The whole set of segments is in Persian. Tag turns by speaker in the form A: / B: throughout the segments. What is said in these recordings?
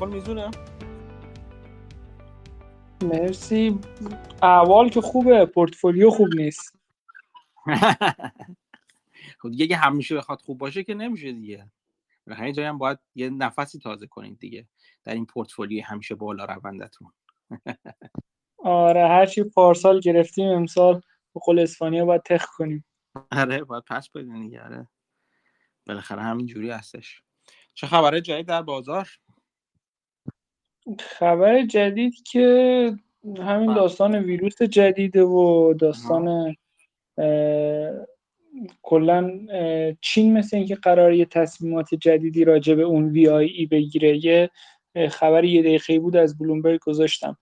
A: اوضاع میزونه؟
B: مرسی. احوال که خوبه پورتفولیو خوب نیست.
A: خب دیگه همیشه بخواد خوب باشه که نمیشه دیگه. به همین جایی هم باید یه نفسی تازه کنید دیگه. در این پورتفولیو همیشه بالا روندتون.
B: آره هرچی پارسال گرفتیم امسال به قول اسپانیا باید تخ کنیم.
A: آره باید پس بدین دیگه. آره. بالاخره همین جوری هستش. چه خبره؟ جدید در بازار.
B: خبر جدید که همین بله. داستان ویروس جدیده و داستان کلا چین مثل اینکه قرار یه تصمیمات جدیدی راجع به اون وی آی ای بگیره. یه خبر یه دقیقه بود از بلومبرگ گذاشتم.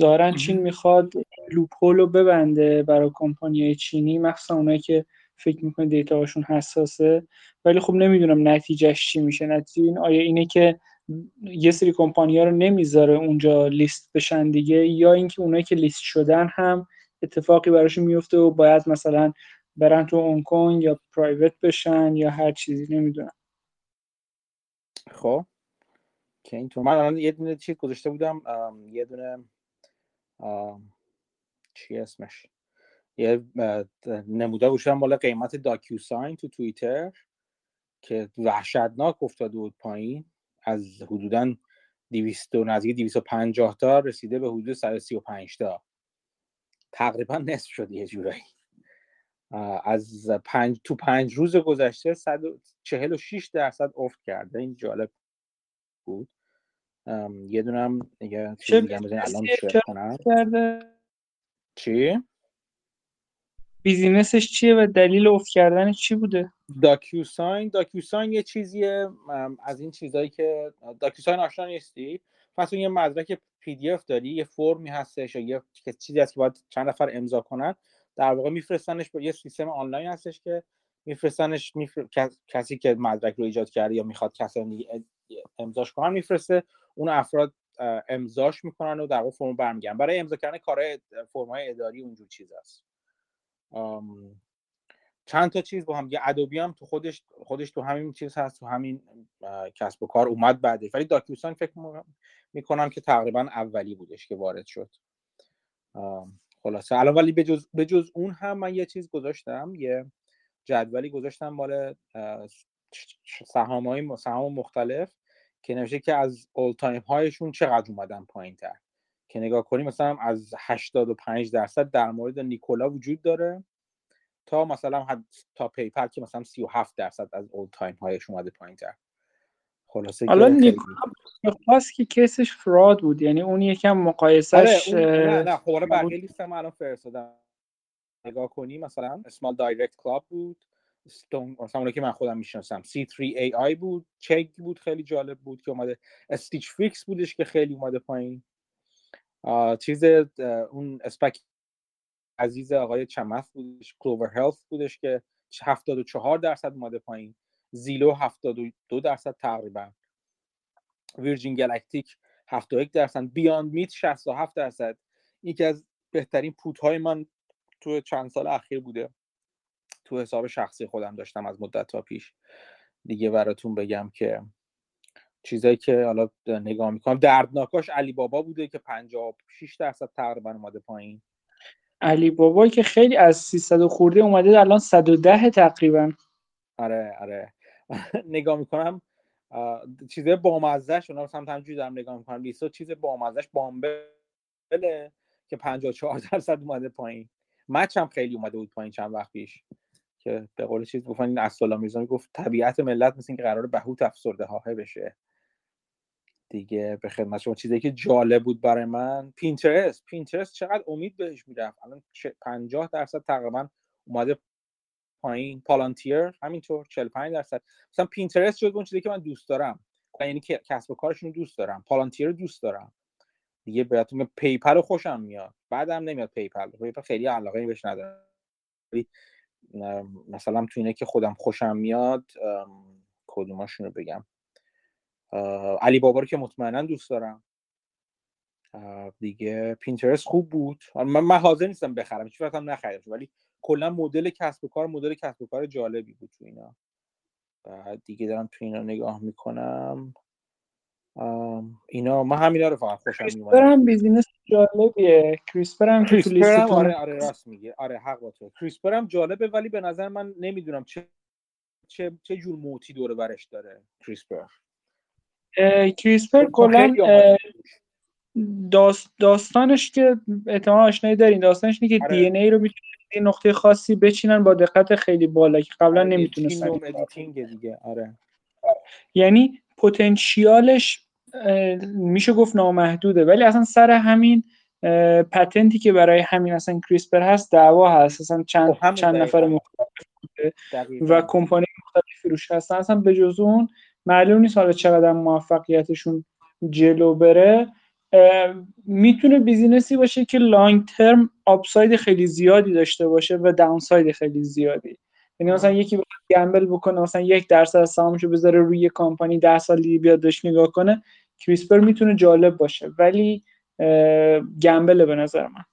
B: ظاهرا چین می‌خواد لوپول رو ببنده برای کمپانی چینی مخصوصا اونایی که فکر می‌کنه دیتا هاشون حساسه. ولی خب نمی‌دونم نتیجهش چی میشه. نتیجه این آیا اینه که یه سری کمپانی ها رو نمی‌ذاره اونجا لیست بشن دیگه یا اینکه اونایی که لیست شدن هم اتفاقی براشون میفته و باید مثلا برن تو اون کنگ یا پرایوت بشن یا هر چیزی نمی‌دونم.
A: خب. که اینطور. من الان یه دونه چیز گذاشته بودم یه دونه چی اسمش؟ یه نموده گوشتم مال قیمت داکیو ساین تو توییتر که وحشتناک افتاده بود پایین. از حدودا 200 نزدیک 250 تا رسیده به حدود 135 تا. تقریبا نصف شد یه جورایی. از پنج تو پنج روز گذشته 146 درصد افت کرده. این جالب بود. یه دونم دیگه الان کنم؟ چی؟
B: business ش چیه و دلیل افت کردن چی بوده؟
A: DocuSign. DocuSign یه چیزیه از این چیزایی که DocuSign آشنا نیستی؟ پس یه مدرک PDF داری یه فرمی هستش یا یه چیزی هست که باید چند نفر امضا کنن. در واقع میفرستنش با یه سیستم آنلاین هستش که میفرستنش کسی که مدرک رو ایجاد کرده یا می‌خواد کسی امضاش کنن میفرسته. اون افراد امضاش می‌کنن و در واقع فرم برمیگردن. برای امضا کردن کارهای فرمای اداری اونجور چیز هست. چند تا چیز با هم یه ادوبی هم تو خودش خودش تو همین چیز هست تو همین کسب و کار اومد بعدش. ولی داکیوسان فکر می‌کنم که تقریبا اولی بودش که وارد شد. خلاصه. الان ولی بجز, بجز اون هم من یه چیز گذاشتم یه جدولی گذاشتم مال سهام های سهام مختلف که نوشته که از all-time high شون چقدر اومدن پایین تر که نگاه کنیم مثلا از 85 درصد در مورد Nikola وجود داره تا مثلا تا PayPal که مثلا 37 درصد از all-time high ش اومده پایین تر
B: خلاصه حالا Nikola خواست که case ش fraud بود یعنی اون یکم مقایسش
A: آره نه نه خب بقیه لیست الان فرستادم. نگاه کنی مثلا SmileDirectClub بود ستون مثلا که من خودم می‌شناسم. C3AI بود Chegg بود خیلی جالب بود که اومده. Stitch Fix بودش که خیلی اومده پایین. چیز اون SPAC عزیز آقای چمث بودش Clover Health بودش که 74 درصد اومده پایین. Zillow 72 درصد تقریبا. ویرجین گلکتیک 71 درصد. بیاند میت 67 درصد. یکی از بهترین پوت های من تو چند سال اخیر بوده. تو حساب شخصی خودم داشتم از مدت تا پیش. دیگه براتون بگم که چیزایی که حالا نگاه می‌کنم. دردناکاش علی بابا بوده که 56 درصد تقریبا اومده پایین.
B: علی بابا که خیلی از 300 خورده اومده الان 110 تقریبا.
A: آره آره. نگاه می‌کنم چیز بامزهش اونا سمت همجوری دارم نگاه می‌کنم. لیستا چیز بامزهش بامبله که 54 درصد اومده پایین. مچ هم خیلی اومده بود پایین چند وقت پیش که به قول چیز گفتن این اسلام میرزا گفت طبیعت ملت مثل اینکه قرار بهوت افسرده ها بشه. دیگه به خدمت شما. چیزی که جالب بود برای من پینترست پینترست چقدر امید بهش می‌رفت. الان 50 درصد تقریبا اومده پایین. Palantir همینطور 45 درصد. مثلا Pinterest شد اون چیزی که من دوست دارم. یعنی کسب و کارشون دوست دارم. Palantir دوست دارم. دیگه بهتون PayPal خوشم میاد. بدم نمیاد PayPal PayPal خیلی علاقه بهش ندارم مثلا تو اینه که خودم خوشم میاد کدوماشون رو بگم. علی بابا رو که مطمئنا دوست دارم. دیگه Pinterest خوب بود. من, من حاضر نیستم بخرم هیچ هم نخریدم ولی کلا مدل کسب و کار مدل کسب و کار جالبی بود تو اینا. بعد دیگه دارم تو اینا نگاه می‌کنم. اینا ما همینا رو فقط خوشم
B: میومد هم business جالبیه. CRISPR هم که تو
A: آره آره راست میگه آره حق با تو. CRISPR هم جالبه ولی به نظر من نمی‌دونم چه چه چه جور moat ی دور برش داره CRISPR.
B: کریسپر کلا داستانش که احتمال آشنایی دارین داستانش اینه که آره. دی ان ای رو می‌تونن نقطه خاصی بچینن با دقت خیلی بالا که قبلا آره نمی‌تونستن
A: دیگه آره.
B: یعنی پتانسیالش میشه گفت نامحدوده ولی اصلا سر همین پتنتی که برای همین اصلا کریسپر هست دعوا هست. اصلا چند خب چند نفر مختلف و کمپانی مختلف فروش هستن. اصلا به جز اون معلوم نیست حالا چقدر موفقیتشون جلو بره. می‌تونه business ی باشه که long term upside خیلی زیادی داشته باشه و downside خیلی زیادی. یعنی مثلا یکی بخواد gamble بکنه مثلا یک درصد از سهامشو بذاره روی کمپانی ده سال دیگه بیاد داشت نگاه کنه CRISPR می‌تونه جالب باشه. ولی gamble به نظر من.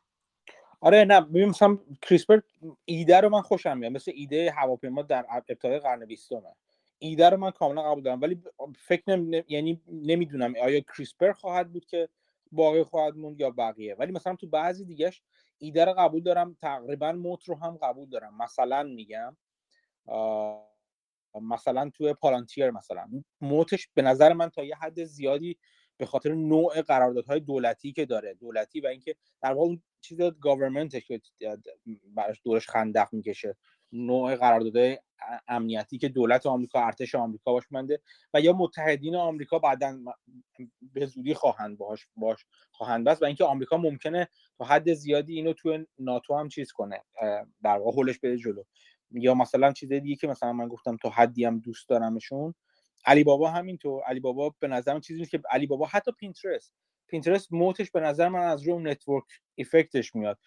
A: آره نه ببین مثلا کریسپر ایده رو من خوشم میاد. مثل ایده هواپیما در ابتدای قرن 20 ایده رو من کاملا قبول دارم. ولی فکر نمی... یعنی نمی‌دونم آیا کریسپر خواهد بود که باقی خواهد موند یا بقیه. ولی مثلا تو بعضی دیگهش ایده رو قبول دارم. تقریبا موت رو هم قبول دارم. مثلا میگم مثلا توی پالانتیر مثلا. موتش به نظر من تا یه حد زیادی به خاطر نوع قراردادهای دولتی که داره. دولتی و اینکه در واقع اون چیز گاورمنتش که براش دورش خندق می‌کشه. نوع قراردادهای امنیتی که دولت آمریکا ارتش آمریکا باش منده و یا متحدین آمریکا بعدا به زودی خواهند باش باش خواهند بس و اینکه آمریکا ممکنه تا حد زیادی اینو توی ناتو هم چیز کنه در واقع هولش بده جلو. یا مثلا چیز دیگه که مثلا من گفتم تا حدی هم دوست دارمشون علی بابا همینطور. علی بابا به نظر چیزی که علی بابا حتی Pinterest. Pinterest moat ش به نظر من از روی network effect ش میاد.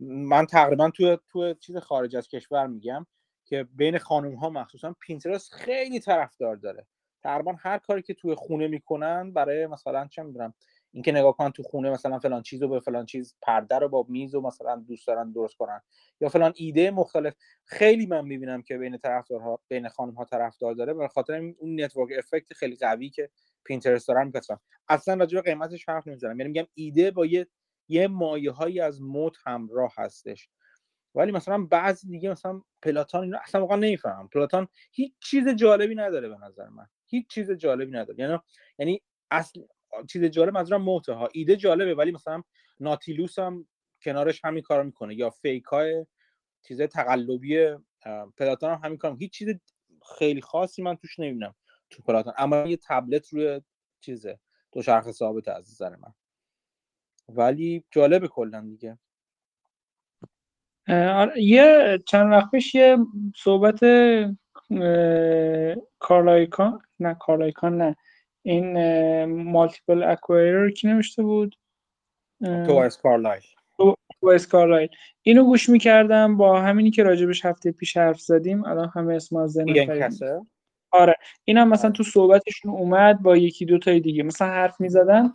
A: من تقریبا تو تو چیز خارج از کشور میگم. که بین خانم ها مخصوصا Pinterest خیلی طرفدار داره. تقریبا هر کاری که توی خونه می‌کنن برای مثلا چه می‌دونم اینکه نگاه کن تو خونه مثلا فلان چیز رو به فلان چیز پرده رو با میز و مثلا دوست دارن درست کنن یا فلان ایده مختلف. خیلی من می‌بینم که بین طرفدارها بین خانم ها طرفدار داره. به خاطر اون network effect خیلی قوی که Pinterest دارن میکسن اصلا راجع به قیمتش حرف نمی‌زنم. یعنی میگم ایده با یه یه مایه هایی از moat همراه هستش. ولی مثلا بعضی دیگه مثلا Peloton اینو اصلا واقعا نمی‌فهمم. Peloton هیچ چیز جالبی نداره به نظر من. هیچ چیز جالبی نداره. یعنی یعنی اصل چیز جالب منظورم moat ه ها ایده جالبه ولی مثلا ناتیلوس هم کنارش همین کارو می‌کنه. یا فیک های چیز تقلبی پلاتون هم همین کارو. هیچ چیز خیلی خاصی من توش نمی‌بینم تو پلاتون اما یه تبلت روی چیزه. دو شرخ ثابت از نظر من. ولی جالب کلا دیگه.
B: یه چند وقت پیش یه صحبت کارلایکان نه کارلایکان نه این مالتیپل اکوایرر کی نوشته بود؟
A: توارس کارلایل.
B: توارس کارلایل. اینو گوش می‌کردم با همینی که راجبش هفته پیش حرف زدیم الان همه اسم از آره این هم مثلا تو صحبتشون اومد با یکی دو تای دیگه. مثلا حرف می‌زدن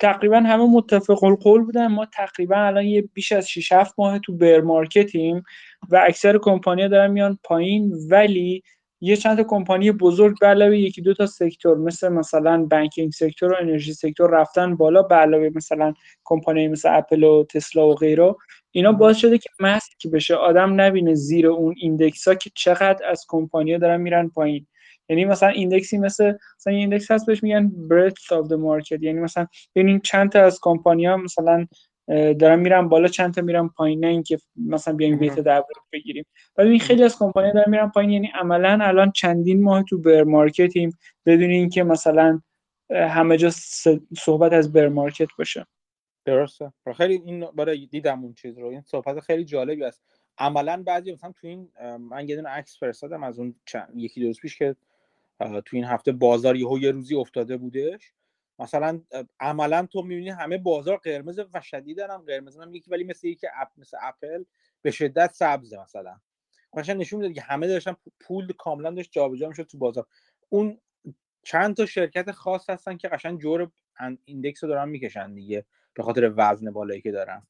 B: تقریبا همه متفق القول بودن. ما تقریبا الان یه بیش از 6 7 ماه تو بر مارکتیم و اکثر کمپانی‌ها دارن میان پایین. ولی یه چند تا کمپانی بزرگ به علاوه یکی دو تا sector مثل مثلا banking sector و energy sector رفتن بالا به علاوه مثلا کمپانی مثل اپل و تسلا و غیره. اینا باعث شده که که بشه آدم نبینه زیر اون index ها که چقدر از کمپانیا دارن میرن پایین. یعنی مثلا index ی مثل مثلا این index هست بهش میگن breadth of the market. یعنی مثلا ببینین چند تا از کمپانیا مثلا دارن میرن بالا چند تا میرن پایین نه اینکه مثلا بیایم weight در بگیریم. ولی این خیلی از کمپانی دارن میرن پایین یعنی عملا الان چندین ماه تو bear market یم بدون اینکه مثلا همه جا صحبت از bear market باشه.
A: درسته. خیلی این برای دیدم اون چیز رو. این صحبت خیلی جالبی است. عملا بعضی مثلا تو این من یه دونه عکس فرستادم از اون یکی دو روز پیش که تو این هفته بازار یهو یه روزی افتاده بودش. مثلا عملا تو می‌بینی همه بازار قرمز و شدید هم قرمز من یکی ولی مثل یکی اپ مثل اپل به شدت سبزه مثلا. قشنگ نشون میده که همه داشتن پول کاملا داشت جابجا می‌شد تو بازار. اون چند تا شرکت خاص هستن که قشنگ جور index رو دارن می‌کشن دیگه به خاطر وزن بالایی که دارن.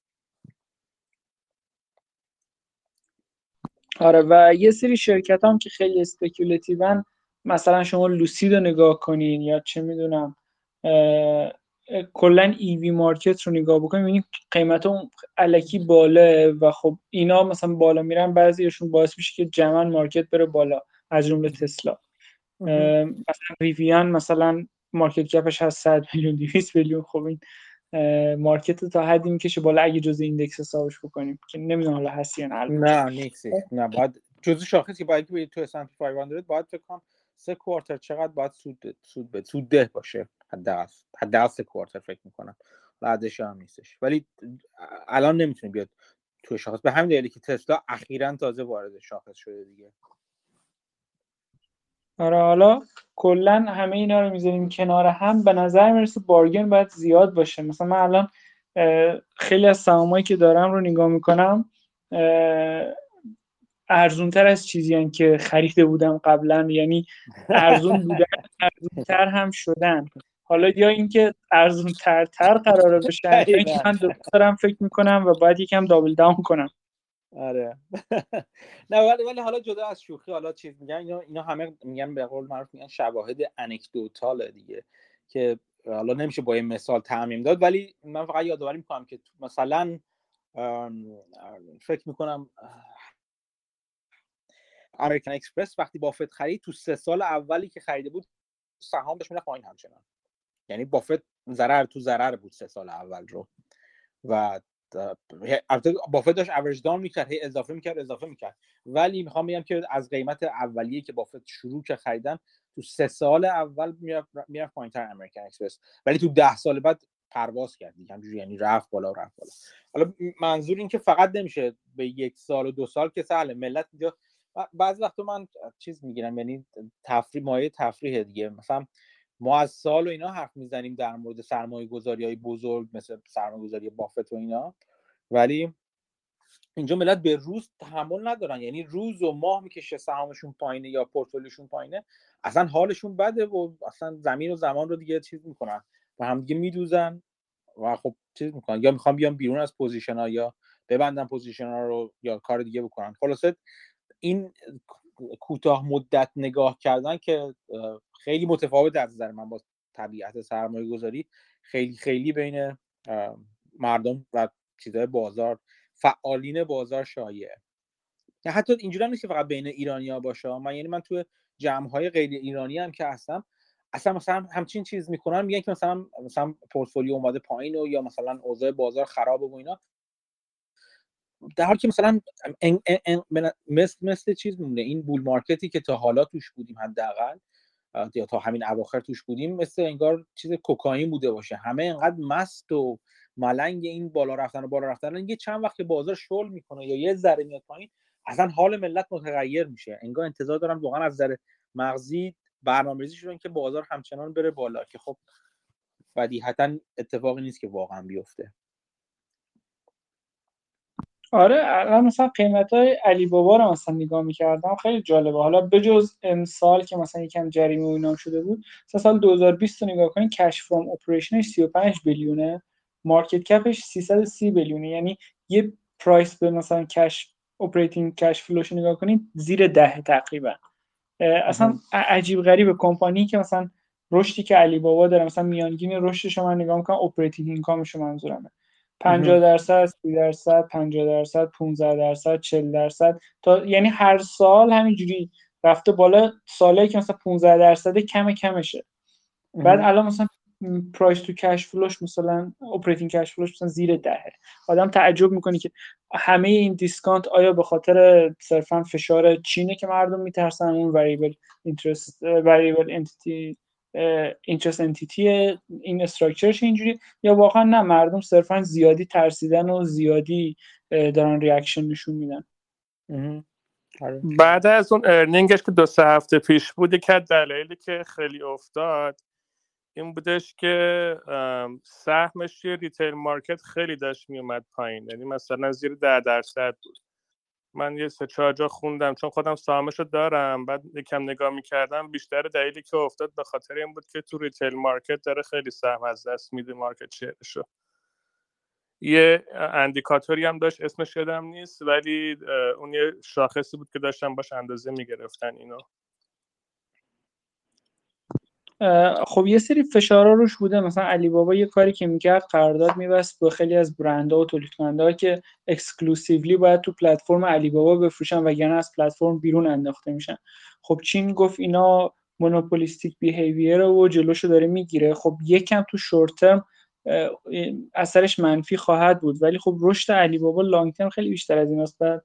B: آره و یه سری شرکت هم که خیلی speculative ن مثلا شما Lucid رو نگاه کنین یا چه می‌دونم کلا EV market رو نگاه بکنیم این قیمت اون الکی بالا و خب اینا مثلا بالا میرن بعضیشون باعث میشه که جمعا market بره بالا از جمله تسلا. مثلا Rivian مثلا market cap ش هست 100 میلیون 200 میلیون خب این market تا حدی می‌کشه بالا اگه جزء index حسابش بکنیم که نمی‌دونم حالا هست یا
A: نه نه نیست نه باید جزء شاخصی باید که تو S&P 500 باید فکر کنم سه quarter چقدر باید سود سود به سود ده باشه؟ حداقل. حداقل سه کوارتر فکر می‌کنم. بعدش هم نیستش. ولی الان نمی‌تونه بیاد تو شاخص. به همین دلیلی که تسلا اخیرا تازه وارد شاخص شده دیگه.
B: آره حالا کلا همه اینا رو می‌ذاریم کنار هم. به نظر می‌رسه بارگن باید زیاد باشه. مثلا من الان خیلی از سهامایی که دارم رو نگاه می‌کنم ارزون تر از چیزی که خریده بودم قبلا. یعنی ارزون بودن ارزون تر هم شدن. حالا یا اینکه ارزون تر تر قراره بشن یا اینکه من دارم فکر می‌کنم و باید یکم دابل داون کنم.
A: آره. نه ولی ولی حالا جدا از شوخی حالا چیز میگن اینا اینا همه میگن به قول معروف میگن شواهد انکدوتال دیگه که حالا نمیشه با این مثال تعمیم داد ولی من فقط یادآوری می‌کنم که مثلا فکر می‌کنم American Express وقتی بافت خرید تو سه سال اولی که خریده بود سهامش میره پایین همچنان. یعنی بافت ضرر تو ضرر بود سه سال اول رو. و بافت داشت average down می‌کرد هی اضافه می‌کرد اضافه می‌کرد. ولی می‌خوام بگم که از قیمت اولیه که بافت شروع که خریدن تو سه سال اول می‌رفت پایینتر American Express ولی تو ده سال بعد پرواز کرد همجوری یعنی رفت بالا و رفت بالا. حالا منظور این که فقط نمیشه به یک سال و دو سال که سهله ملت اینجا بعضی وقتا من چیز می‌گیرم یعنی تفریح مایه تفریح دیگه. مثلا ما از سال و اینا حرف می‌زنیم در مورد سرمایه گذاری های بزرگ مثل سرمایه گذاری بافت و اینا. ولی اینجا ملت به روز تحمل ندارن. یعنی روز و ماه می‌کشه سهامشون پایینه یا پورتفولیوشون پایینه. اصلا حالشون بده و اصلا زمین و زمان رو دیگه چیز می‌کنن. و هم دیگه میدوزن و خب چیز می‌کنن. یا می‌خوان بیان بیرون از position ها یا ببندن position ها رو یا کار دیگه بکنن خلاصه این کوتاه مدت نگاه کردن که خیلی متفاوت از نظر من با طبیعت سرمایه گذاری خیلی خیلی بین مردم و چیزهای بازار فعالین بازار شایعه. حتی اینجوری هم نیست که فقط بین ایرانیا باشه. من یعنی من تو جمع های غیر ایرانی هم که هستم اصلا مثلا همچین چیز می‌کنن میگن که مثلا مثلا پورتفولیو اومده پایین و یا مثلا اوضاع بازار خرابه و اینا. در حالی که مثلا مثل مثل چیز میمونه. این بول مارکتی که تا حالا توش بودیم حداقل یا تا همین اواخر توش بودیم مثل انگار چیز کوکائین بوده باشه. همه انقدر مست و ملنگ این بالا رفتن و بالا رفتن. یه چند وقت که بازار شل می‌کنه یا یه ذره میاد پایین اصلا حال ملت متغیر میشه. انگار انتظار دارن واقعا از ذره مغزی برنامه‌ریزی شدن که بازار همچنان بره بالا که خب بدیهتا اتفاقی نیست که واقعا بیفته.
B: آره الان مثلا قیمت های علی بابا رو مثلا نگاه می‌کردم خیلی جالبه. حالا بجز امسال که مثلا یکم جریمه و اینا شده بود مثلا سال 2020 رو نگاه کنید cash from operation ش 35 billion ه market cap ش 330 billion ه. یعنی یه price به مثلا cash operating cash flow ش نگاه کنید زیر ده تقریبا. اصلا عجیب غریب کمپانی که مثلا رشدی که علی بابا داره مثلا میانگین رشدش من نگاه می‌کنم operating income ش منظورمه. 50 درصد 30 درصد 50 درصد 15 درصد 40 درصد. تا یعنی هر سال همینجوری رفته بالا سالی که مثلا 15 درصد کم کمشه. بعد الان مثلا price to cash flow ش مثلا operating cash flow ش مثلا زیر دهه. آدم تعجب می‌کنه که همه این discount آیا به خاطر صرفا فشار چینه که مردم میترسن اون variable interest variable entity interest entity این structure ش اینجوری؟ یا واقعا نه مردم صرفا زیادی ترسیدن و زیادی دارن reaction نشون میدن.
C: آره. بعد از اون earning ش که دو سه هفته پیش بود که دلایلی که خیلی افتاد این بودش که سهمش توی retail market خیلی داشت میومد پایین. یعنی مثلا زیر ده درصد بود. من یه سه چهار جا خوندم چون خودم سهامش رو دارم. بعد یکم نگاه می‌کردم بیشتر دلیلی که افتاد به خاطر این بود که تو retail market داره خیلی سهم از دست میده market share شو. یه اندیکاتوری هم داشت اسمش یادم نیست ولی اون یه شاخصی بود که داشتن باش اندازه می‌گرفتن اینو.
B: خب یه سری فشارا روش بوده. مثلا علی بابا یه کاری که می‌کرد قرارداد میبست با خیلی از برندها و تولید کننده که exclusively باید تو پلتفرم علی بابا بفروشن وگرنه از پلتفرم بیرون انداخته میشن. خب چین گفت اینا monopolistic behavior و جلوشو داره می‌گیره. خب یکم تو short term اثرش منفی خواهد بود. ولی خب رشد علی بابا long term خیلی بیشتر از این است. بعد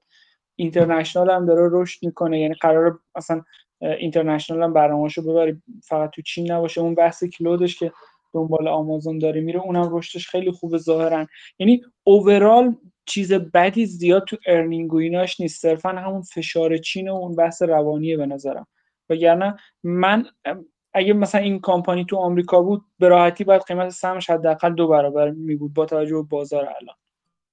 B: international هم داره رشد می‌کنه. یعنی قرار اصلا international هم برنامه‌شو ببره فقط تو چین نباشه. اون بحث cloud ش که دنبال آمازون داره میره اونم رشدش خیلی خوبه ظاهرا. یعنی overall چیز بدی زیاد تو earning و ایناش نیست. صرفا همون فشار چین و اون بحث روانیه به نظرم. وگرنه من اگه مثلا این کامپانی تو آمریکا بود به راحتی باید قیمت سهمش حداقل دو برابر می بود با توجه به بازار الان.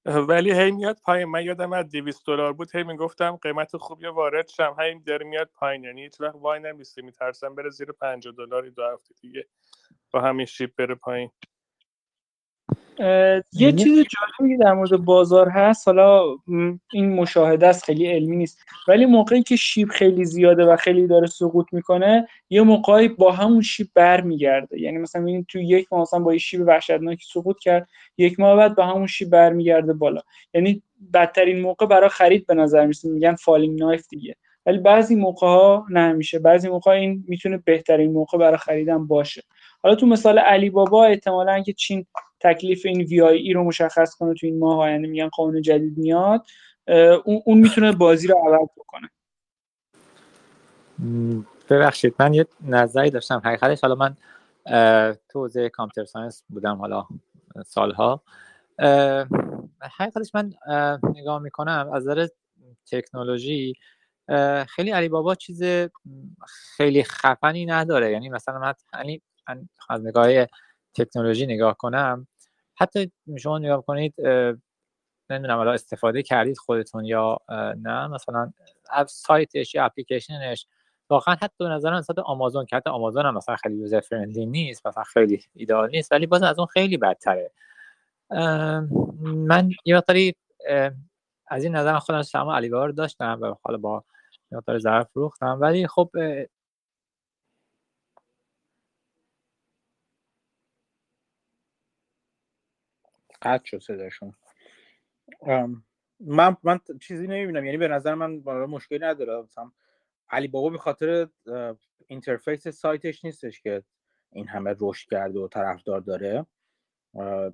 C: ولی هی میاد پایین. من یادم از 200 دلار بود هی می‌گفتم قیمت خوبی وارد شم. هی داره میاد پایین. یعنی هیچ وقت وای نمیسته میترسم بره زیر 50 دلاری دو هفته دیگه با همین شیپ بره پایین.
B: یه چیز جالبی در مورد بازار هست. حالا این مشاهده است خیلی علمی نیست. ولی موقعی که شیب خیلی زیاده و خیلی داره سقوط می‌کنه یه موقعی با همون شیب برمیگرده. یعنی مثلا ببینید تو یک ماه مثلا با یه شیب وحشتناکی سقوط کرد یک ماه بعد با همون شیب برمیگرده بالا. یعنی بدترین موقع برای خرید به نظر میرسه میگن falling knife دیگه. ولی بعضی موقع ها نه همیشه بعضی موقع این می‌تونه بهترین موقع برای خریدن باشه. حالا تو مثال علی بابا احتمالا که چین تکلیف این VIE رو مشخص کنه تو این ماه. آینده میگن قانون جدید میاد. اون می‌تونه بازی رو عوض بکنه.
D: ببخشید من یه نظری داشتم. حقیقتش حالا من تو حوزه کامپیوتر ساینس بودم حالا سالها. حقیقتش من نگاه می‌کنم از نظر تکنولوژی خیلی علی بابا چیز خیلی خفنی نداره. یعنی مثلا من یعنی از نگاه تکنولوژی نگاه کنم حتی شما نگاه کنید نمی‌دونم حالا استفاده کردید خودتون یا نه مثلا سایتش یا اپلیکیشنش واقعا حتی به نظر من آمازون که حتی آمازون هم مثلا خیلی یوزر فرندلی نیست مثلا خیلی ایدئال نیست ولی باز از اون خیلی بدتره. من یه مقداری از این نظر خودم سلام علی رو داشتم و حالا با یه مقدار ضرر فروختم ولی خب
A: قطع شد صداشون. من من چیزی نمی‌بینم. یعنی به نظر من برای مشکلی نداره. مثلا علی بابا به خاطر interface سایتش نیستش که این همه رشد کرده و طرفدار داره.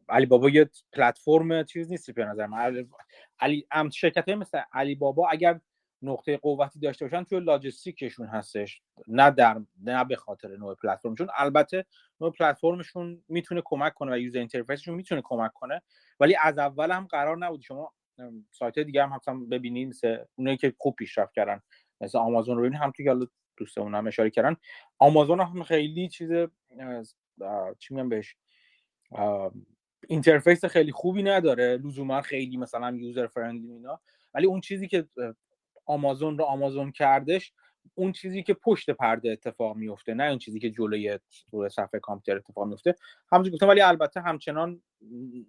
A: علی بابا یه پلتفرم چیز نیست به نظر من. علی شرکت مثل علی بابا اگر نقطه قوتی داشته باشن توی لاجستیکشون هستش. نه در نه به خاطر نوع پلتفرمشون البته نوع پلتفرمشون می‌تونه کمک کنه و user interface شون می‌تونه کمک کنه ولی از اول هم قرار نبود. شما سایت دیگه هم مثلا ببینید مثل اونایی که خوب پیشرفت کردن مثل آمازون رو ببینید هم توی حالا دوستمون هم اشاره کردن. آمازون هم خیلی چیز چی میگم بهش؟ interface خیلی خوبی نداره. لزوما خیلی مثلا user friendly اینا. ولی اون چیزی که آمازون رو آمازون کردش اون چیزی که پشت پرده اتفاق میفته نه اون چیزی که جلوی روی صفحه کامپیوتر اتفاق میفته همونجوری گفتم ولی البته همچنان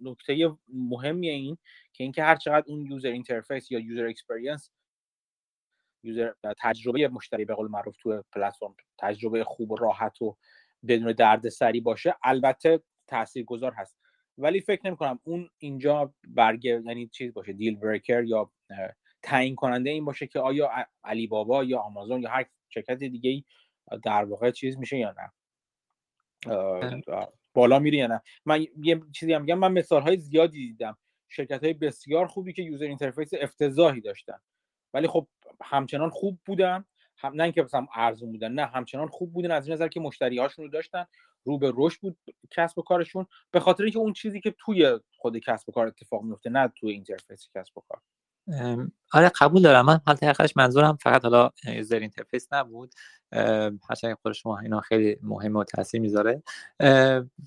A: نکته مهمی این که اینکه هر چقدر اون user interface یا user experience user تجربه مشتری به قول معروف تو پلتفرم تجربه خوب و راحت و بدون دردسری باشه البته تاثیرگذار هست. ولی فکر نمی کنم اون اینجا برگه یعنی چیز باشه deal breaker یا تعیین کننده این باشه که آیا علی بابا یا آمازون یا هر شرکت دیگه ای در واقع چیز میشه یا نه. بالا میره یا نه. من یه چیزی هم میگم من مثال های زیادی دیدم. شرکت های بسیار خوبی که user interface افتضاحی داشتن. ولی خب همچنان خوب بودن. هم نه اینکه مثلا ارزون بودن نه همچنان خوب بودن از این نظر که مشتری هاشون رو داشتن. رو به رشد بود کسب و کارشون. به خاطر اینکه اون چیزی که توی خود کسب و کار اتفاق میفته نه توی interface کسب و کار.
D: آره قبول دارم. من حقیقتش منظورم فقط حالا user interface نبود. هرچند خود شما اینا خیلی مهم و تاثیر می‌ذاره.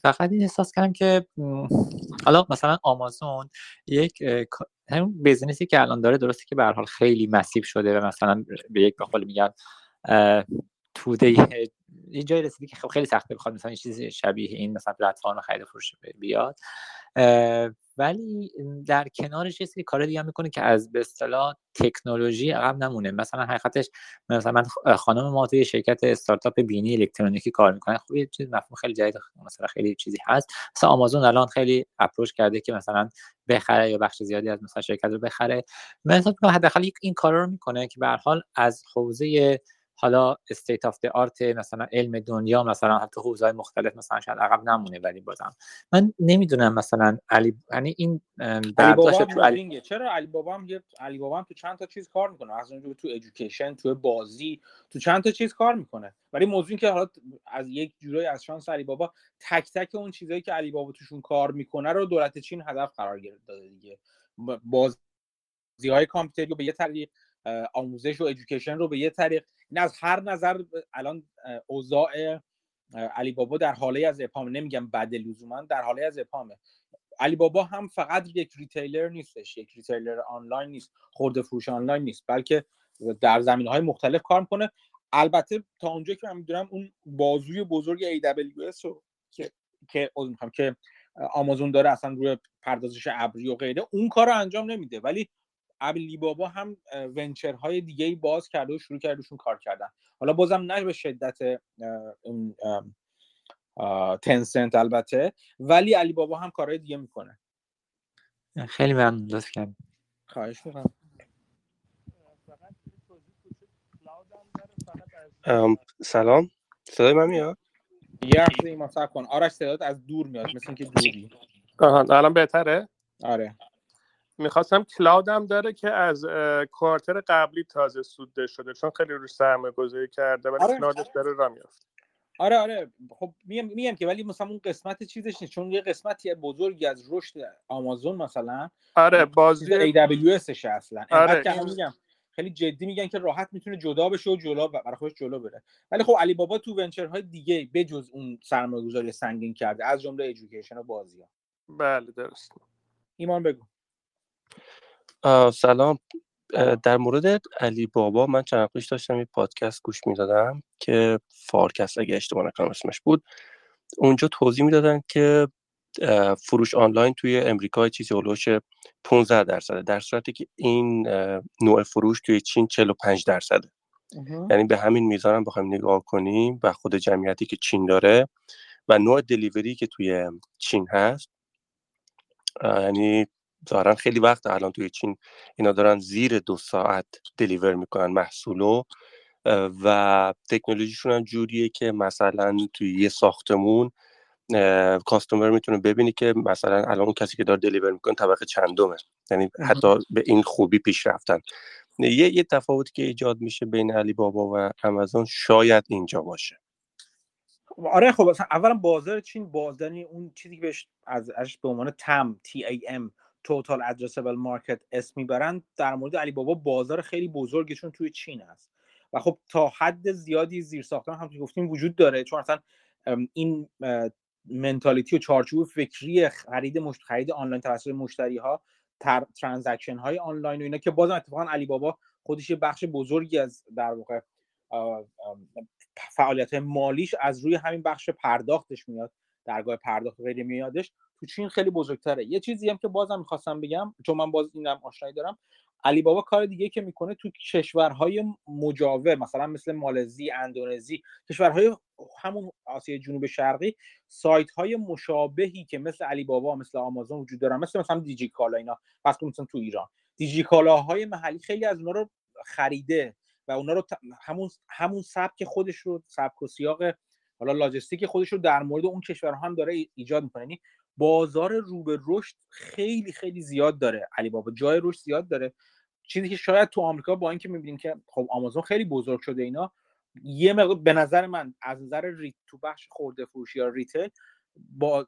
D: فقط این احساس کردم که حالا مثلا آمازون یک همون business ی که الان داره درسته که به حال خیلی massive شده و مثلا به یک به قول میگن توده یه جایی رسیدی که خیلی سخته بخواد مثلا چیزی شبیه این مثلا پلتفرم خرید فروش بیاد. ولی در کنارش یه سری کار دیگه می‌کنه که از به اصطلاح تکنولوژی عقب نمونه. مثلا حقیقتش مثلا من خانم ما توی شرکت استارتاپ بینی الکترونیکی کار می‌کنه خب یه چیز مفهوم خیلی جدید مثلا خیلی چیزی هست. مثلا آمازون الان خیلی approach کرده که مثلا بخره یا بخش زیادی از مثلا شرکت رو بخره. مثلا حداقل این کارا رو می‌کنه که به حال از حوزه حالا state of art مثلا علم دنیا مثلا حتی حوزه مختلف مثلا شاید عقب نمونه ولی بازم. من نمی‌دونم مثلا علی یعنی این
A: برداشت تو علی... چرا علی بابا هم علی بابا هم تو چند تا چیز کار می‌کنه؟ از اونجا تو ادویکیشن تو بازی تو چند تا چیز کار می‌کنه. ولی موضوعی که حالا از یک جورایی از شانس علی بابا تک تک اون چیزایی که علی بابا توشون کار می‌کنه رو دولت چین هدف قرار گرفته داده دیگه. بازی های کامپیوتری رو به یه طریق آموزش و ادویکیشن رو به یه طریق این از هر نظر الان اوضاع علی بابا در هاله‌ای از ابهام نمیگم بد لزوما در هاله‌ای از ابهامه. علی بابا هم فقط یک retailer نیستش یک retailer آنلاین نیست خورده فروش آنلاین نیست بلکه در زمین های مختلف کار کنه البته تا اونجا که من می‌دونم اون بازوی بزرگ AWS رو که که که آمازون داره اصلا روی پردازش ابری و غیره اون کار رو انجام نمیده. ولی علی بابا هم venture های دیگه ای باز کرده و شروع کرده کار کردن. حالا بازم نه به شدت اون تنسنت البته ولی علی بابا هم کارهای دیگه می‌کنه.
D: خیلی ممنون لطف کردم
A: خواهش می‌کنم.
E: سلام. صدای من میاد؟
A: یه هفته ما کن. آرش صدات از دور میاد مثل اینکه دوری.
C: آها الان بهتره؟
A: آره.
C: می‌خواستم کلاودم داره که از quarter قبلی تازه سودده شده چون خیلی روش سرمایه گذاری کرده ولی آره. cloud ش داره را میافته.
A: آره آره خب میم میم که ولی مثلا اون قسمت چیزش نیست چون یه قسمتی بزرگی از رشد آمازون مثلا
C: آره بازوی
A: AWS اصلا. آره که میگم خیلی جدی میگن که راحت می‌تونه جدا بشه و جلو برای خودش جلو بره. ولی خب علی بابا تو venture های دیگه بجز اون سرمایه‌گذاری سنگین کرده از جمله education و بازی ها
C: بله درست.
A: ایمان بگو.
E: سلام. در مورد علی بابا من چند پیش داشتم یه پادکست گوش می‌دادم که فارکست اگه اشتباه نکنم اسمش بود. اونجا توضیح می‌دادن که فروش آنلاین توی امریکا چیزی هلوش 15 درصده در صورتی که این نوع فروش توی چین 45 درصده. یعنی به همین میزان هم بخوایم نگاه کنیم و خود جمعیتی که چین داره و نوع دلیوری که توی چین هست. یعنی ظاهرا خیلی وقت الان توی چین اینا دارن زیر دو ساعت دلیور می‌کنن محصولو و تکنولوژیشون هم جوریه که مثلا توی یه ساختمون کاستومر می‌تونه ببینی که مثلا الان اون کسی که داره دلیور می‌کنه طبقه چندمه. یعنی حتی به این خوبی پیش رفتن یه یه تفاوتی که ایجاد میشه بین علی بابا و آمازون شاید اینجا باشه.
A: آره خب اولا بازار چین باز یعنی اون چیزی که بهش از به عنوان TAM T A M total addressable market اسم می‌برن در مورد علی بابا بازار خیلی بزرگشون توی چین هست. و خب تا حد زیادی زیرساختش هم گفتیم وجود داره چون اصلا این mentality و چارچوب فکری خرید مشت... خرید آنلاین توسط مشتری ها تر... transaction های آنلاین و اینا که بازم اتفاقا علی بابا خودش یه بخش بزرگی از در واقع فعالیت مالیش از روی همین بخش پرداختش میاد درگاه پرداخت غیر میادش تو چین خیلی بزرگتره. یه چیزی هم که بازم می‌خواستم بگم چون من باز اینم آشنایی دارم علی بابا کار دیگه که می‌کنه تو کشورهای مجاور مثلا مثل مالزی اندونزی کشورهای همون آسیای جنوب شرقی سایت های مشابهی که مثل علی بابا مثل آمازون وجود دارن مثل مثلا دیجی کالا اینا پس مثلا تو ایران. دیجی های محلی خیلی از اونا رو خریده و اونا رو همون همون سبک خودش رو سبک و سیاق حالا لاجستیک خودش رو در مورد اون کشورها هم داره ایجاد می‌کنه. یعنی بازار رو به رشد خیلی خیلی زیاد داره. علی بابا جای رشد زیاد داره. چیزی که شاید تو آمریکا با اینکه می‌بینیم که خب آمازون خیلی بزرگ شده اینا یه مقدار به نظر من از نظر ریت تو بخش خورده فروشی یا ریتل با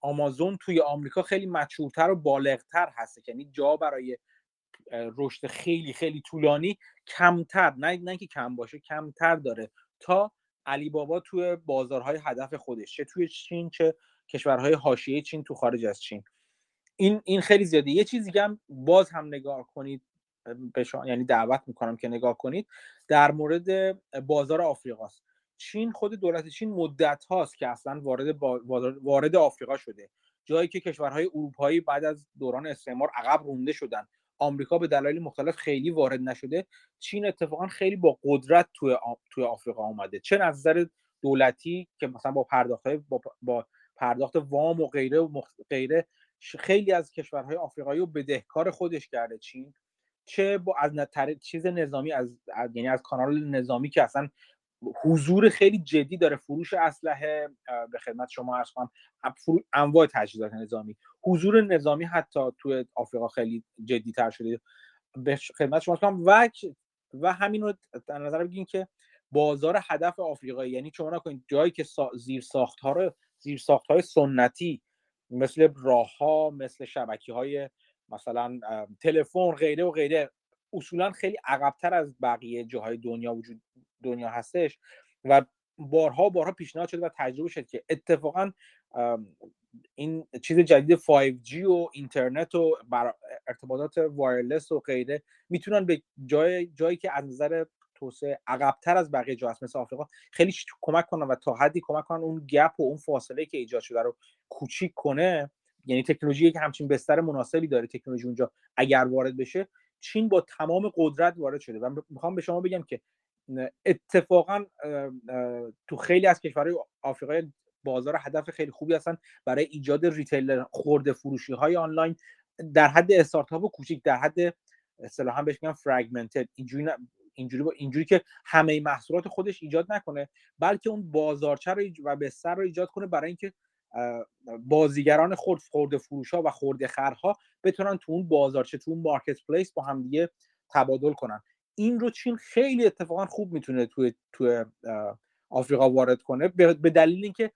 A: آمازون توی آمریکا خیلی مشهورتر و بالغتر هست. یعنی جا برای رشد خیلی خیلی طولانی کمتر. نه نه که کم باشه کمتر داره. تا علی بابا توی بازارهای هدف خودش چه توی چین چه کشورهای حاشیه چین تو خارج از چین. این این خیلی زیاده. یه چیزی که هم باز هم نگاه کنید به یعنی دعوت می‌کنم که نگاه کنید در مورد بازار آفریقاست. چین خود دولت چین مدت هاست که اصلا وارد وارد آفریقا شده. جایی که کشورهای اروپایی بعد از دوران استعمار عقب رونده شدن. آمریکا به دلایل مختلف خیلی وارد نشده. چین اتفاقا خیلی با قدرت توی توی آفریقا آمده چه نظر دولتی که مثلا با پرداخت با, با پرداخت وام و غیره و غیره خیلی از کشورهای آفریقایی رو بدهکار خودش کرده چین چه با از چیز نظامی از, یعنی از کانال نظامی که اصلا حضور خیلی جدی داره فروش اسلحه به خدمت شما عرض کنم انواع تجهیزات نظامی. حضور نظامی حتی تو آفریقا خیلی جدی تر شده. به خدمت شما کنم و و همین رو در نظر بگیرین که بازار هدف آفریقایی یعنی شما نکنید جایی که زیر ساخت ها رو زیر ساخت های سنتی مثل راه ها مثل شبکی های مثلا تلفن غیره و غیره. اصولا خیلی عقبتر از بقیه جاهای دنیا وجود دنیا هستش و بارها بارها پیشنهاد شده و تجربه شد که اتفاقا این چیز جدید 5G و اینترنت و ارتباطات وایرلس و غیره می‌تونن به جای جایی که از نظر توسعه عقبتر از بقیه جا هست مثل آفریقا. خیلی کمک کنن و تا حدی کمک کنن اون گپ و اون فاصله که ایجاد شده رو کوچیک کنه. یعنی تکنولوژی که همچین بستر مناسبی داره تکنولوژی اونجا اگر وارد بشه. چین با تمام قدرت وارد شده. و می‌خوام به شما بگم که اتفاقا تو خیلی از کشورهای آفریقای بازار هدف خیلی خوبی هستن برای ایجاد ریتیل خورده فروشی های آنلاین. در حد استارتاپ کوچیک در حد اصطلاحا بهش میگن فرگمنتد اینجوری اینجوری اینجوری که همه محصولات خودش ایجاد نکنه بلکه اون بازارچه رو و بستر رو ایجاد کنه برای اینکه بازیگران خورد خورده فروش ها و خورده خرها بتونن تو اون بازارچه تو اون مارکت پلیس با هم دیگه تبادل کنن. این رو چین خیلی اتفاقا خوب می‌تونه تو تو آفریقا وارد کنه به دلیل اینکه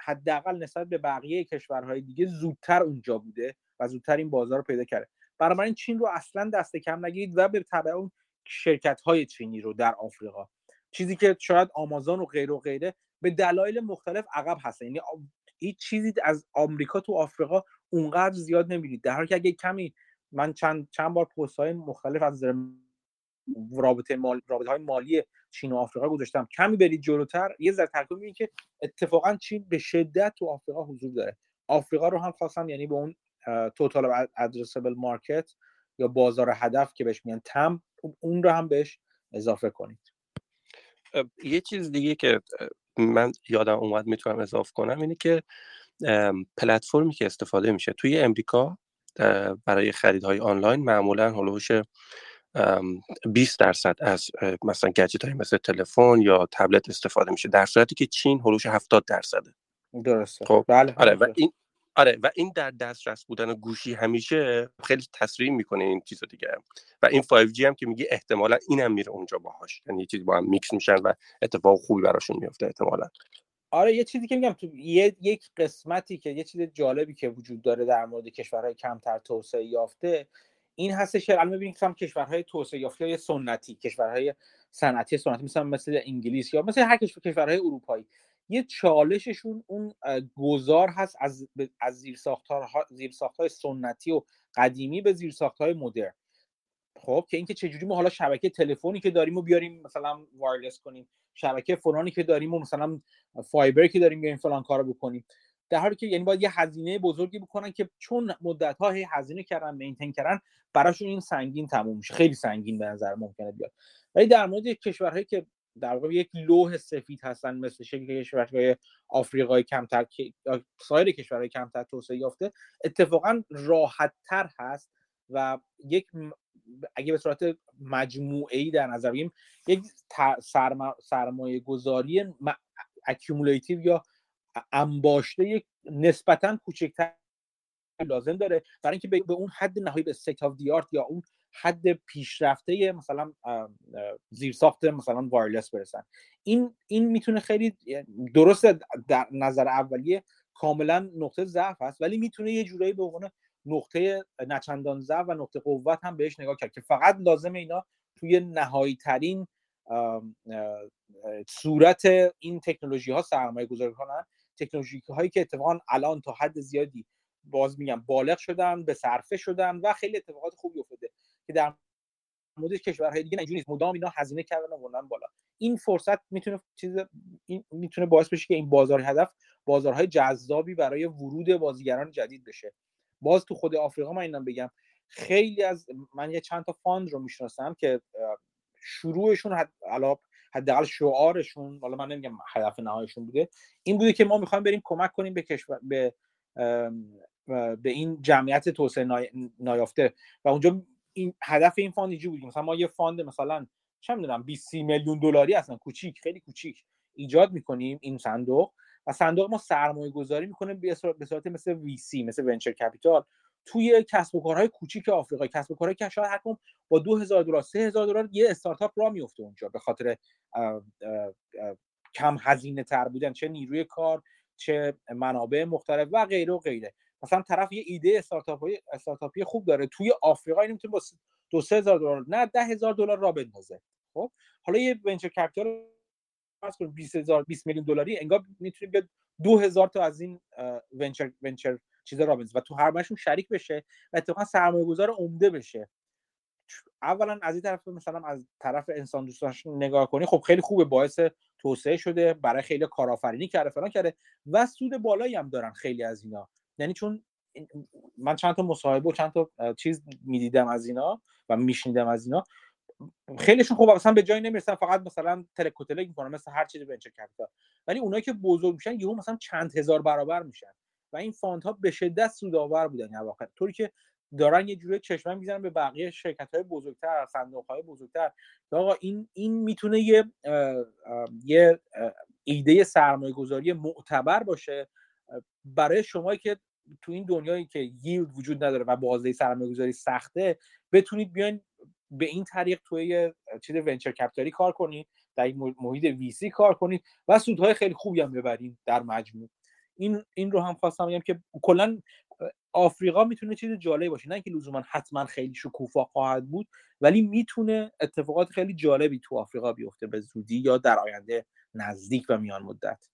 A: حداقل نسبت به بقیه کشورهای دیگه زودتر اونجا بوده و زودتر این بازار رو پیدا کرده. بنابراین چین رو اصلا دست کم نگیرید و به تبع اون شرکت های چینی رو در آفریقا. چیزی که شاید آمازون و غیره و غیره به دلایل مختلف عقب هست یعنی هیچ چیزی از آمریکا تو آفریقا اونقدر زیاد نمی‌دید در حالی که اگه کمی من چند چند بار پست های مختلف از رابطه مال رابطه های مالی چین و آفریقا گذاشتم. کمی برید جلوتر یه ذره تحقیق می‌بینید که اتفاقا چین به شدت تو آفریقا حضور داره. آفریقا رو هم خواستم یعنی به اون توتال ادرسبل مارکت یا بازار هدف که بهش میگن تم اون رو هم بهش اضافه کنید.
E: یه چیز دیگه که من یادم اومد می‌تونم اضافه کنم اینه که پلتفرمی که استفاده میشه توی امریکا برای خریدهای آنلاین معمولا هلوش 20 درصد از مثلا گجت های مثل تلفن یا تبلت استفاده میشه در صورتی که چین هلوش 70 درصده.
A: درسته.
E: خب بله آره و این آره و این در دسترس بودن گوشی همیشه خیلی تسریع می‌کنه این چیزا دیگه. و این 5G هم که میگه احتمالا اینم میره اونجا باهاش. یعنی یه چیزی با هم میکس میشن و اتفاق خوبی براشون میفته احتمالا.
A: آره یه چیزی که میگم تو یه یک قسمتی که یه چیز جالبی که وجود داره در مورد کشورهای کمتر توسعه یافته این هستش که الان ببینید که کشورهای توسعه یافته سنتی کشورهای صنعتی سنتی مثلا مثل انگلیس یا مثل هر کشور کشورهای اروپایی. یه چالششون اون گذار هست از از زیرساختها زیرساختهای سنتی و قدیمی به زیرساختهای مدرن. خب که اینکه چجوری ما حالا شبکه تلفنی که داریم و بیاریم مثلا وایرلس کنیم شبکه فلانی که داریم و مثلا فایبر که داریم بیاریم فلان کارو بکنیم. در حالی که یعنی باید یه هزینه بزرگی بکنن که چون مدت ها هزینه کردن مینتین کردن براشون این سنگین تموم میشه. خیلی سنگین به نظر ممکنه بیاد. ولی در مورد کشورهایی که در واقع یک لوح سفید هستن مثل شکل کشورهای آفریقای کمتر سایر کشورهای کمتر توسعه یافته اتفاقا راحت تر هست و یک اگه به صورت مجموعه ای در نظر بگیریم یک سرمایه گذاری یا انباشته یک نسبتا کوچکتر لازم داره. برای اینکه به اون حد نهایی به state of the یا اون حد پیشرفته مثلا زیرساخت مثلا wireless برسن. این این می‌تونه خیلی درست در نظر اولیه کاملا نقطه ضعف است ولی می‌تونه یه جورایی به عنوان نقطه نچندان ضعف و نقطه قوت هم بهش نگاه کرد که فقط لازم اینا توی نهایی ترین صورت این تکنولوژی ها سرمایه گذاری کنن. تکنولوژی هایی که اتفاقا الان تا حد زیادی باز میگم بالغ شدن به صرفه شدن و خیلی اتفاقات خوبی افتاده. که در مورد کشورهای دیگه اینجوری نیست. مدام اینا هزینه کردن و بالا. این فرصت می‌تونه چیز این می‌تونه باعث بشه که این بازار هدف بازارهای جذابی برای ورود بازیگران جدید بشه. باز تو خود آفریقا من اینم بگم خیلی از من یه چند تا فاند رو می‌شناسم که شروعشون حد حداقل شعارشون حالا من نمیگم هدف نهاییشون بوده این بوده که ما می‌خوایم بریم کمک کنیم به کشور به به این جمعیت توسعه نایافته. و اونجا این هدف این fund اینجوری بود مثلا ما یه fund مثلا چه می‌دونم 20 میلیون دلاری اصلا کوچیک خیلی کوچیک ایجاد می‌کنیم این صندوق و صندوق ما سرمایه گذاری می‌کنه به صورت مثل VC مثل venture capital توی کسب و کارهای کوچیک آفریقا کسب و کارهایی که شاید هر با 2000 دلار 3000 دلار یه استارتاپ را میفته اونجا به خاطر کم هزینه تر بودن چه نیروی کار چه منابع مختلف و غیره و غیره. مثلا طرف یه ایده استارتاپی استارتاپی خوب داره توی آفریقا این می‌تونه با دو سه هزار دلار نه ده هزار دلار را بندازه خب؟ حالا یه venture capital فرض کن 20 هزار 20 میلیون دلاری انگار می‌تونه بیاد 2000 تا از این venture venture چیزا را بندازه و تو هر کدومشون شریک بشه و اتفاقا سرمایه گذار عمده بشه. اولا از این طرف مثلا از طرف انسان دوستانش نگاه کنی خب خیلی خوبه باعث توسعه شده برای خیلی کارآفرینی کرده فلان کرده و سود بالایی هم دارن خیلی از اینا. یعنی چون من چند تا مصاحبه و چند تا چیز می‌دیدم از اینا و میشنیدم از اینا. خیلیشون خوب مثلا به جایی نمی‌رسن فقط مثلا تلک و تلک می‌کنن مثل هر چیزی venture capital ولی اونایی که بزرگ میشن یهو مثلا چند هزار برابر میشن و این fund ها به شدت سودآور بودن یعنی واقعا. طوری که دارن یه جوری چشمه می‌زنن به بقیه شرکت های بزرگتر صندوق های بزرگتر آقا این این می‌تونه یه یه ایده سرمایه گذاری معتبر باشه برای شما که تو این دنیایی که ییلد وجود نداره و بازده سرمایه گذاری سخته بتونید بیاین به این طریق توی چیز ونچر کپیتالی کار کنید در این محیط ویسی کار کنید و سودهای خیلی خوبی هم ببرید در مجموع. این این رو هم خواستم بگم که کلا آفریقا می‌تونه چیز جالبی باشه. نه اینکه لزوما حتما خیلی شکوفا خواهد بود ولی می‌تونه اتفاقات خیلی جالبی تو آفریقا بیفته به زودی یا در آینده نزدیک و میان مدت.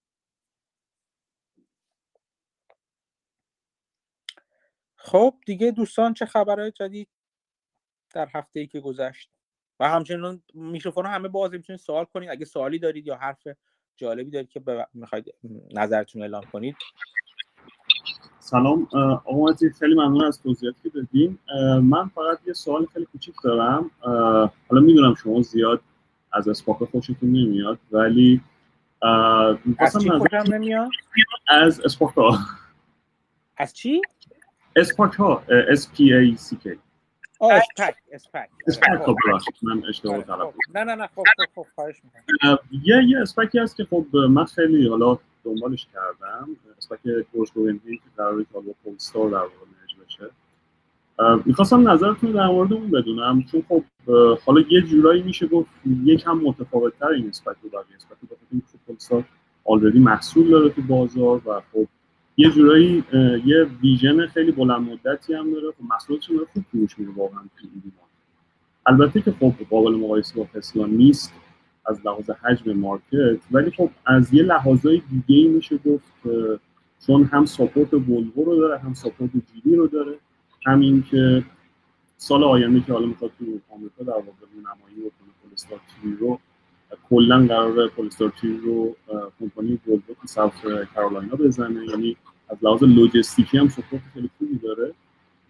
A: خب دیگه دوستان چه خبرهای جدید در هفته ای که گذشت؟ و همچنین میکروفون همه باز می‌تونید سوال کنید. اگه سوالی دارید یا حرف جالبی دارید که می‌خواید نظرتون اعلام کنید.
F: سلام. آقا خیلی ممنون از توضیحاتی که دادین. من فقط یه سوال خیلی کوچیک دارم. حالا می‌دونم شما زیاد از اسپاکا خوشتون نمیاد ولی
A: از چی نمیاد؟
F: از اسپاکا
A: از چی؟
F: اسپاکا S P A C K.
A: اسپک اسپک
F: اسپک. خب. من اشتباه
A: آره،
F: کردم
A: خب. نه نه نه خب خب خب خواهش
F: یه یه اسپکی هست که خب من خیلی حالا دنبالش کردم. اسپک کورس گوینگی که قراره که حالا پولستار در واقع بشه. می‌خواستم نظرتون در مورد اون بدونم. چون خب حالا یه جورایی میشه گفت یکم متفاوتتر این اسپک رو بقیه اسپک رو بخاطر اینکه پولستار آلردی محصول داره تو بازار و خب یه جورایی یه ویژن خیلی بلند مدتی هم داره. خب محصولاتش داره خوب فروش میره واقعا تو البته که خب قابل مقایسه با تسلا نیست از لحاظ حجم market ولی خب از یه لحاظای دیگه ای میشه گفت چون هم support ولوو رو داره هم support جیلی رو داره همین که سال آینده که حالا می‌خواد تو آمریکا در واقع نمایی بکنه رو کلا قرار پولستار three رو کمپانی ولوو تو South Carolina بزنه. یعنی از لحاظ لجستیکی هم support خیلی خوبی داره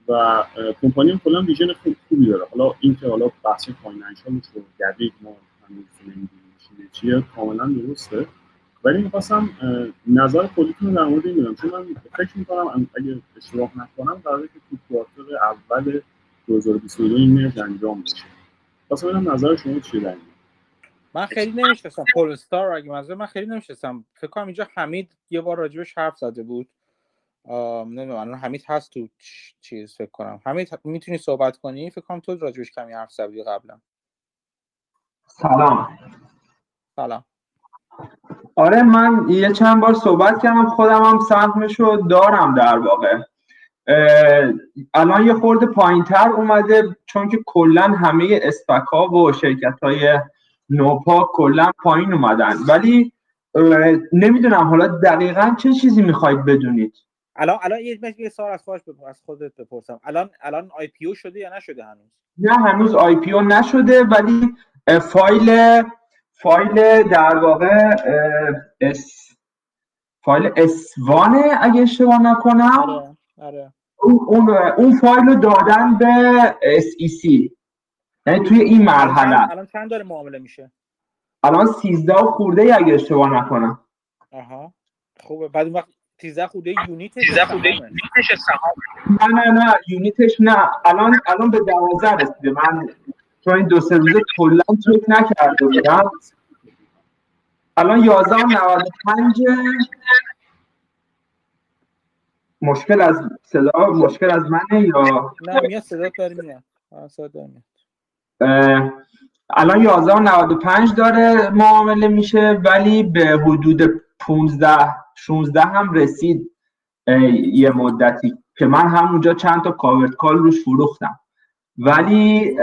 F: و کمپانی هم کلا vision خوب خوبی داره. حالا اینکه حالا بحث financial ش رو گردید ما هنوز چیه کاملا درسته. ولی می‌خواستم نظر کلیتون در مورد این چون من فکر می‌کنم اگه اشتباه نکنم قراره که تو کوارتر اول 2022 این مرج انجام بشه. خواستم ببینم نظر شما چیه در
A: من خیلی نمی‌شناسم پولستار اگه منظور من خیلی نمی‌شناسم. فکر کنم اینجا حمید یه بار راجبش حرف زده بود. نمی‌دونم الان حمید هست تو چیز فکر کنم. حمید می‌تونی صحبت کنی؟ فکر کنم تو راجبش کمی حرف زدی قبلا
G: سلام.
A: سلام.
G: آره من یه چند بار صحبت کردم خودم هم سهمشو دارم در واقع. الان یه خورده پایین تر اومده چون که کلا همه اسپک ها و شرکت های نوپا کلا پایین اومدن. ولی نمی‌دونم حالا دقیقا چه چیزی می‌خواید بدونید؟
A: الان الان یه سوال از خودش از خودت بپرسم. الان الان آی پی او شده یا نشده هنوز؟
G: نه هنوز IPO نشده ولی file file در واقع file S-1 ه اگه اشتباه نکنم.
A: آره آره.
G: اون, اون, اون فایل رو دادن به SEC یعنی توی این مرحله.
A: الان چند داره معامله میشه؟
G: الان 13 خورده ای اگه اشتباه نکنم.
A: آها. خوبه. بعد اون وقت 13 خورده unit 13 خورده unit ش
G: نه نه نه یونیتش نه. الان الان به 12 رسیده. من چون این دو سه روزه کلا چک نکرده بودم. الان 11 95 مشکل از صدا مشکل از منه یا
A: نه میاد صدا داره میاد. صدا میاد.
G: الان 11 و 95 داره معامله میشه ولی به حدود 15 16 هم رسید یه مدتی که من همونجا چند تا کاورت کال روش فروختم. ولی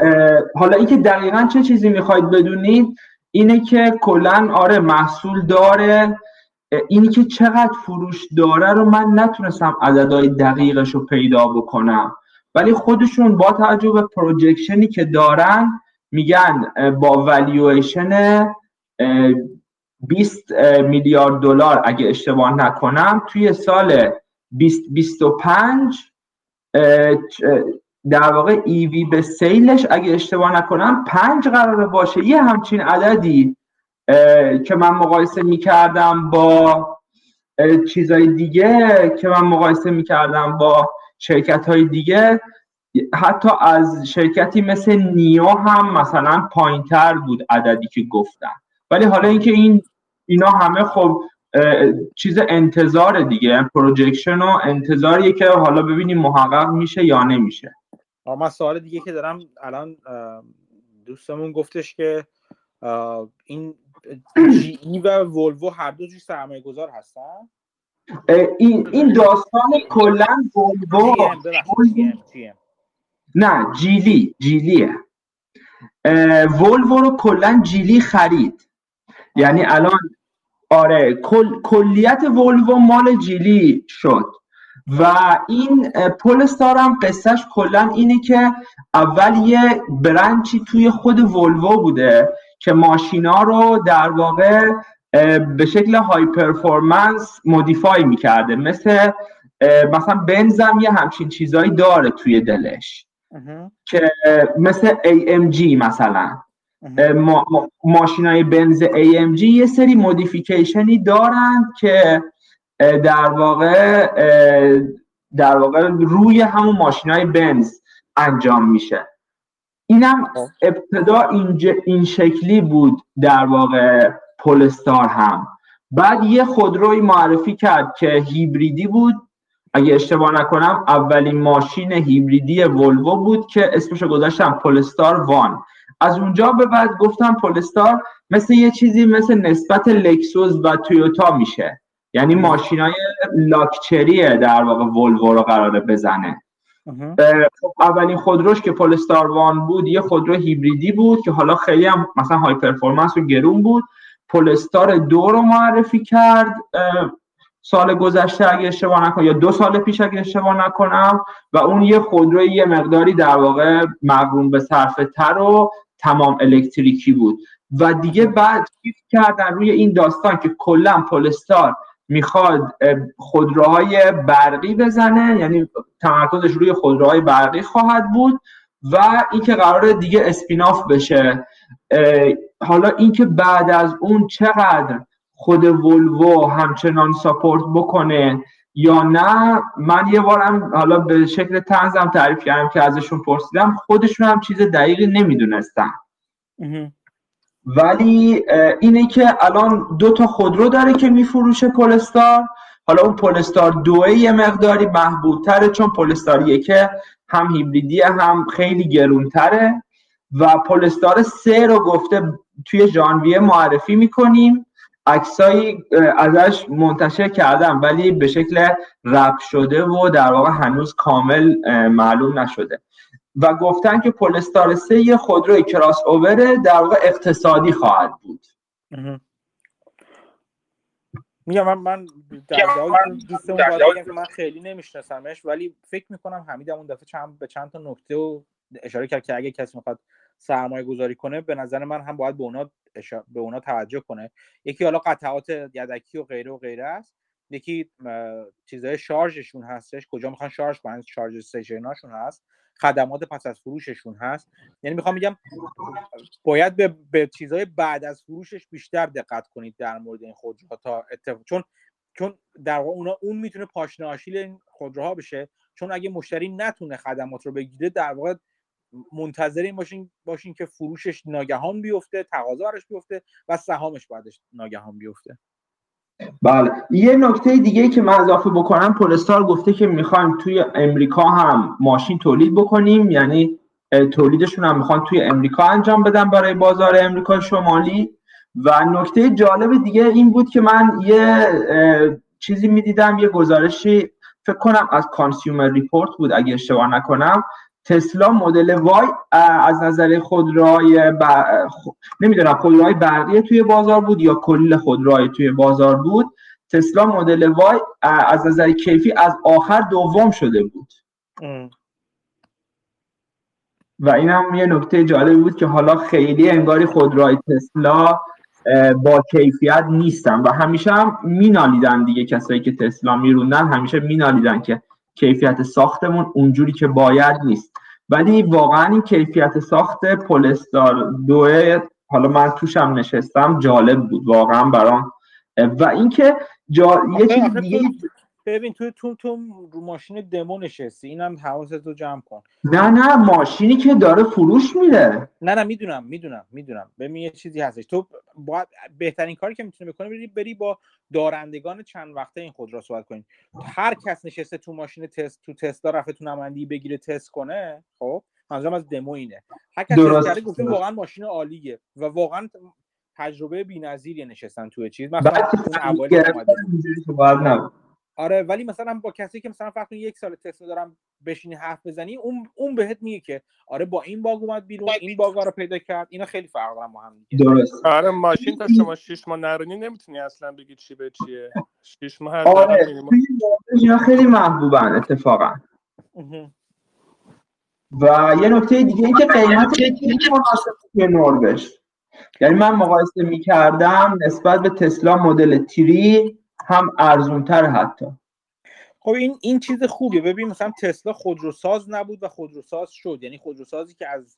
G: حالا اینکه دقیقا چه چیزی می‌خواید بدونید اینه که کلا آره محصول داره. اینی که چقدر فروش داره رو من نتونستم عددهای دقیقش رو پیدا بکنم. ولی خودشون با توجه به پروجکشنی که دارن میگن با ولیویشن 20 میلیارد دلار اگه اشتباه نکنم توی سال 2025 در واقع ایوی به سیلش اگه اشتباه نکنم پنج قراره باشه. یه همچین عددی که من مقایسه می‌کردم با چیزهای دیگه که من مقایسه می‌کردم با شرکت های دیگه حتی از شرکتی مثل نیو هم مثلا پایینتر بود عددی که گفتم ولی حالا اینکه این اینا همه خب چیز انتظار دیگه projection و انتظاریه که حالا ببینیم محقق میشه یا نمیشه.
A: من سوال دیگه که دارم الان دوستمون گفتش که این جیلی و ولوو هر دو جوش سرمایه گذار هستن؟
G: این این داستان کلا ولوو نه جیلی جیلیه. ولوو رو کلا جیلی خرید. یعنی الان آره کل، کلیت ولوو مال جیلی شد. و این پولستار هم قصهش کلا اینه که اول یه برنچی توی خود ولوو بوده که ماشینا رو در واقع به شکل های پرفورمنس مودیفای می‌کرده. مثل مثلا بنزم یه همچین چیزایی داره توی دلش. که مثل AMG مثلا. ما ماشین های بنز AMG یه سری مودیفیکیشنی دارند که در واقع در واقع روی همون ماشین های بنز انجام میشه. اینم خب. ابتدا این شکلی بود در واقع. پولستار هم. بعد یه خودروی معرفی کرد که هیبریدی بود. اگه اشتباه نکنم اولین ماشین هیبریدی ولوو بود که اسمشو گذاشتم پولستار وان. از اونجا به بعد گفتم پولستار مثل یه چیزی مثل نسبت لکسوس و تویوتا میشه. یعنی ماشین های لاکچریه در واقع ولوو رو قراره بزنه. خب اولین خودروش که پولستار وان بود یه خودرو هیبریدی بود که حالا خیلی هم مثلا های پرفورمنس و گرون بود. پولستار دو رو معرفی کرد سال گذشته اگه اشتباه نکنم یا دو سال پیش اگه اشتباه نکنم و اون یه خودرو یه مقداری در واقع مقرون به صرفه تر و تمام الکتریکی بود. و دیگه بعد کیف کردن روی این داستان که کلا پولستار می‌خواد خودروهای برقی بزنه یعنی تمرکزش روی خودروهای برقی خواهد بود و اینکه قرار دیگه اسپیناف بشه. حالا اینکه بعد از اون چقدر خود ولوو همچنان ساپورت بکنه یا نه من یه بارم حالا به شکل تنزم تعریف کردم که ازشون پرسیدم خودشون هم چیز دقیقی نمی‌دونستن. ولی اینه که الان دو تا خودرو داره که میفروشه پولستار. حالا اون پولستار دوه یه مقداری محبوبتره چون پولستار که هم هیبریدی هم خیلی گرونتره. و پولستار سه رو گفته توی ژانویه معرفی می‌کنیم. عکسایی ازش منتشر کردم ولی به شکل رپ شده و در واقع هنوز کامل معلوم نشده. و گفتن که پولستار سه یه خودروی کراس اوور در واقع اقتصادی خواهد بود.
A: میگم من من من خیلی نمیشناسمش ولی فکر می‌کنم حمید اون دفعه چند به چند تا نکته و اشاره کرد که اگه کسی می‌خواد سرمایه گذاری کنه به نظر من هم باید به اونا, به اونا توجه کنه. یکی حالا قطعات یدکی و غیره و غیره است. یکی چیزای شارژشون هستش. کجا می‌خوان شارژ کنن؟ شارژ استیشناشون هست. خدمات پس از فروششون هست. یعنی می‌خوام میگم باید به, به چیزهای بعد از فروشش بیشتر دقت کنید در مورد این خودروها تا اتفاق. چون چون در واقع اون می‌تونه پاشنه آشیل این خودروها بشه. چون اگه مشتری نتونه خدمات رو بگیره در واقع منتظر این باشین باشین که فروشش ناگهان بیفته تقاضا براش بیفته و سهامش بعدش ناگهان بیفته.
G: بله. یه نکته دیگه که من اضافه بکنم پولستار گفته که می‌خوایم توی امریکا هم ماشین تولید بکنیم یعنی تولیدشون هم می‌خوان توی امریکا انجام بدن برای بازار امریکا شمالی. و نکته جالب دیگه این بود که من یه چیزی می‌دیدم یه گزارشی فکر کنم از Consumer Report بود اگه اشتباه نکنم. تسلا Model Y از نظر خودروهای ب... نمی‌دونم خودروهای برقی توی بازار بود یا کل خودروهای توی بازار بود؟ تسلا Model Y از نظر کیفی از آخر دوم شده بود. و این هم یه نکته جالب بود که حالا خیلی انگاری خودروهای تسلا با کیفیت نیستن. و همیشه هم مینالیدن دیگه کسایی که تسلا میروندن همیشه مینالیدن که کیفیت ساختمون اونجوری که باید نیست. ولی واقعا این کیفیت ساخت پولستار دوه حالا من توشم نشستم جالب بود واقعا برام. و اینکه جا... یه چیز دیگه
A: ببین تو تو تو رو ماشین دمو نشستی اینم حواست رو جمع کن.
G: نه نه ماشینی که داره فروش میره
A: نه نه می‌دونم می‌دونم می‌دونم. ببین یه چیزی هستش. تو باید بهترین کاری که می‌تونی بکنی بری بری با دارندگان چند وقته این خود را صحبت کنی. هر کس نشسته تو ماشین تست تو تست رفته تو نمایندگی بگیره تست کنه خب منظورم از دمو اینه. هر کس کرده گفته واقعا ماشین عالیه و واقعا تجربه بی‌نظیری نشستن توی چیز. مثلا اون آره ولی مثلا با کسی که مثلا فقط یک سال تست دارم بشینی حرف بزنی اون اون بهت میگه که آره با این باگ اومد بیرون این باگ رو پیدا کرد اینا خیلی فرق دارن با هم
C: درست. آره ماشین تا شما 6 ماه نرونی نمی‌تونی اصلا بگی چی به چیه. 6 ماه هر
G: آره اینا خیلی محبوبن اتفاقا. و یه نکته دیگه این که قیمت خیلی مناسب نروژ یعنی من مقایسه می‌کردم نسبت به تسلا مدل تری هم ارزونتر حتی.
A: خب این این چیز خوبیه. ببین مثلا تسلا خودروساز نبود و خودروساز شد. یعنی خودروسازی که از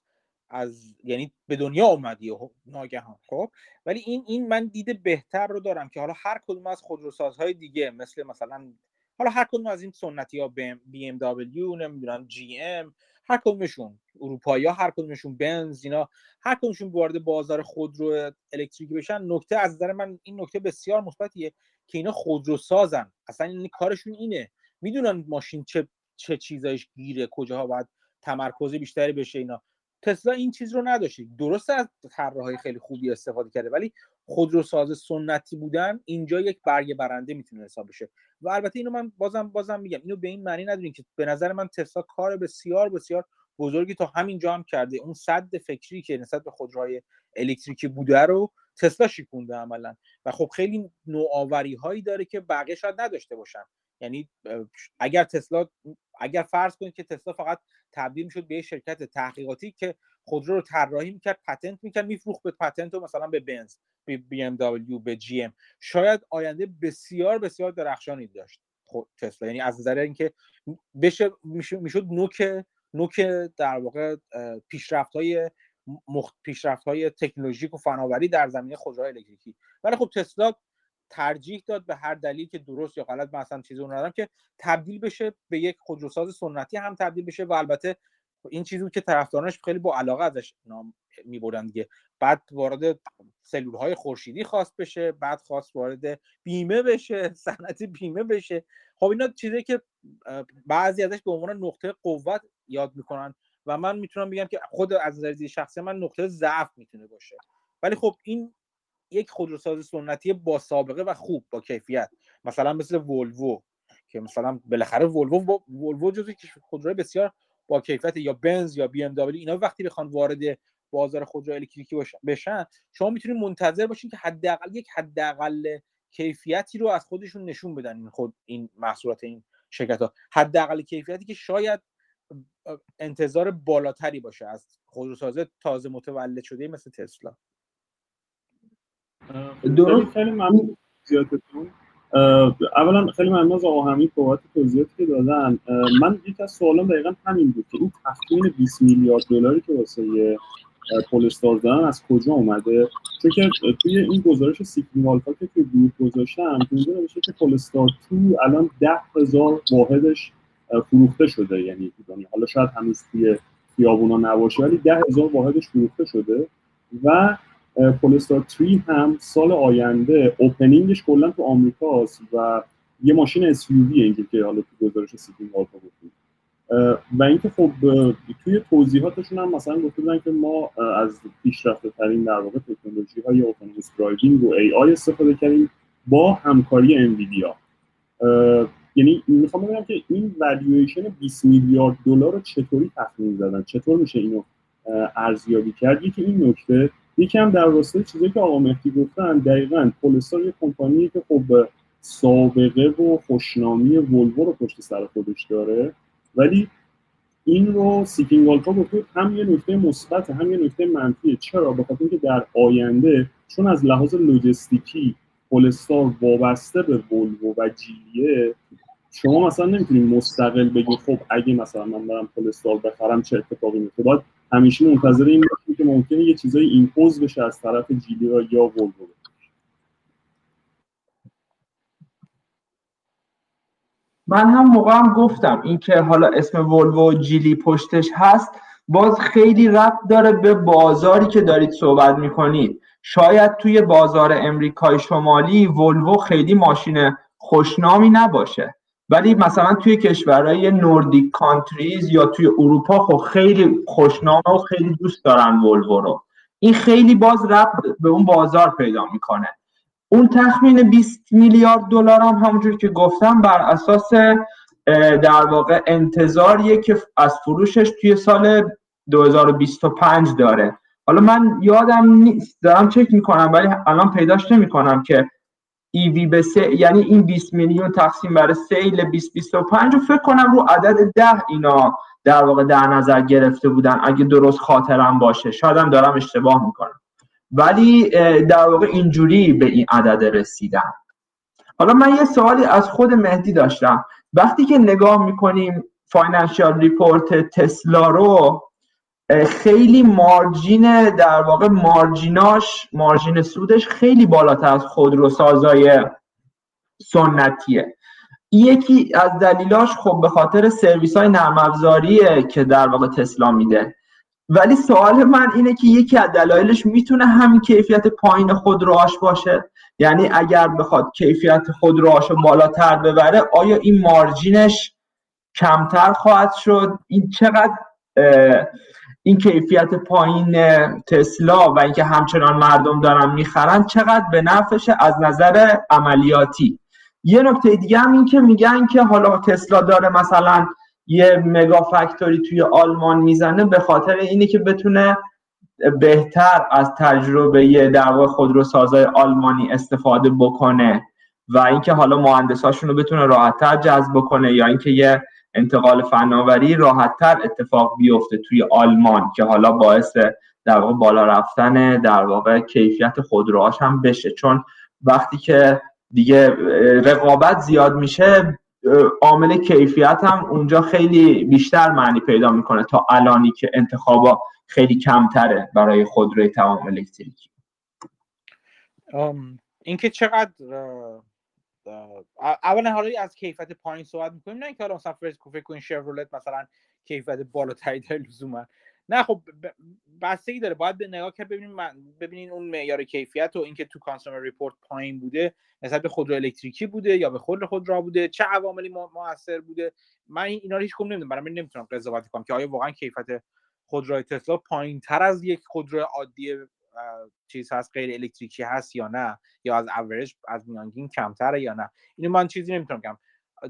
A: از یعنی به دنیا اومدی ناگهان. خب؟ ولی این این من دید بهتر رو دارم که حالا هر کدوم از خودروسازهای دیگه مثل مثلا حالا هر کدوم از این سنتی ها بی ام دبلیو نمی‌دونم جی ام هر کدومشون اروپایی ها هر کدومشون بنز اینا هر کدومشون وارد بازار خودرو الکتریکی بشن نکته از نظر من این نکته بسیار مثبتیه که اینا خودرو سازن اصلا این کارشون اینه. می‌دونن ماشین چه چه چیزایش گیره کجاها باید تمرکز بیشتری بشه اینا. تسلا این چیز رو نداشته. درسته از طراحهای خیلی خوبی استفاده کرده ولی خودروساز سنتی بودن اینجا یک برگ برنده می‌تونه حساب بشه. و البته اینو من بازم بازم میگم اینو به این معنی نداریم که به نظر من تسلا کار بسیار بسیار بزرگی تا همینجا هم کرده. اون صد فکری که نسبت به خودروهای الکتریکی بوده رو تسلا شیکونده عملا. و خب خیلی نوآوری هایی داره که بقیه شاید نداشته باشن. یعنی اگر تسلا اگر فرض کنید که تسلا فقط تبدیل می‌شد به یه شرکت تحقیقاتی که خودرو رو طراحی می‌کرد پتنت می‌کرد میفروخت به پتنت و مثلا به بنز به بی ام دبلیو به جی ام. شاید آینده بسیار بسیار درخشانی داشت تسلا. یعنی از نظر اینکه بشه می‌شد نوک نوک در واقع پیشرفت های مخ... پیشرفت های تکنولوژیک و فناوری در زمینه خودروهای الکتریکی. ولی خب تسلا ترجیح داد به هر دلیل که درست یا غلط مثلا چیزی رو ندارم که تبدیل بشه به یک خودروساز سنتی هم تبدیل بشه و البته این چیزی که طرفدارانش خیلی با علاقه ازش نام میبردن دیگه. بعد وارد سلول های خورشیدی خواست بشه بعد خواست وارد بیمه بشه صنعت بیمه بشه. خب اینا چیزی که بعضی ازش به عنوان نقطه قوت یاد می‌کنن. و من می‌تونم بگم که خود از نظر شخصی من نقطه ضعف می‌تونه باشه. ولی خب این یک خودروساز سنتی با سابقه و خوب با کیفیت. مثلا مثل ولوو که مثلا بالاخره ولوو ولوو جزو خودروی بسیار با کیفیت یا بنز یا بی ام اینا وقتی بخوان وارد بازار خودرو الکتریکی بشن شما می‌تونید منتظر باشین که حداقل یک حداقل کیفیتی رو از خودشون نشون بدن این خود این محصولات این شرکت ها حداقل کیفیتی که شاید انتظار بالاتری باشه از خودروساز تازه متولد شده مثل تسلا.
F: درست. خیلی ممنون زیادتون. اولا خیلی ممنون از آقا حمید بابت توضیحاتی که دادن. من یک از سوالم دقیقا همین بود که این تخمین 20 میلیارد دلاری که واسه پولستار دارن از کجا اومده؟ چون که توی این گزارش Seeking Alpha که توی گروه گذاشتم تو اینجا نوشته که پولستار 2 الان ده هزار واحدش فروخته شده یعنی دنیا. حالا شاید هنوز توی خیابونا نباشه ولی ده هزار واحدش فروخته شده. و پولستار 3 هم سال آینده opening ش کلا تو آمریکاست و یه ماشین SUV اینجور که حالا تو گزارش Seeking Alpha گفتیم. و اینکه خب توی توضیحاتشون هم مثلا گفته بودن که ما از پیشرفته ترین در واقع تکنولوژی های autonomous driving و AI استفاده کردیم با همکاری انویدیا یعنی می‌خوام بگم که این والویشن 20 میلیارد دلار رو چطوری تخمین زدن؟ چطور میشه اینو ارزیابی کرد؟ یکی این نکته یکی هم در راستای چیزی که آقا مهدی گفتن دقیقا پولستار یه کمپانی که خب سابقه و خوشنامی ولوو رو پشت سر خودش داره ولی این رو Seeking Alpha گفته هم یه نکته مثبت هم یه نکته منفیه. چرا؟ به خاطر اینکه در آینده چون از لحاظ لجستیکی پولستار وابسته به ولوو و جیلیه شما مثلا نمی‌تونید مستقل بگید خب اگه مثلا من برم پولستار بخرم چه اتفاقی میفته باید همیشه منتظر این باشیم که ممکنه یه چیزای impose بشه از طرف جیلی یا ولوو
G: من هم موقع هم گفتم اینکه حالا اسم ولوو جیلی پشتش هست باز خیلی ربط داره به بازاری که دارید صحبت می‌کنید. شاید توی بازار امریکای شمالی ولوو خیلی ماشین خوشنامی نباشه. ولی مثلا توی کشورهای نوردیک کانتریز یا توی اروپا خب خیلی خوشنامه و خیلی دوست دارن ولوو رو. این خیلی باز ربط به اون بازار پیدا می‌کنه. اون تخمین 20 میلیارد دلار هم همونجور که گفتم بر اساس در واقع انتظاریه که از فروشش توی سال 2025 داره. حالا من یادم نیست دارم چک می‌کنم ولی الان پیداش نمی‌کنم که ایوی به سه یعنی این 20 میلیون تقسیم بر سیل 2025 رو فکر کنم رو عدد ده اینا در واقع در نظر گرفته بودن. اگه درست خاطرم باشه. شاید دارم اشتباه می‌کنم. ولی در واقع اینجوری به این عدد رسیدم حالا من یه سوالی از خود مهدی داشتم. وقتی که نگاه می‌کنیم financial report تسلا رو خیلی margin در واقع margin اش margin سودش خیلی بالاتر از خودروسازای سنتیه. یکی از دلیلاش خب به خاطر سرویس های نرم افزاریه که در واقع تسلا میده. ولی سوال من اینه که یکی از دلایلش می‌تونه همین کیفیت پایین خودروهاش باشه؟ یعنی اگر بخواد کیفیت رو بالاتر ببره آیا این مارجینش کمتر خواهد شد؟ این چقدر این کیفیت پایین تسلا و اینکه همچنان مردم دارن می‌خرن چقدر به نفعشه از نظر عملیاتی. یه نکته دیگه هم این که میگن که حالا تسلا داره مثلا یه مگا فکتوری توی آلمان می‌زنه به خاطر اینه که بتونه بهتر از تجربه یه واقع خودروسازای آلمانی استفاده بکنه و اینکه حالا مهندساشون رو بتونه راحتتر جذب بکنه یا اینکه یه انتقال فناوری راحتتر اتفاق بیفته توی آلمان که حالا باعث در واقع بالا رفتن در واقع کیفیت خودروهاش هم بشه. چون وقتی که دیگه رقابت زیاد میشه عامل کیفیت هم اونجا خیلی بیشتر معنی پیدا می‌کنه تا الانی که انتخابا خیلی کمتره برای خودروی تمام الکتریکی.
A: اینکه چقدر اولا حالا از کیفیت پایین صحبت می‌کنیم نه اینکه حالا مثلا فکر کنین شورولت مثلا کیفیت بالاتری داره لزوما. نه خب بستگی داره. باید به نگاه کرد ببینیم ببینین اون معیار کیفیت و اینکه تو کانسومر ریپورت پایین بوده نسبت به خودرو الکتریکی بوده یا به خود خود را بوده چه عواملی موثر بوده. من اینا رو هیچ کدوم نمی‌دونم. برای نمی‌تونم قضاوت کنم که آیا واقعا کیفیت خودروی تسلا پایین تر از یک خودرو عادی چیز هست غیر الکتریکی هست یا نه؟ یا از اوریج از میانگین کمتره یا نه؟ اینو من چیزی نمی‌تونم بگم.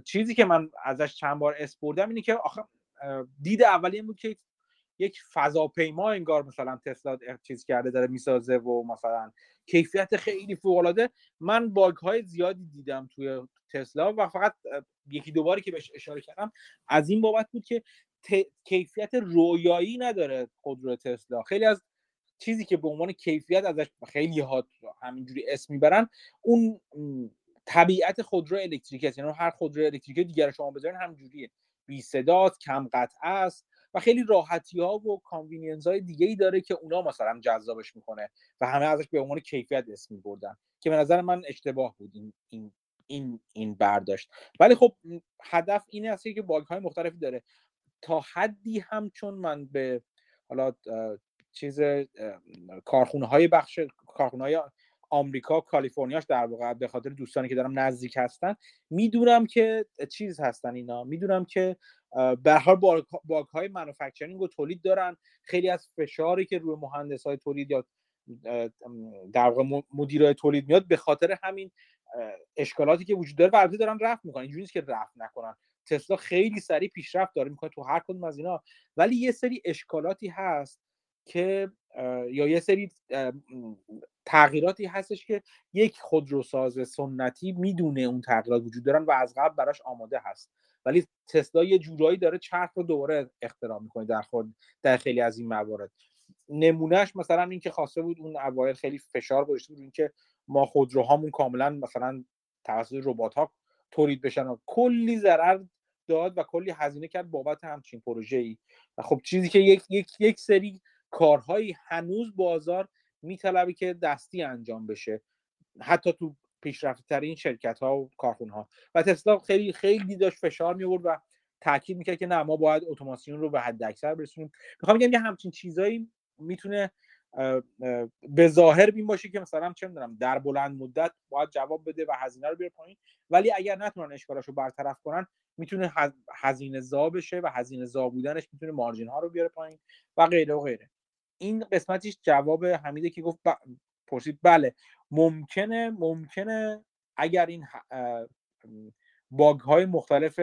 A: چیزی که من ازش چند بار اسپردم اینه که آخه دید اولی بود که یک فضاپیما انگار مثلا تسلا چیز کرده داره می‌سازه و مثلا کیفیت خیلی فوق العاده من باگ های زیادی دیدم توی تسلا و فقط یکی دوباری که بهش اشاره کردم از این بابت بود که کیفیت رویایی نداره خودرو تسلا. خیلی از چیزی که به عنوان کیفیت ازش خیلی ها همینجوری اسم می‌برن اون طبیعت خودرو الکتریکی است. یعنی هر خودرو الکتریکی دیگر شما بذارین همجوریه بی صدات کم قطع است و خیلی راحتی ها و کانوینینس های دیگه ای داره که اونا مثلا جذابش می‌کنه و همه ازش به عنوان کیفیت اسم بردن که به نظر من اشتباه بود این این این این برداشت. ولی خب هدف اینه است که باگ های مختلفی داره. تا حدی هم چون من به حالا چیز کارخونه های بخش کارخونه های آمریکا کالیفرنیاش در واقع به خاطر دوستانی که دارم نزدیک هستن می‌دونم که چیز هستن اینا. می‌دونم که به هر باگ های منوفکچرینگ و تولید دارن. خیلی از فشاری که روی مهندس های تولید یا در واقع مدیرای تولید میاد به خاطر همین اشکالاتی که وجود داره و دارن رفت می‌کنن. اینجوری که رفت نکنن. تسلا خیلی سریع پیشرفت داره می‌کنه تو هر کدوم از اینا. ولی یه سری اشکالاتی هست که یا یه سری تغییراتی هستش که یک خودروساز سنتی می‌دونه اون تغییرات وجود دارن و از قبل براش آماده هست. ولی تسلا یه جورایی داره چرخ رو دوباره اختراع می‌کنه در خود در خیلی از این موارد. نمونهش مثلا اینکه خواسته بود اون اوایل خیلی فشار گذاشته بود اینکه ما خودروهامون کاملا مثلا توسط ربات ها تولید بشن و کلی ضرر داد و کلی هزینه کرد بابت همچین پروژه ای و خب چیزی که یک, یک, یک سری کارهایی هنوز بازار میطلبه که دستی انجام بشه. حتی تو پیشرفته ترین شرکت ها و کارخونه ها و تسلا خیلی خیلی داشت فشار می و تاکید می‌کرد که نه ما باید اتوماسیون رو به حد اکثر برسونیم. می‌خوام بگم یه همچین چیزایی می‌تونه به ظاهر بین باشه که مثلا چه می‌دونم در بلند مدت باید جواب بده و هزینه رو بیاره پایین. ولی اگر نتونن اشکالاشو برطرف کنن می‌تونه هزینه زا بشه و هزینه زا بودنش می‌تونه مارجین ها رو بیاره پایین و غیره و غیره. این قسمتیش جواب حمیده که گفت پرسید بله ممکنه ممکنه اگر این باگ های مختلف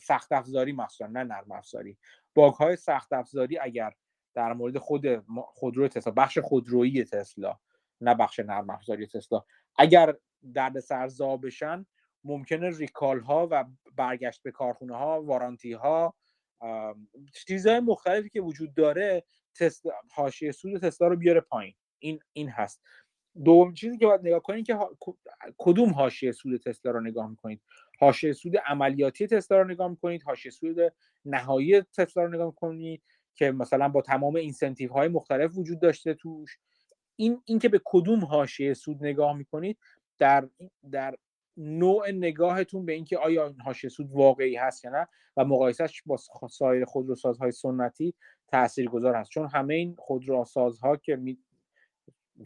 A: سخت افزاری مثلا نه نرم افزاری باگ های سخت افزاری اگر در مورد خود خودرو تسلا بخش خودرویی تسلا نه بخش نرم افزاری تسلا اگر درد سرزا بشن ممکنه ریکال ها و برگشت به کارخونه ها وارانتی ها چیزهای مختلفی که وجود داره تسلا حاشیه سود تسلا رو بیاره پایین. این این هست. دوم چیزی که باید نگاه کنید که کدوم حاشیه سود تسلا رو نگاه می‌کنید؟ حاشیه سود عملیاتی تسلا رو نگاه می‌کنید؟ حاشیه سود نهایی تسلا رو نگاه می‌کنید که مثلا با تمام اینسنتیو های مختلف وجود داشته توش؟ این اینکه به کدوم حاشیه سود نگاه می‌کنید در در نوع نگاهتون به اینکه آیا حاشیه سود واقعی هست یا نه و مقایسهش با سایر خودروسازهای سنتی تاثیرگذار هست. چون همه این خودروسازها که می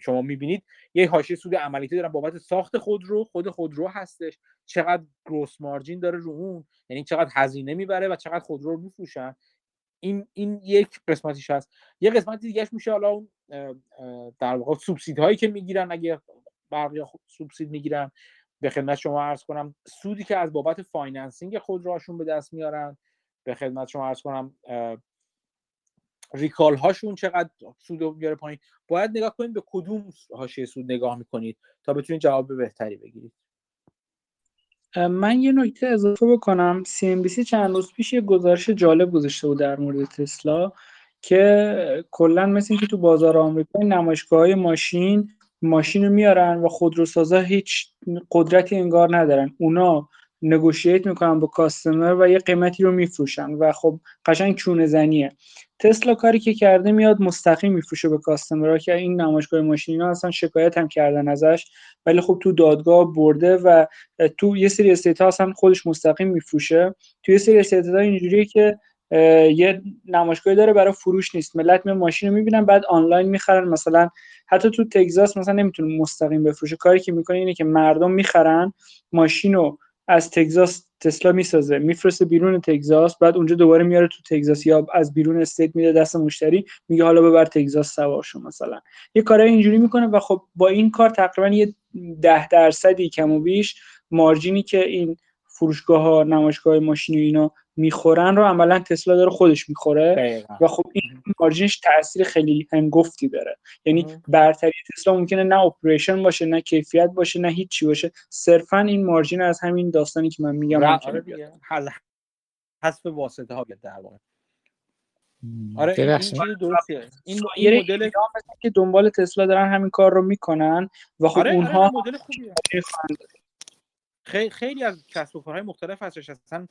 A: شما می‌بینید یه حاشیه سود عملیاتی دارن بابت ساخت خودرو خود خودرو هستش. چقدر گروس مارجین داره رو اون یعنی چقدر هزینه می‌بره و چقدر خودرو رو میفروشن. این این یک قسمتیش هست. یه قسمت دیگهش میشه حالا اون در واقع سوبسید هایی که می‌گیرن. اگه برقی سوبسید می‌گیرن به خدمت شما عرض کنم سودی که از بابت financing خودروهاشون به دست میارن. به خدمت شما عرض کنم recall هاشون چقدر سود میاره پایین؟ باید نگاه کنید به کدوم حاشیه سود نگاه می‌کنید تا بتونید جواب بهتری بگیرید.
B: من یه نکته اضافه بکنم. CNBC چند روز پیش یه گزارش جالب گذاشته بود در مورد تسلا که کلا مثل اینکه تو بازار آمریکا نمایشگاه های ماشین ماشین رو میارن و خودروسازا هیچ قدرتی انگار ندارن. اونا نگوشیت می‌کنن با کاستمر و یه قیمتی رو میفروشن و خب قشنگ چونه زنیه تسلا کاری که کرده میاد مستقیم میفروشه به کاستمرها که این نمایشگاه ماشین ها اصلا شکایت هم کردن ازش. ولی خب تو دادگاه برده و تو یه سری استیت ها اصلا خودش مستقیم میفروشه. تو یه سری state ها اینجوریه که یه نمایشگاهی داره برای فروش نیست. ملت می ماشین رو می‌بینن بعد آنلاین می‌خرن. مثلا حتی تو تگزاس مثلا نمی‌تونه مستقیم بفروشه. کاری که می‌کنه اینه که مردم می‌خرن ماشین رو از تگزاس تسلا می‌سازه. میفرسته بیرون تگزاس بعد اونجا دوباره میاره تو تگزاس یا از بیرون state میده دست مشتری میگه حالا ببر تگزاس سوار شو مثلا. یه کارای اینجوری می‌کنه و خب با این کار تقریبا یه ده درصدی کم و بیش مارجینی که این فروشگاه ها نمایشگاه ماشینی و اینا می‌خورن رو عملا تسلا داره خودش می‌خوره و خب این مارجینش تاثیر خیلی هنگفتی داره. یعنی برتری تسلا ممکنه نه اپریشن باشه نه کیفیت باشه نه هیچی باشه. صرفا این مارجین از همین داستانی که من میگم
A: آره حذف واسطه ها در واقع. آره این درسته
B: این, این مدل که دنبال تسلا دارن همین کار رو می‌کنن و خب آره, آره،
A: اونها خیلی از کسب و کارهای مختلف هستش. اصلا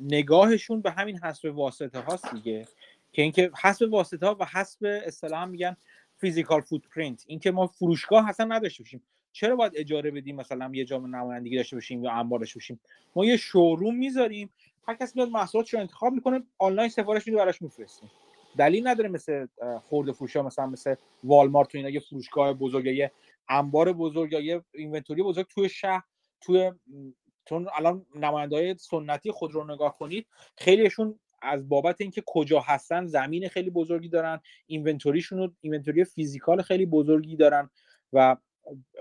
A: نگاهشون به همین حسب واسطه هاست دیگه. که اینکه حسب واسطه ها و حسب اصطلاحا میگن فیزیکال فوتپرینت اینکه ما فروشگاه اصلا نداشته باشیم. چرا باید اجاره بدیم؟ مثلا یه جام نمایندگی داشته باشیم یا انبار داشته باشیم. ما یه شوروم می‌ذاریم. هر کسی میاد محصولاتش رو انتخاب می‌کنه آنلاین سفارش میده براش میفرستیم دلیل نداره مثل خورده فروشا مثلا مثل والمارت و اینا یه فروشگاه بزرگ یه انبار بزرگ یا یه inventory بزرگ توی شهر توی چون الان های سنتی خودرو نگاه کنید خیلیشون از بابت اینکه کجا هستن زمین خیلی بزرگی دارن inventory شون inventory physical خیلی بزرگی دارن و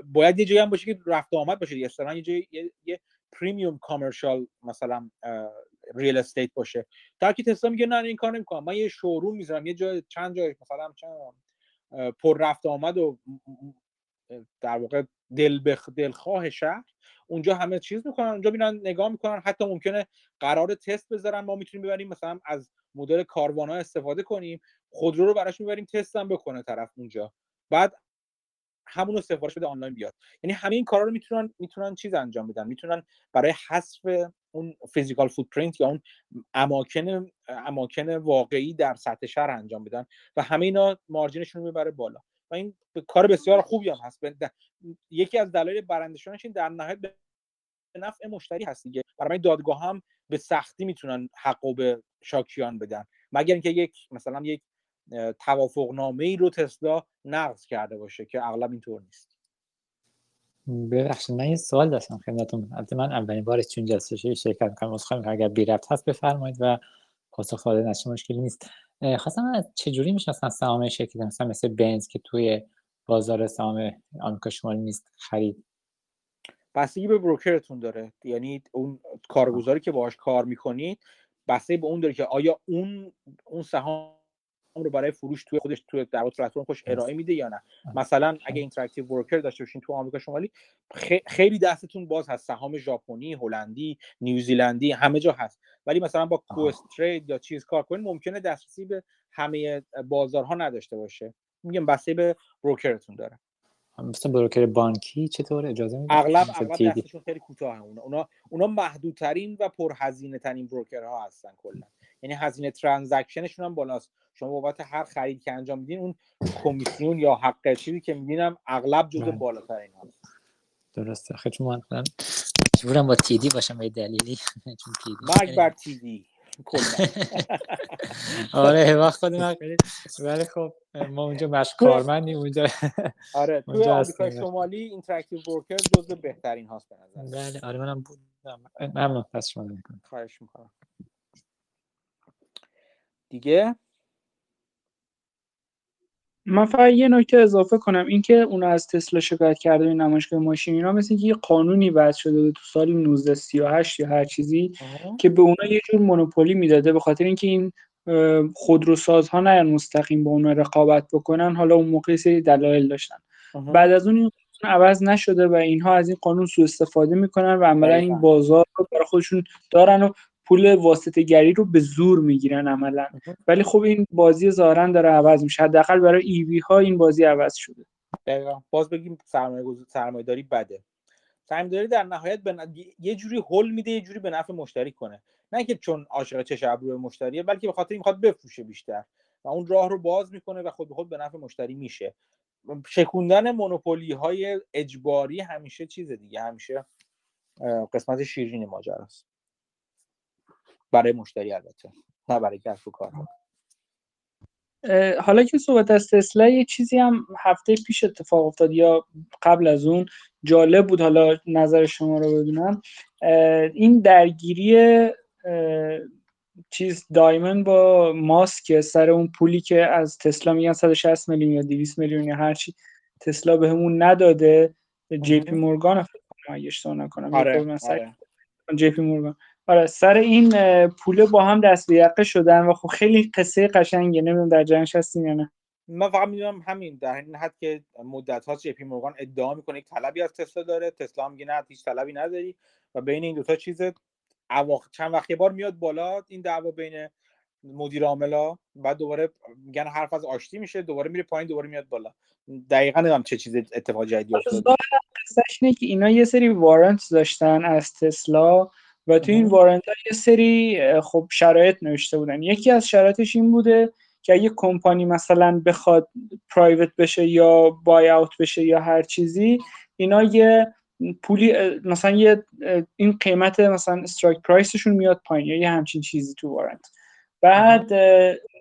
A: باید یه جایی هم باشه که رفت آمد باشه یه یه جایی یه, یه premium commercial مثلا ریل استیت باشه. در که تسلا میگه نه این کار نمی‌کنم. من یه شوروم می‌ذارم یه جای چند جای مثلا چند پر رفت آمد و در واقع دل بخ دلخواه شهر اونجا همه چیز می‌کنن اونجا میرن نگاه می‌کنن حتی ممکنه قرار تست بذارن ما می‌تونیم ببریم مثلا از مدل کاروانا استفاده کنیم خودرو رو براش می‌بریم تست هم بکنه طرف اونجا. بعد همون رو سفارش بده آنلاین بیاد. یعنی همه این کارا رو می‌تونن می‌تونن چیز انجام بدن. می‌تونن برای حذف اون فیزیکال فوتپرینت یا اون اماکن اماکن واقعی در سطح شهر انجام بدن و همه اینا مارجینشون می‌بره بالا. و این کار بسیار خوبی هم هست. یکی از دلایل برنده شدنش این در نهایت به نفع مشتری هست دیگه. برای دادگاه هم به سختی می‌تونن حقو به شاکیان بدن. مگر اینکه یک مثلا یک توافق نامه ای رو تسلا نقض کرده باشه که اغلب اینطور نیست.
D: ببخشید من یه سوال داشتم خدمتتون. البته من اولین بار چون جلسه شرکت می‌خوام اگر بی رفت هست بفرمایید و پاسخ داده نشه مشکلی نیست. خواستم از چجوری می‌شناسن سهام شرکت مثلا مثل بنز که توی بازار سهام آمریکا شمالی نیست خرید.
A: بستگی به بروکرتون داره. یعنی اون کارگزاری که باهاش کار می‌کنید بستگی به اون داره که آیا اون اون سهام رو برای فروش توی خودش توی در پلتفرم خوش ارائه میده یا نه؟ مثلا اگه Interactive Brokers داشته باشین تو آمریکا شمالی خیلی دستتون باز هست. سهام ژاپنی هلندی نیوزیلندی همه جا هست. ولی مثلا با Questrade یا چیز کار کنین ممکنه دسترسی به همه بازارها نداشته باشه. میگم بسته به بروکرتون داره.
D: مثلا بروکر بانکی چطور اجازه میده
A: اغلب اغلب دستشون خیلی کوتاه اونا. اونا اونا محدودترین و پرهزینه ترین بروکرها هستن کلا. یعنی هزینه transaction شون هم بالاست. شما بابت هر خرید که انجام میدین اون کمیسیون یا حق چیزی که میدینم اغلب جزء بله. بالاترین هست
D: درسته. خیلی من مجبورم با تیدی باشم به دلیلی چون
A: تیدی مرگ بر تیدی
D: آره وقت خودم ولی خب ما اونجا مشق کارمندیم اونجا
A: آره توی آمریکا شمالی اینتراکتیو ورکر جزء بهترین هاست به
D: نظر بله آره منم بودم ممنون پس شما می‌کنم
A: خواهش می‌کنم. دیگه؟
B: من فقط یه نکته اضافه کنم اینکه اون از تسلا شکایت کرده این نمایشگاه ماشین اینا مثل اینکه یه قانونی وضع شده بود تو سال 1938 یا هر چیزی که به اونا یه جور مونوپولی می‌داده به خاطر اینکه این خودروسازها نه مستقیم با اونا رقابت بکنن حالا اون موقع سری دلایل داشتن. بعد از اون این عوض نشده و اینها از این قانون سوء استفاده می‌کنن و عملا این بازار رو برای خودشون دارن و پول واسطه گری رو به زور می‌گیرن عملا. ولی خب این بازی ظاهرا داره عوض میشه. حداقل برای ایوی ها این بازی عوض شده.
A: دقیقا. باز بگیم سرمایه داری بده. سرمایه داری در نهایت به یه جوری هول میده یه جوری به نفع مشتری کنه. نه که چون عاشق چش ابرو مشتریه بلکه به خاطر می‌خواد بفروشه بیشتر. و اون راه رو باز می‌کنه و خود به خود به نفع مشتری میشه. شکوندن مونوپولی های اجباری همیشه چیز دیگه همیشه قسمت شیرین ماجراست. برای مشتری البته. نه برای کسب و کار.
B: حالا که صحبت از تسلا یه چیزی هم هفته پیش اتفاق افتاد یا قبل از اون جالب بود حالا نظر شما رو بدونم این درگیری چیز دایمن با ماسک سر اون پولی که از تسلا میگن 160 میلیون یا 200 میلیون یا هرچی تسلا بهمون نداده JP Morgan فکر کنم اگه اشتباه نکنم.
A: آره, آره.
B: JP Morgan. آره سر این پوله با هم دست به یقه شدن و خب خیلی قصه قشنگه نمی‌دونم در جریانش هستین یا نه.
A: من فقط می‌دونم همین در این حد که مدت ها JP Morgan ادعا می‌کنه یک طلبی از تسلا داره تسلا میگه نه هیچ طلبی نداری و بین این دوتا چیز چند وقت بار میاد بالا این دعوا بین مدیر عاملا بعد دوباره میگن حرف از آشتی میشه دوباره میره پایین دوباره میاد بالا. دقیقا نمی‌دونم چه چیز اتفاق جدیدی افتاده.
B: اینه که اینا یه سری وارنت داشتن از تسلا و تو این وارنت ها یه سری خب شرایط نوشته بودن. یکی از شرایطش این بوده که اگه کمپانی مثلا بخواد پرایوت بشه یا بای اوت بشه یا هر چیزی اینا یه پولی مثلا یه این قیمت مثلا استرایک پرایسشون میاد پایین یا یه همچین چیزی تو وارنت. بعد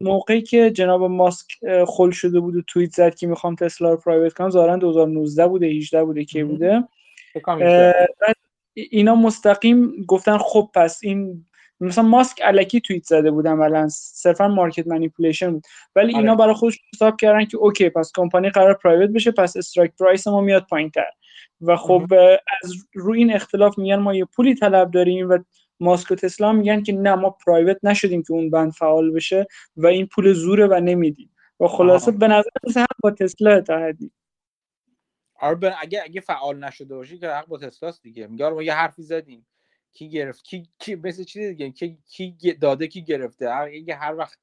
B: موقعی که جناب ماسک خل شده بود و توییت زد که می‌خوام تسلا رو private کنم ظاهرا 2019 بوده 18 بوده که بوده؟ بعد اینا مستقیم گفتن خب پس این مثلا ماسک الکی توییت زده بود عملا صرفا market manipulation بود. ولی اینا آره. برای خودش حساب کردن که okay پس کمپانی قرار private بشه پس strike price ما میاد پایینتر. و خب از روی این اختلاف میگن ما یه پولی طلب داریم و ماسک و تسلا میگن که نه ما پرایوت نشدیم که اون بند فعال بشه و این پول زوره و نمیدیم. و خلاصه به نظر هم با تسلا اتحادی
A: آره اگه اگه فعال نشده باشی که حق با تسلاست دیگه. میگه ما یه حرفی زدیم. کی گرفت؟ کی کی مثل چیز دیگه کی کی داده کی گرفته؟ اگه هر وقت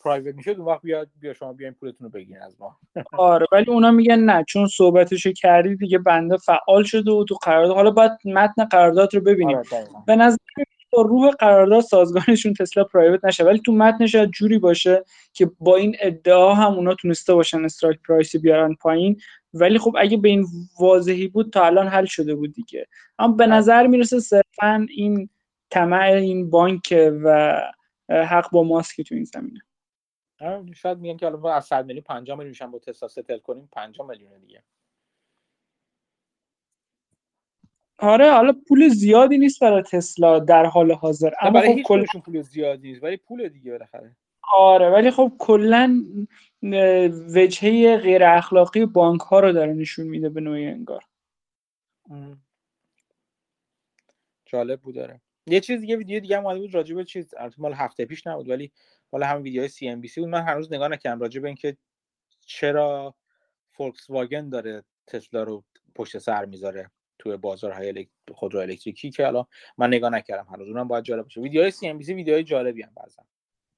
A: پرایوت می‌شد اون وقت بیاد بیا شما بیاین پولتون رو بگیرین از ما.
B: آره ولی اونا میگن نه چون صحبتشو کردی دیگه بنده فعال شده و تو قرارداد حالا باید متن قرارداد رو ببینیم. آره به نظر با روح قرارداد سازگارشون تسلا پرایوت نشه ولی تو متنش شاید جوری باشه که با این ادعا هم اونا تونسته باشن استرایک پرایس بیارن پایین. ولی خب اگه به این واضحی بود تا الان حل شده بود دیگه. اما به نظر می‌رسه صرفا این طمع این بانک و حق با ماسک تو این زمینه.
A: آره، شاید میگن که حالا از 100 میلیون 50 میلیون میشن با تسلا ستل کنیم 50 میلیون دیگه.
B: آره حالا پول زیادی نیست برای تسلا در حال حاضر.
A: اما برای خب کل... پول زیادی نیست ولی پول دیگه بالاخره.
B: آره ولی خب کلا وجهه غیر اخلاقی بانک ها رو داره نشون میده به نوعی انگار.
A: جالب بود داره یه چیز دیگه ویدیو دیگه هم بود راجع به چیز. مال هفته پیش نبود ولی مال هم ویدیوهای سی ام بی سی بود. من هنوز نگاه نکردم راجع به اینکه چرا فولکس واگن داره تسلا رو پشت سر می‌ذاره توی بازارهای خودرو الکتریکی که الان من نگاه نکردم هنوز. اونم باید جالب باشه. ویدیوهای CNBC ویدیوهای جالبی هم بعضا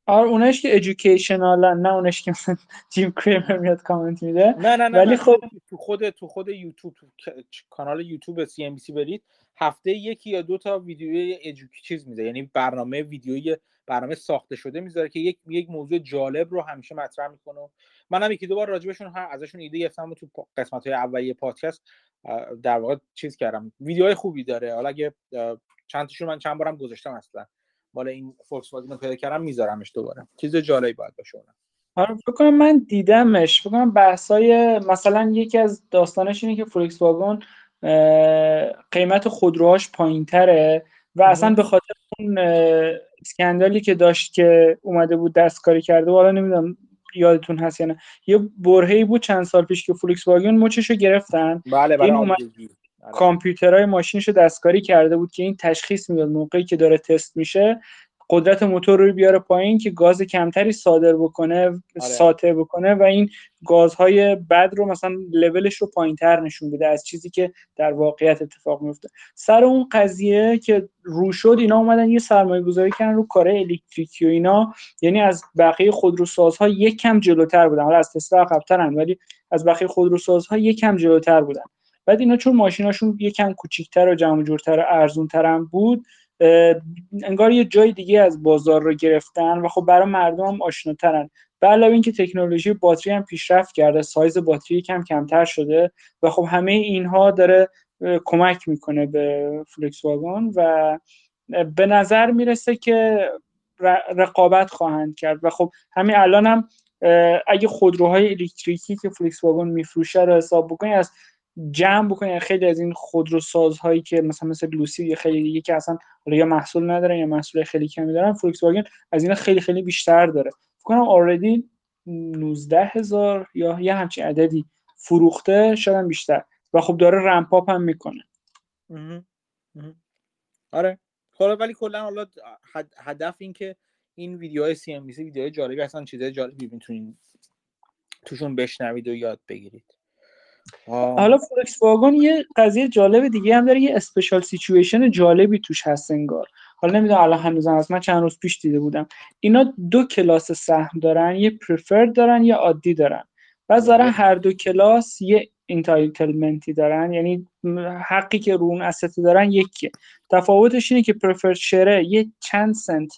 B: آره اونش که educational نه اونش که جیم کریمر میاد کامنت میده.
A: نه نه نه ولی خب تو خود تو خود یوتیوب تو کانال یوتیوب CNBC برید. هفته یکی یا دو تا ویدیوی educ چیز میده. یعنی برنامه ویدیوی برنامه ساخته شده می‌ذاره که یک یک موضوع جالب رو همیشه مطرح می‌کنه. منم یکی دو بار راجبشون ازشون ایده گرفتم تو قسمت های اولیه پادکست در واقع چیز کردم. ویدیوهای خوبی داره. حالا اگه چند تاشون من چند بارم گذاشتم اصلا. بالا این فوکس واگن پیدا کردم میذارمش دوباره. چیز جالبی باید باشه اونم.
B: آره فکر کنم من دیدمش. فکر کنم بحثای مثلا یکی از داستانش اینه که فولکس واگن قیمت خودروهاش پایینتره و اصلا به خاطر اون اسکندالی که داشت که اومده بود دستکاری کرده حالا نمی‌دونم یادتون هست یا نه. یه برهه‌ای بود چند سال پیش که فولکس واگن مچشو گرفتن.
A: بله بله
B: این اومد. کامپیوترهای ماشینشو دستکاری کرده بود که این تشخیص می‌داد موقعی که داره تست میشه قدرت موتور رو بیاره پایین که گاز کمتری صادر بکنه آره. ساطع بکنه و این گازهای بد رو مثلا لولش رو پایینتر نشون بده از چیزی که در واقعیت اتفاق میفته سر اون قضیه که رو شد اینا اومدن یه سرمایه گذاری کردن رو کار الکتریکی و اینا. یعنی از بقیه خودروسازها یک کم جلوتر بودن. حالا از تسلا عقب‌ترن ولی از بقیه خودروسازها یک کم جلوتر بودن. بعد اینا چون ماشیناشون یکم کوچیکتر و جمع جورتر و ارزونتر هم بود انگار یه جای دیگه از بازار رو گرفتن و خب برای مردم هم آشناترن. به علاوه اینکه تکنولوژی باتری هم پیشرفت کرده سایز باتری کم کمتر شده و خب همه اینها داره کمک می‌کنه به فولکس واگن و به نظر می‌رسه که رقابت خواهند کرد و خب همین الان هم اگه خودروهای الکتریکی که فولکس واگن میفروشه رو حساب بکنی از جمع بکنین خیلی از این خودروسازهایی که مثلا مثل Lucid یا خیلی دیگه که اصلا یا محصول ندارن یا محصول خیلی کمی دارن فولکس واگن از اینا خیلی خیلی بیشتر داره. فکر کنم ID 19 هزار یا یه همچین عددی فروخته شدن بیشتر. و خب داره ramp up هم می‌کنه.
A: آره. حالا ولی کلا حالا هدف این که این ویدیوهای سی ام ویدیوهای جالبی اصلا چیزای جالبی می‌تونین توشون بشنوید و یاد بگیرید.
B: حالا فولکس واگن یه قضیه جالب دیگه هم داره یه special situation جالبی توش هست انگار. حالا نمی‌دونم الان هنوزم از من چند روز پیش دیده بودم. اینا دو کلاس سهم دارن یه preferred دارن یا عادی دارن. و دارن بله. هر دو کلاس یه entitlement ی دارن. یعنی حقی که رو اون دارن یکیه. تفاوتش اینه که preferred share ه یه چند سنت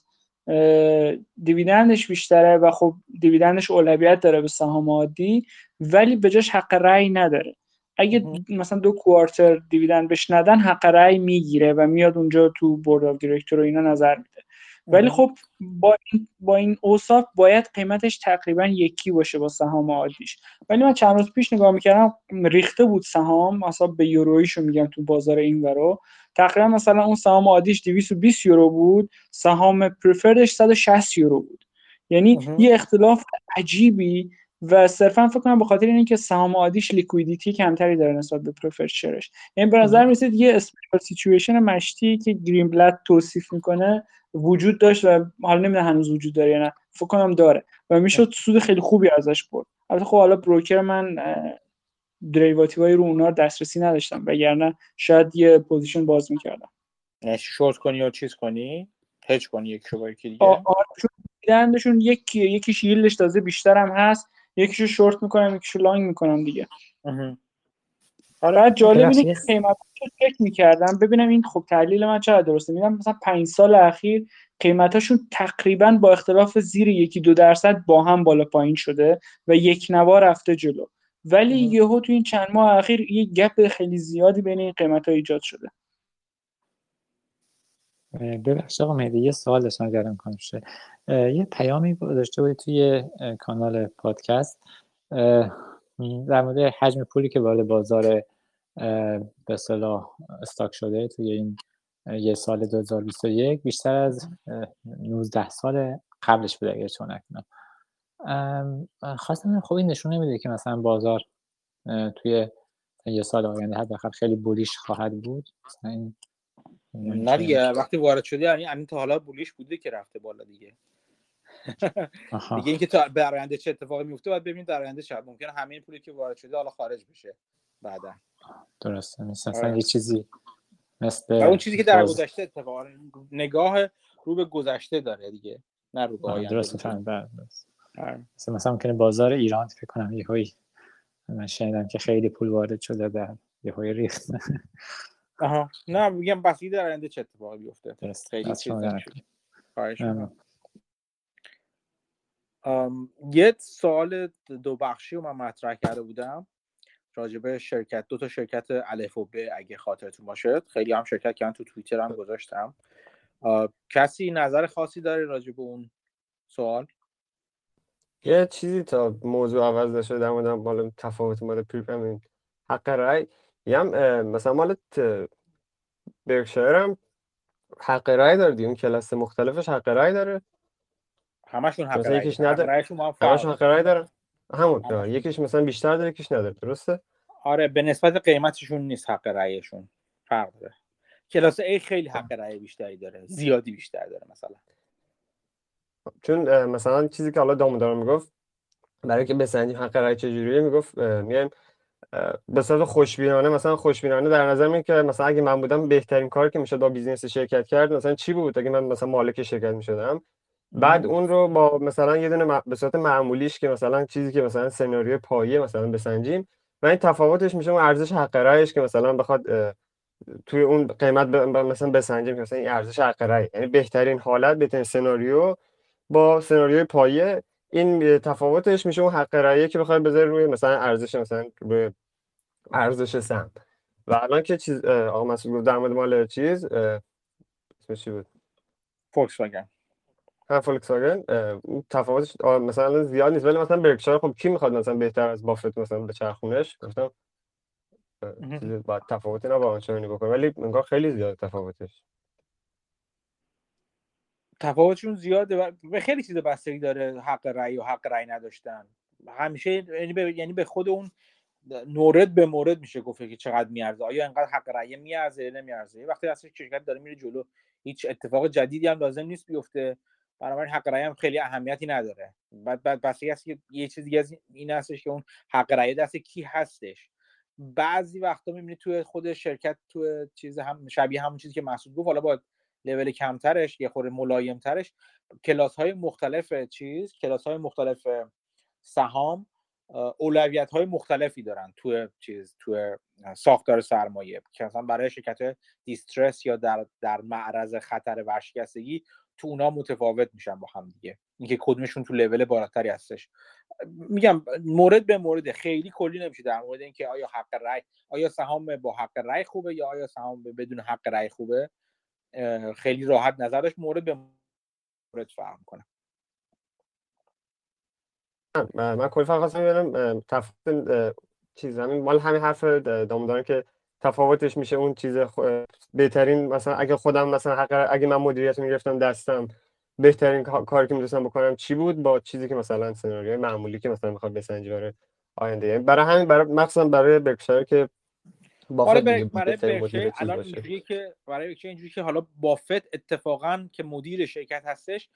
B: dividend ش بیشتره و خب dividend ش اولویت داره به سهام عادی ولی به جاش حق رأی نداره. اگه مثلا دو quarter dividend بهش ندن حق رأی می‌گیره و میاد اونجا تو board of director و اینا نظر میده. ولی خب با این با این اوصاف باید قیمتش تقریبا یکی باشه با سهام عادیش. ولی من چند روز پیش نگاه می‌کردم ریخته بود سهام مثلا به یورویشو میگم تو بازار این ورو. تقریبا مثلا اون سهام عادیش 220 یورو بود سهام preferred ش 160 یورو بود. یعنی یه اختلاف عجیبی و صرفا فکر کنم به خاطر اینکه سهام عادیش liquidity کمتری داره نسبت به preferred share ش یعنی به نظر می‌رسید یه special situation مشتی که Greenblatt توصیف می‌کنه وجود داشت و حالا نمی‌دونم هنوز وجود داره یا نه. فکر کنم داره و می‌شد سود خیلی خوبی ازش برد. البته خب حالا broker من derivative های رو اونا دسترسی نداشتم وگرنه شاید یه position باز می‌کردم.
A: یعنی شورت کنی یا چیز کنی؟ hedge کنی یکی شو یکی دیگه؟
B: یک یکیش yield ش تازه بیشتر هم هست. یکیشو شورت می‌کنم یکیشو long می‌کنم دیگه. آره جالب اینه که قیمت رو چک می‌کردم. ببینم این خب تحلیل من چقدر درسته. میدم مثلا پنج سال اخیر قیمتاشون تقریبا با اختلاف زیر یکی دو درصد با هم بالا پایین شده و یک نوا رفته جلو. ولی یهو تو این چند ماه اخیر یه گپ خیلی زیادی بین این قیمت ها ایجاد شده.
D: ببخشید آقا مهدی یه سوال داشتم اگر امکان یه پیامی داشته بودی توی کانال پادکست. در مورد حجم پولی که وارد بازار به صلاح استاک شده توی این یه سال 2021 بیشتر از 19 سال قبلش بوده اگر چون نکنم. خواستم خب این نشون نمیده که مثلا بازار توی یه سال آینده حداقل خیلی بولیش خواهد بود.
A: این نه دیگه وقتی وارد شده یعنی همین تا حالا بولیش بوده که رفته بالا دیگه. دیگه اینکه تا در آینده چه اتفاقی میفته باید ببینید در آینده شب ممکنه همه این پولی که وارد شده حالا خارج بشه بعدا.
D: درسته مثلا آره. یه چیزی مثل
A: اون چیزی که در گذشته اتفاق نگاه رو به گذشته داره دیگه نه رو به آینده
D: درسته فهمیدم آره. مثلا مثلا ممکنه بازار ایران فکر کنم یه هایی من شنیدم که خیلی پول وارد شده در یه هایی ریخت.
A: آها. نه میگم بس در آینده چه اتفاقی بیفته.
D: درست. خیلی
A: یه سوال دو بخشی رو من مطرح کرده بودم. راجبه شرکت دو تا شرکت الف و ب اگه خاطرتون باشه. خیلی هم شرکت کردن تو توییتر هم گذاشتم. کسی نظر خاصی داره راجب اون سوال؟
H: یه چیزی تا موضوع عوض نشده در مورد مال تفاوت مال prepayment حق رای هم مثلا مال برکشایر هم حق رای داره دیگه. اون کلاس مختلفش حق رای داره.
A: همشون حق رای
H: یکیش نداره همشون حق رای داره. همون. داره. یکیش مثلا بیشتر داره یکیش نداره. درسته؟
A: آره به نسبت قیمتشون نیست حق رایشون فرق داره. کلاس A خیلی حق رای بیشتری داره. زیادی بیشتر داره مثلا.
H: چون مثلا چیزی که حالا دامودار می‌گفت برای که بسنجیم حق رای چجوریه می‌گفت میایم به صورت خوشبینانه مثلا خوشبینانه در نظر می که مثلا اگه من بودم بهترین کار که می‌شد با بیزینس شرکت کرد مثلا چی بود؟ اگه من مثلا مالک شرکت می‌شدم بعد اون رو با مثلا یه دونه به صورت معمولیش که مثلا چیزی که مثلا سناریو پایه مثلا بسنجیم و این تفاوتش میشه اون ارزش حق رایش که مثلا بخواد توی اون قیمت مثلا بسنجیم که مثلا این ارزش حق رای یعنی بهترین حالت بهترین سناریو با سناریوی پایه این تفاوتش میشه اون حق رایه که بخواد بذاره روی مثلا ارزش مثلا روی ارزش سهم. و الان که چیز آقا مسئول گفت در مورد مال چیز اسمش چی بود؟
A: فولکس واگن
H: هم فولکس واگن تفاوتش مثلا زیاد نیست ولی مثلا برکشایر خب کی می‌خواد مثلا بهتر از بافت مثلا به چرخونش گفتم با تفاوتی نه با آنچنانی بکنه ولی انگار خیلی زیاد تفاوتش.
A: تفاوتشون زیاده و به خیلی چیز بستگی داره حق رأی و حق رأی نداشتن. همیشه یعنی به, یعنی به خود اون نورد به مورد میشه گفت که چقدر میارزه. آیا انقدر حق رأی میارزه نمیارزه؟ وقتی اصلا شرکت داره میره جلو هیچ اتفاق جدیدی هم لازم نیست بیفته. بنابراین حق رأی هم خیلی اهمیتی نداره. بعد بعد بستگی یه چیز دیگه از این هستش که اون حق رأی دست کی هستش. بعضی وقتا می‌بینی توی خود شرکت توی چیز هم شبیه همون چیزی که محسود گفت حالا با لول کمترش یه خورده ملایمترش. کلاس های مختلف چیز کلاس های مختلف سهام اولویت های مختلفی دارن تو چیز تو ساختار سرمایه. که مثلا برای شرکت دیسترس یا در در معرض خطر ورشکستگی تو اونا متفاوت میشن با هم دیگه. اینکه کدومشون تو لول بالاتری هستش. میگم مورد به مورد خیلی کلی نمیشه در مورد اینکه آیا حق رأی آیا سهام با حق رأی خوبه یا آیا سهام بدون حق رأی خوبه. خیلی راحت نظرش مورد به مورد فهم کنه
H: من کلی فقط خواستم ببینم تفاوت چیز همین مال همین حرف دامدارم که تفاوتش میشه اون چیز بهترین مثلا اگه خودم مثلا حق اگه من مدیریت می‌گرفتم دستم بهترین کاری که می‌تونستم بکنم چی بود؟ با چیزی که مثلا سناریوی معمولی که مثلا می‌خواد بسنجی برای آینده. برای همین برای مخصوصا برای برکشایر که
A: بافت برای برای الان اینجوریه که برای اینجوری که حالا بافت اتفاقا که مدیر شرکت هستش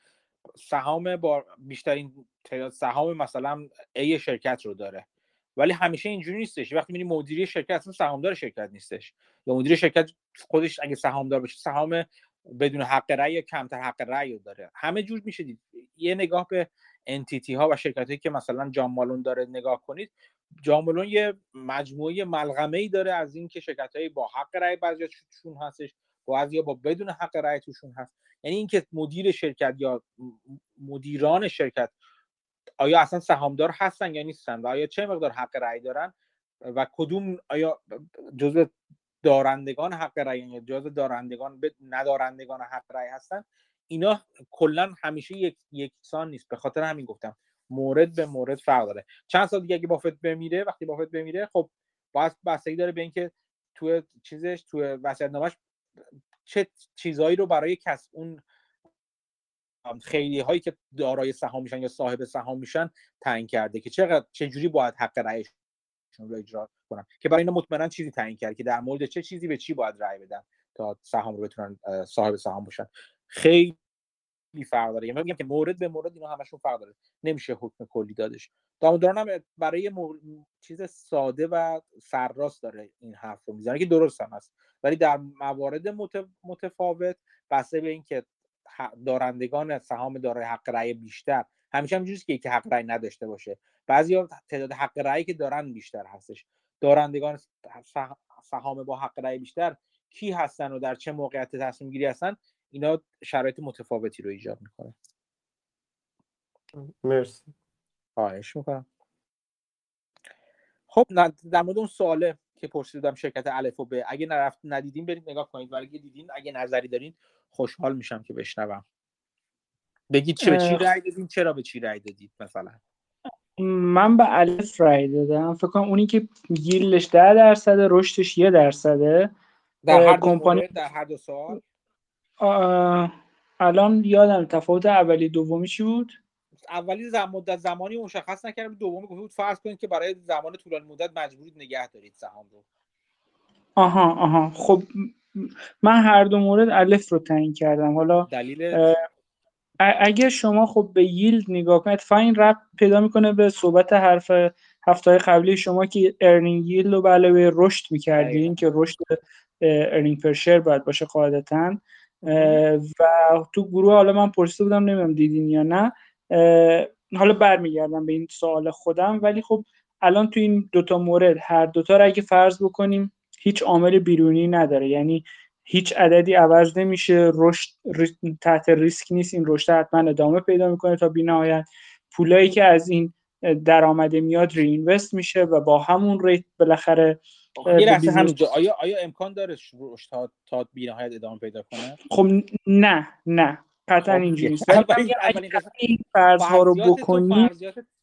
A: سهام با بیشترین تعداد سهام مثلا ای شرکت رو داره. ولی همیشه اینجوری نیستش. وقتی میری مدیری شرکت اصلا سهامدار شرکت نیستش. یا مدیر شرکت خودش اگه سهامدار باشه سهام بدون حق رأی یا کمتر حق رأی داره. همه جور میشه دید. یه نگاه به انتیتی ها و شرکت هایی که مثلا جامالون داره نگاه کنید جامالون یه مجموعه ملغمه ای داره از اینکه شرکت های با حق رأی بعضیاشون هستش بعضی با بدون حق رأی توشون هست. یعنی اینکه مدیر شرکت یا مدیران شرکت آیا اصلا سهامدار هستن یا نیستن و آیا چه مقدار حق رأی دارن و کدوم آیا جزء دارندگان حق رأی یا جزء دارندگان ندارندگان حق رأی هستن اینا کلا همیشه یک یکسان نیست. به خاطر همین گفتم مورد به مورد فرق داره. چند سال دیگه اگه بافت بمیره وقتی بافت بمیره خب باید بستگی داره به اینکه تو چیزش تو وصیت‌نامه‌اش چه چیزهایی رو برای کسب اون خیلی هایی که دارای سهام میشن یا صاحب سهام میشن تعیین کرده که چقدر چه جوری باید حق رأیشون رو اجرا کنن. که برای اینا مطمئنا چیزی تعیین کرده که در مورد چه چیزی به چی باید رأی بدن تا سهام رو بتونن صاحب سهام باشن. خیلی فرق داره یعنی میگم که مورد به مورد اینا همشون فرق داره نمیشه حکم کلی دادش. دامداران هم برای چیز ساده و سرراست داره این حرف رو می‌زنه که درست هم هست. ولی در موارد متفاوت بسته به اینکه دارندگان سهام دارای حق رأی بیشتر. همیشه همینجوریه که یکی حق رأی نداشته باشه. بعضی تعداد حق رأی که دارن بیشتر هستش. دارندگان سهام با حق رأی بیشتر کی هستن و در چه موقعیت تصمیم گیری هستن؟ اینا شرایط متفاوتی رو ایجاد می‌کنه.
H: مرسی.
A: خواهش می‌کنم. خب در مورد اون سواله که پرسیدم شرکت الف و ب اگه نرفت ندیدین برید نگاه کنید ولی اگه دیدین اگه نظری دارین خوشحال میشم که بشنوم. بگید چه به چی رأی دادین چرا به چی رأی دادید مثلا؟
B: من به الف رأی دادم. فکر کنم اونی که گیلش ده درصد رشدش یه درصده.
A: در هر کمپانی در هر دو سال
B: الان یادم تفاوت اولی دومی چی بود؟
A: اولی زم مدت زمانی مشخص نکردم دومی گفته بود فرض کنید که برای زمان طولانی مدت مجبورید نگه دارید سهام رو.
B: آها آها. خب من هر دو مورد الف رو تعیین کردم. حالا
A: دلیل؟
B: اگر شما خب به ییلد نگاه کنید فاین رپ پیدا می‌کنه به صحبت حرف هفته قبلی شما که earning yield رو به علاوه رشد می‌کردین که رشد earning per share باید باشه قاعدتا. و تو گروه حالا من پرسیده بودم نمی‌دونم دیدین یا نه. حالا برمیگردم به این سوال خودم. ولی خب الان تو این دوتا مورد هر دوتا رو اگه فرض بکنیم هیچ عامل بیرونی نداره. یعنی هیچ عددی عوض نمیشه رشد تحت ریسک نیست. این رشد حتما ادامه پیدا می‌کنه تا بینهایت. پولایی که از این درآمده میاد reinvest میشه و با همون rate بالاخره
A: همینجا آیا آیا امکان داره رشد تا تا بی‌نهایت ادامه پیدا کنه؟
B: خب نه نه. قطعا خب، اینجوری نیست. این فرض ها رو بکنی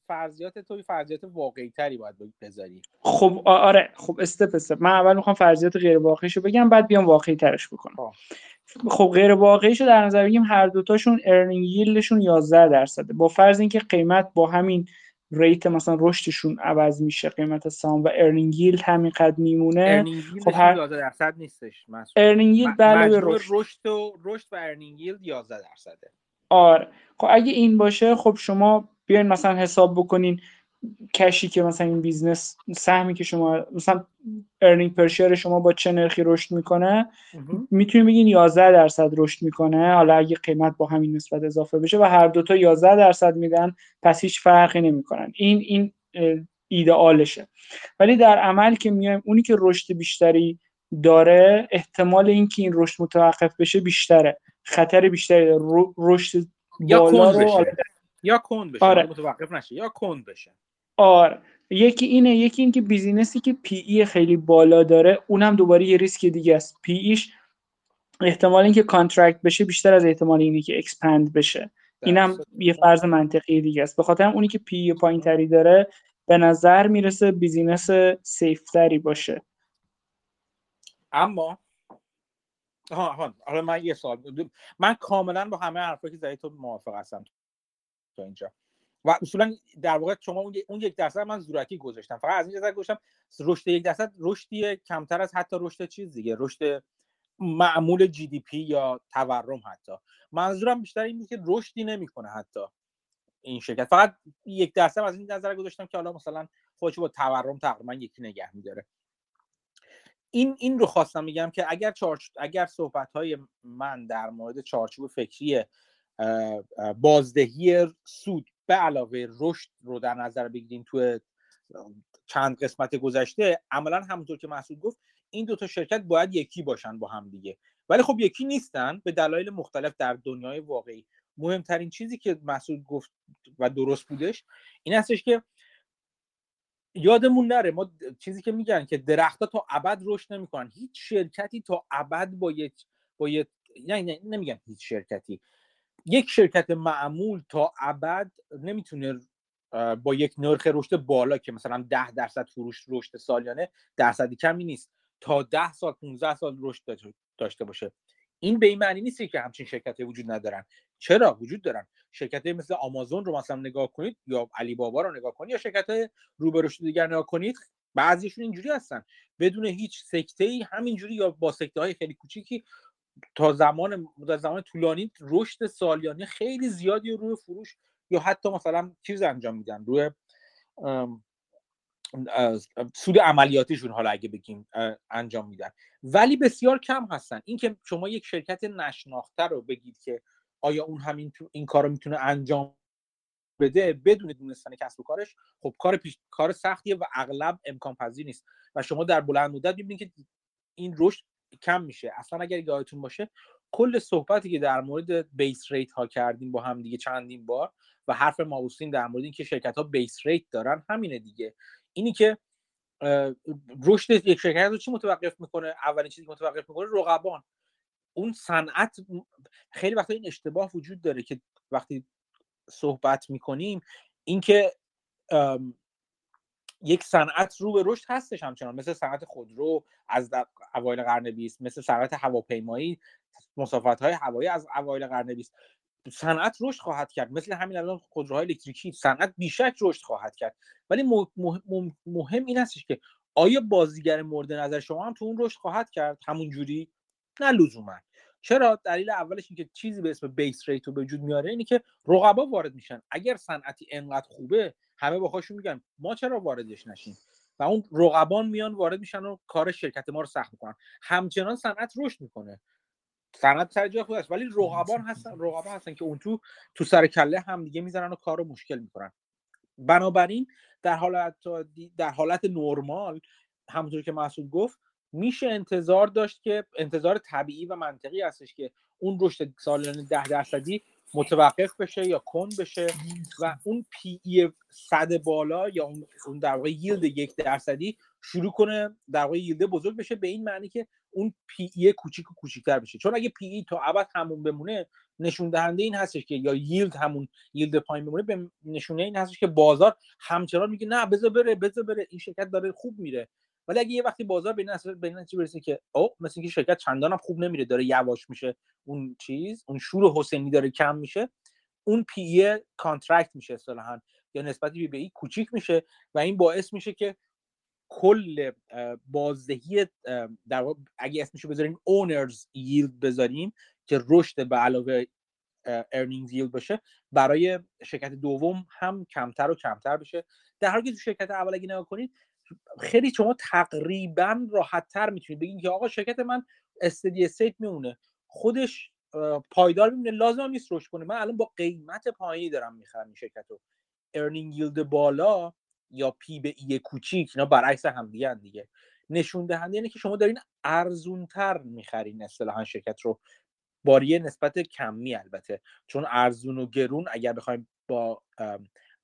A: فرضیات تو فرضیات واقعی تری باید بذاری.
B: خب آره. خب step step. من اول می‌خوام فرضیات غیر واقعیشو بگم بعد بیام واقعی ترش بکنم. خب, خب غیر واقعیشو در نظر بگیم هر دوتاشون earning yield شون 11 درصده. با فرض اینکه قیمت با همین rate مثلا رشدشون عوض میشه قیمت سهام و earning yield همین قد میمونه
A: خب هر 11 درصد نیستش
B: earning yield بله
A: رشد. رشد و رشد و earning yield 11 درصده.
B: آره. خب اگه این باشه خب شما بیاین مثلا حساب بکنین cash ی که مثلا این business سهمی که شما مثلا earning per شما با چه نرخی رشد می‌کنه می‌تونیم بگین 11 درصد رشد می‌کنه. حالا اگه قیمت با همین نسبت اضافه بشه و هر دوتا 11 درصد میدن پس هیچ فرقی نمی‌کنن. این این ایده‌آلشه. ولی در عمل که میایم اونی که رشد بیشتری داره احتمال اینکه این رشد متوقف بشه بیشتره. خطر بیشتری داره. رشد
A: یا کند بشه. یا کند بشه. آره. متوقف نشه. یا کند بشه.
B: آره. یکی اینه یکی این که business ی که P/E خیلی بالا داره اونم دوباره یه ریسک دیگه است. P/E ش احتمال اینکه contract بشه بیشتر از احتمال اینه که expand بشه. اینم یه فرض منطقی دیگه است. به خاطر اونی که P/E پایین تری داره به نظر می‌رسه business safe تری باشه.
A: اما ها حالا من یه سوال من کاملا با همه حرفایی که زدی تو موافق هستم تا اینجا. و اصولا در واقع شما اون یک درصد من زورکی گذاشتم. فقط از این جهت گذاشتم رشد یک درصد رشدی کمتر از حتی رشد چیز دیگه رشد معمول جی دی پی یا تورم حتی. منظورم بیشتر این که رشدی نمی‌کنه حتی این شرکت. فقط یک درصد از این نظر گذاشتم که حالا مثلا خودش با تورم تقریبا یکی نگه میداره. این این رو خواستم میگم که اگر چارچ... اگر صحبت های من در مورد چارچوب فکری بازدهی سود به علاوه رشد رو در نظر بگیریم تو چند قسمت گذشته عملا همونطور که محسود گفت این دو تا شرکت باید یکی باشن با هم دیگه. ولی خب یکی نیستن به دلایل مختلف در دنیای واقعی. مهمترین چیزی که محسود گفت و درست بودش این هستش که یادمون نره ما چیزی که میگن که درختها تا ابد رشد نمی‌کنن. هیچ شرکتی تا ابد با یک با یک یعنی نمیگم هیچ شرکتی. یک شرکت معمول تا ابد نمی‌تونه با یک نرخ رشد بالا که مثلا ده درصد فروش رشد سالیانه درصدی کمی نیست تا ده سال 15 سال رشد داشته باشه. این به این معنی نیست که همچین شرکت وجود ندارن. چرا؟ وجود دارن. شرکت مثل آمازون رو مثلا نگاه کنید یا علی بابا رو نگاه کنید یا شرکت رو دیگر نگاه کنید بعضیشون اینجوری هستن. بدون هیچ سکته ای همینجوری یا با سکته های خیلی کوچیکی تا زمان تا زمان طولانی رشد سالیانه خیلی زیادی روی فروش یا حتی مثلا چیز انجام میدن روی سود عملیاتیشون حالا اگه بگیم انجام میدن. ولی بسیار کم هستن. اینکه شما یک شرکت نشناخته رو بگید که آیا اون همین این کار رو می‌تونه انجام بده بدون دونستن کسب و کارش خب کار پیش... کار سختیه و اغلب امکان پذیر نیست. و شما در بلند مدت می‌بینید که این رشد کم میشه. اصلا اگر یادتون باشه کل صحبتی که در مورد بیس ریت ها کردیم با هم دیگه چندین بار و حرف ماوسین در مورد اینکه شرکت ها بیس ریت دارن همینه دیگه. اینی که رشد یک شرکت رو چی متوقف می‌کنه؟ اولین چیزی که متوقف می‌کنه رقبان. اون صنعت خیلی وقتا این اشتباه وجود داره که وقتی صحبت می‌کنیم اینکه یک صنعت رو به رشد هستش همچنان. مثل صنعت خودرو از اوایل قرن 20 مثل صنعت هواپیمایی مسافت های هوایی از اوایل قرن 20 صنعت رشد خواهد کرد. مثل همین الان خودروهای الکتریکی صنعت بیشک رشد خواهد کرد. ولی مهم این هستش که آیا بازیگر مورد نظر شما هم تو اون رشد خواهد کرد؟ همون جوری نه لزوما. چرا؟ دلیل اولش اینکه چیزی به اسم بیس ریت رو به وجود میاره اینه که رقبا وارد میشن. اگر صنعتی انقدر خوبه همه با خودشون میگن ما چرا واردش نشیم؟ و اون رقبان میان وارد میشن و کار شرکت ما رو سخت می‌کنن. همچنان صنعت رشد می‌کنه. صنعت سر جای خودش ولی رقبان هستن رقبا هستن که اون تو تو سر کله هم دیگه می‌زنن و کار رو مشکل می‌کنن. بنابراین در حالت در حالت نرمال همونطور که مسعود گفت میشه انتظار داشت که انتظار طبیعی و منطقی هستش که اون رشد سالانه ده درصدی متوقف بشه یا کن بشه و اون پی ای صد بالا یا اون در واقع ییلد یک درصدی شروع کنه در واقع ییلد بزرگ بشه به این معنی که اون پی ای کوچیک و کوچیکتر بشه. چون اگه پی ای تا ابد همون بمونه نشون دهنده این هستش که یا ییلد همون ییلد پایین بمونه به نشونه این هستش که بازار همچنان میگه نه بذار بره بذار بره این شرکت داره خوب میره. ولی اگه یه وقتی بازار به این این برسه که او مثل اینکه شرکت چندان هم خوب نمیره داره یواش میشه اون چیز اون شور حسینی داره کم میشه اون P/E contract میشه اصطلاحا یا نسبت P به E کوچیک میشه و این باعث میشه که کل بازدهی در اگه اسمشو بذاریم owner's yield بذاریم که رشد به علاوه earning yield باشه برای شرکت دوم هم کمتر و کمتر بشه. در حالی که تو شرکت اول اگه نگاه کنید خیلی شما تقریبا راحتتر می‌تونید بگین که آقا شرکت من steady state میمونه. خودش پایدار میمونه. لازم نیست رشد کنه. من الان با قیمت پایینی دارم می‌خرم این شرکت رو earning yield بالا یا P به E کوچیک اینا برعکس هم دیگه دیگه. نشون دهنده اینه که شما دارین ارزونتر می‌خرین اصطلاحا شرکت رو. با یه نسبت کمی البته. چون ارزون و گرون اگر بخوایم با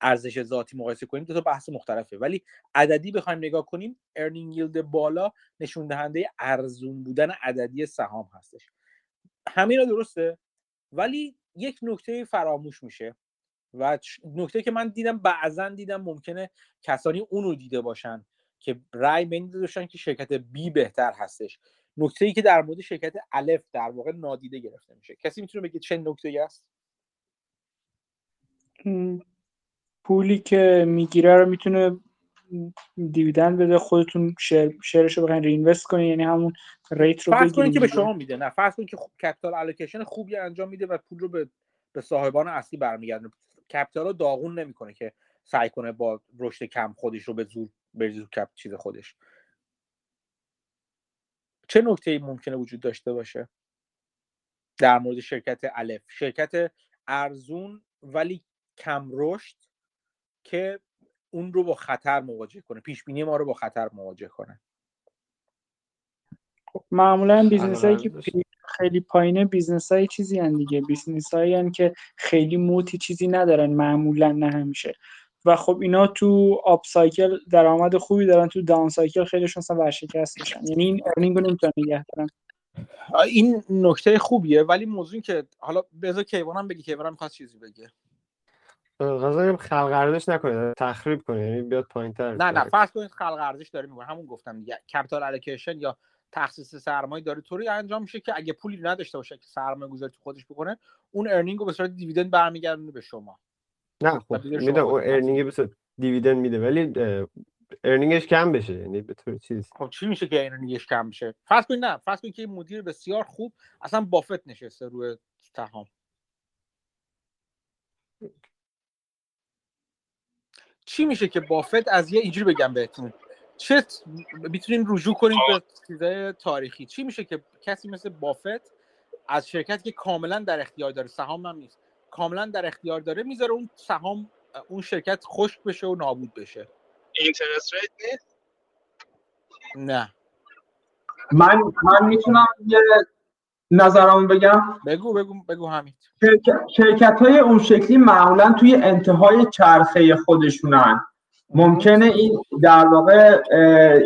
A: ارزش ذاتی مقایسه کنیم دو تا بحث مختلفه. ولی عددی بخوایم نگاه کنیم earning yield بالا نشون دهنده ارزون بودن عددی سهام هستش. همین درسته؟ ولی یک نکته فراموش میشه و نکته که من دیدم بعضا دیدم ممکنه کسانی اونو دیده باشن که رای بین داشتن که شرکت بی بهتر هستش. نکته ای که در مورد شرکت الف در واقع نادیده گرفته میشه. کسی می‌تونه بگه چه نکته است؟
B: پولی که می‌گیره رو می‌تونه dividend بده خودتون share share ش رو بخواین reinvest کنین یعنی همون rate رو
A: فرض کنید که به شما میده نه فرض کنید که خوب capital allocation خوبی انجام میده و پول رو به به صاحبان اصلی برمیگردونه. capital رو داغون نمی‌کنه که سعی کنه با رشد کم خودش رو به زور بریزه تو cap چیز خودش. چه نکته ای ممکنه وجود داشته باشه؟ در مورد شرکت الف. شرکت ارزون ولی کم رشد که اون رو با خطر مواجه کنه پیش بینی ما رو با خطر مواجه کنه.
B: خب، معمولا business هایی که خیلی پایینه business های چیزی هن دیگه. بیزنس هایی که خیلی moat ی چیزی ندارن معمولا نه همیشه. و خب اینا تو up cycle درآمد خوبی دارن تو down cycle خیلیشون اصلا ورشکست میشن. یعنی این earning رو نمی‌تونن نگه دارن.
A: این نکته خوبیه ولی موضوع که حالا بذار کیوان هم بگی کیوان هم می‌خواد چیزی بگه.
H: غذا خلق ارزش نکنید تخریب کنید یعنی بیاد پایینتر
A: نه نه فرض کنید خلق ارزش داره میگه همون گفتم دیگه کپیتال الوکیشن یا تخصیص سرمایه داره طوری انجام میشه که اگه پولی نداشته باشه که سرمایه گذاری تو خودش بکنه اون ارنینگ رو به صورت دیویدند برمیگردونه به شما.
H: نه خب میده اون ارنینگ به صورت دیویدند میده ولی ارنینگش کم بشه یعنی به طور چیز.
A: خب چی میشه که ارنینگش کم بشه؟ فرض کنید نه فرض کنید که مدیر بسیار خوب اصلا بافت نشسته روی سهام. چی میشه که بافت از یه اینجوری بگم بهتون؟ چه می‌تونیم رجوع کنیم به چیزای تاریخی. چی میشه که کسی مثل بافت از شرکتی که کاملا در اختیار داره سهام هم نیست کاملا در اختیار داره می‌ذاره اون سهام اون شرکت خشک بشه و نابود بشه؟
I: اینترست ریت نیست؟
A: نه.
G: من من می‌تونم یه نظرمو بگم؟
A: بگو بگو بگو همین
G: شرکت های اون شکلی معمولا توی انتهای چرخه خودشونن. ممکنه این در واقع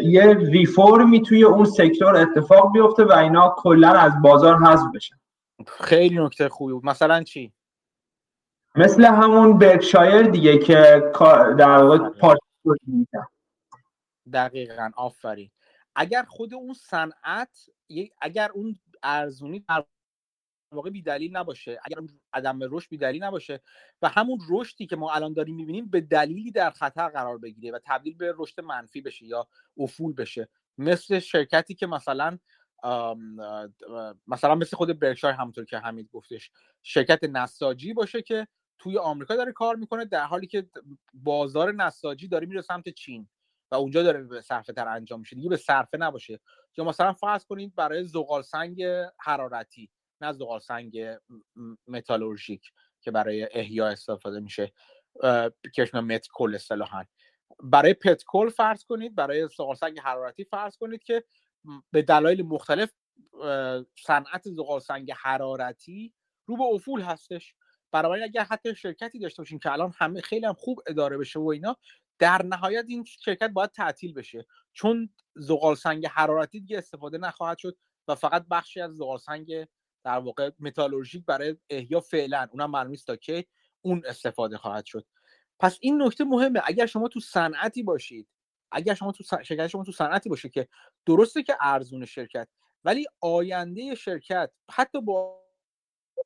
G: یه ریفورمی توی اون سکتور اتفاق بیفته و اینا کلا از بازار حذف بشن.
A: خیلی نکته خوبی بود. مثلا چی؟
G: مثل همون برکشایر دیگه که در واقع
A: دقیقا آفرین. اگر خود اون صنعت اگر اون ارزونی در واقع بی دلیل نباشه. اگر عدم رشد بی دلیل نباشه و همون رشدی که ما الان داریم می‌بینیم به دلیلی در خطر قرار بگیره و تبدیل به رشد منفی بشه یا افول بشه. مثل شرکتی که مثلا مثلا مثل خود برکشایر همونطور که حمید گفتش. شرکت نساجی باشه که توی آمریکا داره کار می‌کنه در حالی که بازار نساجی داره میره سمت چین. و اونجا داره به صرفه تر انجام میشه. دیگه به صرفه نباشه. یا مثلا فرض کنید برای زغال سنگ حرارتی نه زغال سنگ متالورژیک که برای احیا استفاده میشه که مت کل اصطلاحا. برای پتکل فرض کنید برای زغال سنگ حرارتی فرض کنید که به دلایل مختلف صنعت زغال سنگ حرارتی رو به افول هستش. برای اگر حتی شرکتی داشته باشیم که الان همه خیلی هم خوب اداره بشه و اینا در نهایت این شرکت باید تعطیل بشه. چون زغال سنگ حرارتی دیگه استفاده نخواهد شد و فقط بخشی از زغال سنگ در واقع متالورژیک برای احیا فعلا اونم معلوم نیست تا کی اون استفاده خواهد شد. پس این نکته مهمه. اگر شما تو صنعتی باشید اگر شما تو شرکت شما تو صنعتی باشه که درسته که ارزون شرکت ولی آینده شرکت حتی با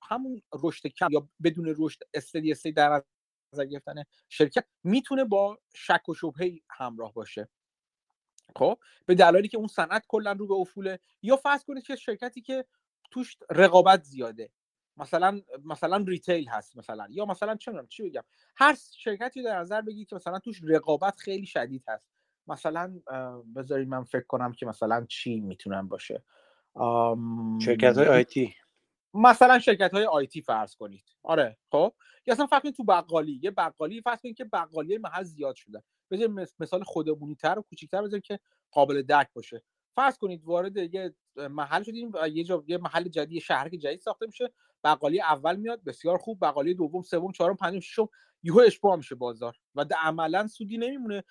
A: همون رشد کم یا بدون رشد استدی در نظر گرفتن شرکت می‌تونه با شک و شبهه همراه باشه. خب به دلایلی که اون صنعت کلا رو به افوله یا فرض کنید که شرکتی که توش رقابت زیاده مثلا مثلا ریتیل هست مثلا یا مثلا چه چی بگم هر شرکتی در نظر بگید که مثلا توش رقابت خیلی شدید هست. مثلا بذارید من فکر کنم که مثلا چی می‌تونم باشه.
E: شرکت های آیتی
A: مثلا شرکت های آیتی فرض کنید. آره خب؟ یا اصلا فرض تو بقالی یه بقالی فرض کنید که بقالی محل زیاد شده. بذارید مثال خودمونی تر و کوچیک‌تر بذارید که قابل درک باشه. فرض کنید وارد یه محل شدیم و یه جا یه محل جدید شهر که جدید ساخته میشه. بقالی اول میاد بسیار خوب. بقالی دوم سوم چهارم پنجم ششم یهو اشباع میشه بازار. و عملا سودی نمیمونه.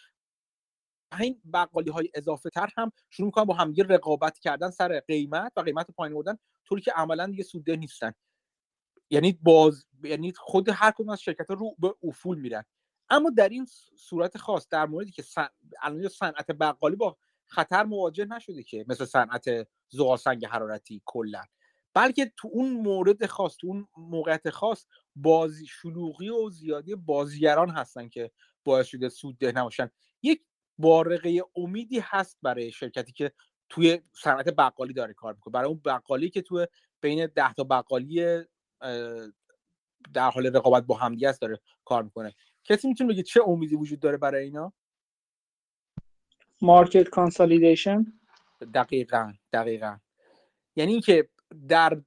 A: این بقالی های اضافه تر هم شروع می‌کنن با همدیگه رقابت کردن سر قیمت و قیمت پایین بردن طوری که عملا دیگه سوده نیستن. یعنی باز یعنی خود هر کدوم از شرکت ها رو به افول میرن. اما در این صورت خاص در موردی که الان صنعت بقالی با خطر مواجه نشده که مثل صنعت زغالسنگ حرارتی کلا. بلکه تو اون مورد خاص تو اون موقعیت خاص بازی شلوغی و زیادی بازیگران هستن که باعث شده سود ده نباشن. یک بارقه امیدی هست برای شرکتی که توی صنعت بقالی داره کار می‌کنه. برای اون بقالی که توی بین ده تا بقالی در حال رقابت با همدیگه است داره کار می‌کنه. کسی می‌تونه بگه چه امیدی وجود داره برای اینا؟
B: مارکت کانسالیدیشن.
A: دقیقا دقیقا. یعنی اینکه در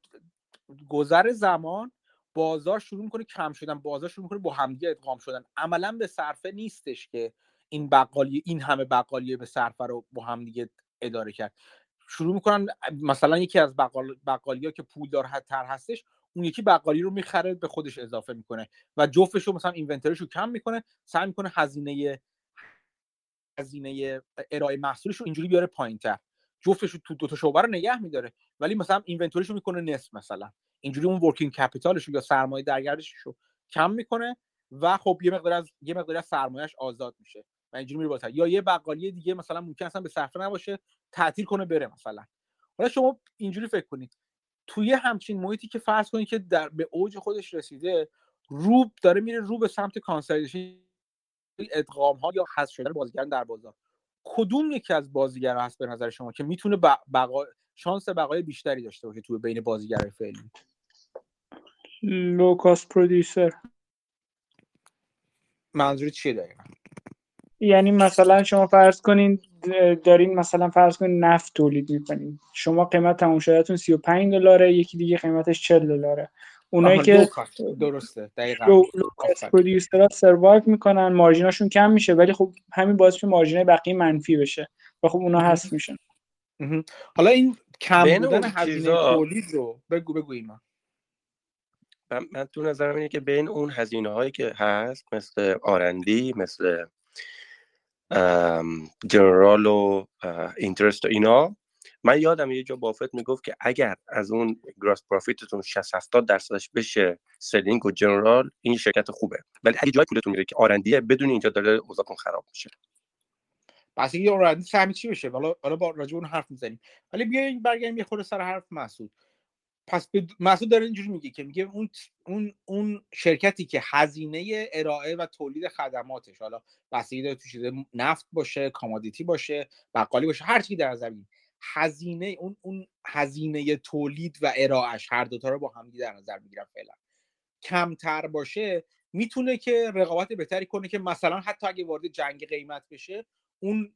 A: گذر زمان بازار شروع می‌کنه کم شدن بازار شروع می‌کنه با همدیگه ادغام شدن. عملا به صرفه نیستش که این بقالی این همه بقالی به صرفه رو با همدیگه اداره کرد. شروع می‌کنن مثلا یکی از بقال بقالی که پولدار تر هستش اون یکی بقالی رو می‌خره به خودش اضافه می‌کنه و جفتش رو مثلا اینونتریش رو کم می‌کنه سعی می‌کنه هزینه هزینه ارائه محصولش رو اینجوری بیاره پایینتر. جفتش رو تو دو تا شعبه رو نگه میداره ولی مثلا inventory ش رو می‌کنه نصف مثلا. اینجوری اون working capital ش یا سرمایه درگردش رو کم می‌کنه و خب یه مقدار از یه مقدار از سرمایهش آزاد میشه. و اینجوری میره بالاتر. یا یه بقالی دیگه مثلا ممکنه اصلا به صرفه نباشه تعطیل کنه بره مثلا. حالا شما اینجوری فکر کنید. توی همچین محیطی که فرض کنید که در به اوج خودش رسیده رو داره میره رو به سمت consolidation ادغام ها یا حذف شدن بازیگران در بازار. کدوم یکی از بازیگرا هست به نظر شما که می‌تونه بقا... شانس بقای بیشتری داشته باشه توی بین بازیگرای فعلی؟
B: لوکاس پرودیوسر.
A: منظور چیه دقیقا؟
B: یعنی مثلا شما فرض کنین دارین مثلا فرض کنین نفت تولید می‌کنین. شما قیمت تموم شدهتون 35 دلاره یکی دیگه قیمتش 40 دلاره. اونایی که
A: درسته. دقیقاً.
B: پرودیوسرها سروایو می‌کنن مارجیناشون کم میشه ولی خب همین باعث میشه مارجینای بقیه منفی بشه و خب اونا هست میشن.
A: حالا این کم بودن هزینه تولید رو بگو بگو ایمان
E: من تو نظرم اینه که بین اون هزینه هایی که هست مثل آرندی مثل جنرال و اینترست و اینا. من یادم یه جا بافت می‌گفت که اگر از اون gross profit تون 60 70 درصدش بشه selling و general این شرکت خوبه. ولی اگه جای پولتون میره که R&D ه بدون اینجا داره اوضاعتون خراب میشه.
A: پس یه R&D سهمی چی بشه؟ حالا حالا با راجع اون حرف می‌زنیم. ولی بیاین برگردیم یه خورده سر حرف مسعود پس مسعود داره اینجوری میگه که میگه اون اون اون شرکتی که هزینه ارائه و تولید خدماتش حالا بستگی داره تو چیز نفت باشه commodity باشه بقالی باشه هر چیزی در نظر هزینه اون اون هزینه تولید و ارائهش هر دوتا رو با هم در نظر می‌گیرم فعلا. کمتر باشه می‌تونه که رقابت بهتری کنه که مثلا حتی اگه وارد جنگ قیمت بشه اون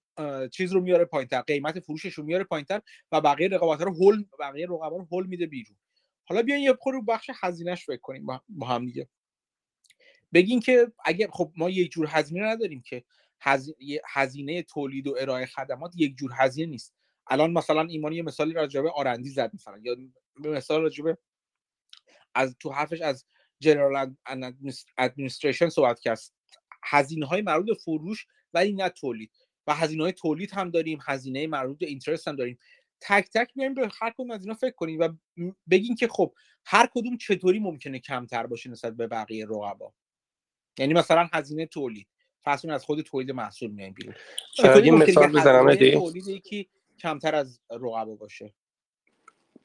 A: چیز رو میاره پایینتر قیمت فروشش رو میاره پایینتر و بقیه رقابت رو هول بقیه رقبا رو هول میده بیرون. حالا بیاین یه رو بخش هزینهش فکر کنیم با هم دیگه. بگین که اگه خب ما یک جور هزینه نداریم که هزینه تولید و ارائه خدمات یک جور هزینه نیست. الان مثلا ایمانی یه مثالی راجبه آرندی زد مثلا یا مثال راجبه از تو حرفش از جنرال ادمنستریشن صحبت کرد. هزینه های مربوط به فروش ولی نه تولید. و هزینه های تولید هم داریم هزینه مربوط به اینترست هم داریم. تک تک بیایم به هر کدوم از اینا فکر کنیم و بگین که خب هر کدوم چطوری ممکنه کمتر باشه نسبت به بقیه رقبا. یعنی مثلا هزینه تولید. فرض از خود تولید محصول میایم بیرون.
E: چطوری مثال بزنم
A: تولید یکی کمتر از رقبا باشه؟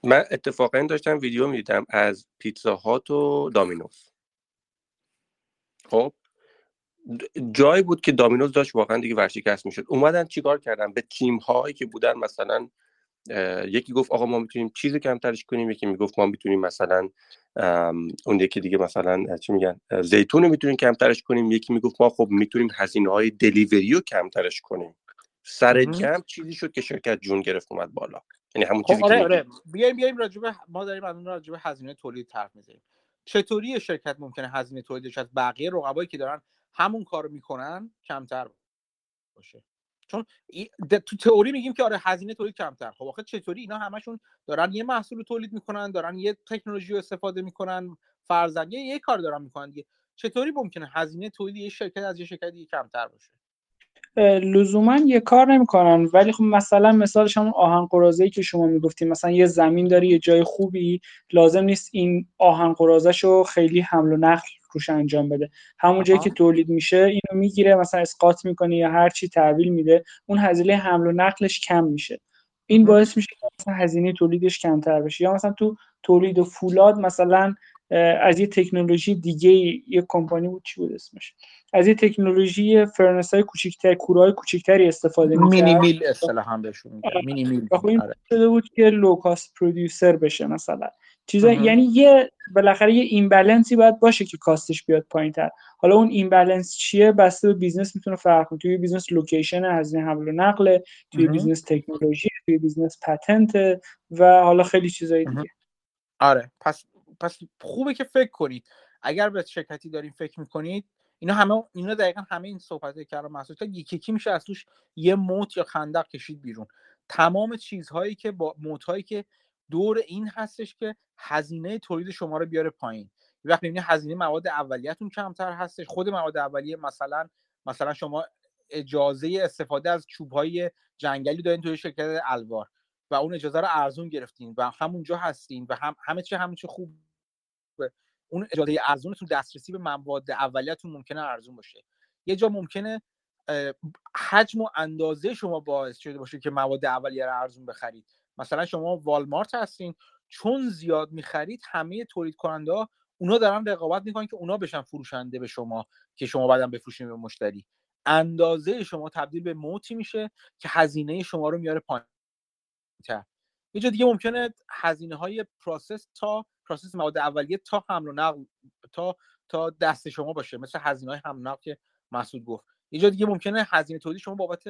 E: من اتفاقا داشتم ویدیو می‌دیدم از پیتزا هات و دامینوز. خب جایی بود که دامینوز داشت واقعا دیگه ورشکست می‌شد. اومدن چیکار کردن؟ به تیم هایی که بودن مثلا یکی گفت آقا ما می‌تونیم چیز کمترش کنیم یکی می‌گفت ما می‌تونیم مثلا اون یکی دیگه مثلا چی میگن؟ زیتون رو می‌تونیم کمترش کنیم. یکی می‌گفت ما خب می‌تونیم هزینه های دلیوری رو کمترش کنیم. سر جمع چیزی شد که شرکت جون گرفت اومد بالا. یعنی همون
A: خب
E: چیزی
A: آره
E: که
A: آره. بیایم بیایم راجبه ما داریم الان راجبه هزینه تولید طرف می‌زنیم. چطوری شرکت ممکنه هزینه تولیدش از بقیه رقبایی که دارن همون کارو می‌کنن کمتر باشه. چون تو تئوری میگیم که آره هزینه تولید کمتر. خب آخه چطوری؟ اینا همشون دارن یه محصول تولید می‌کنن دارن یه تکنولوژی رو استفاده می‌کنن فرضاً یه, یه کار دارن می‌کنن دیگه. چطوری ممکنه هزینه تولید یه شرکت از یه شرکت دیگه کمتر باشه؟
B: لزوما یه کار نمی‌کنن. ولی خب مثلا مثالش همون آهن قرازه که شما می‌گفتیم مثلا یه زمین داری یه جای خوبی. لازم نیست این آهن رو خیلی حمل و نقل روش انجام بده. همون جایی که تولید میشه اینو می‌گیره مثلا اسقاط می‌کنه یا هر چی تحویل میده اون هزینه حمل و نقلش کم میشه. این باعث میشه که مثلا هزینه تولیدش کمتر بشه. یا مثلا تو تولید فولاد مثلا از یه تکنولوژی دیگه یه کمپانی بود چی بود اسمش؟ از یه تکنولوژی furnace های کوچیکتر کوره های کوچیکتری استفاده می‌کرد.
A: mini mill اصطلاحا بهشون میگن. mini
B: mill. این شده بود که low-cost producer بشه مثلا. چیزا یعنی یه بالاخره یه imbalance ی باید باشه که cost ش بیاد پایینتر. حالا اون imbalance چیه؟ بسته به business می‌تونه فرق کنه. توی business location هزینه حمل و نقل توی business تکنولوژی توی business patent و حالا خیلی چیزای دیگه.
A: آره. پس پس خوبه که فکر کنید. اگر به شرکتی دارین فکر می‌کنید اینا همه اینا دقیقا همه این صحبت کردم محسوس یکی یکی میشه از توش یه moat یا خندق کشید بیرون. تمام چیزهایی که با موتهایی که دور این هستش که هزینه تولید شما رو بیاره پایین. وقتی می‌بینی هزینه مواد اولیه‌تون کمتر هستش خود مواد اولیه مثلا مثلا شما اجازه استفاده از چوبهای جنگلی دارین توی شرکت الوار و اون اجازه رو ارزون گرفتین و همونجا هستین و هم همه چی همه چی خوب اون اجازه ارزونتون دسترسی به مواد اولیه‌تون ممکنه ارزون باشه. یه جا ممکنه حجم و اندازه شما باعث شده باشه که مواد اولیه رو ارزون بخرید. مثلا شما والمارت هستین چون زیاد می‌خرید همه تولید کننده ها اونا دارن رقابت می‌کنن که اونا بشن فروشنده به شما که شما بعدا بفروشین به مشتری. اندازه شما تبدیل به moat ی میشه که هزینه شما رو میاره پایین یه جا دیگه ممکنه هزینه های process تا process مواد اولیه تا حمل و نقل تا تا دست شما باشه. مثل هزینه های حمل نقل که مسعود گفت. یه جا دیگه ممکنه هزینه تولید شما بابت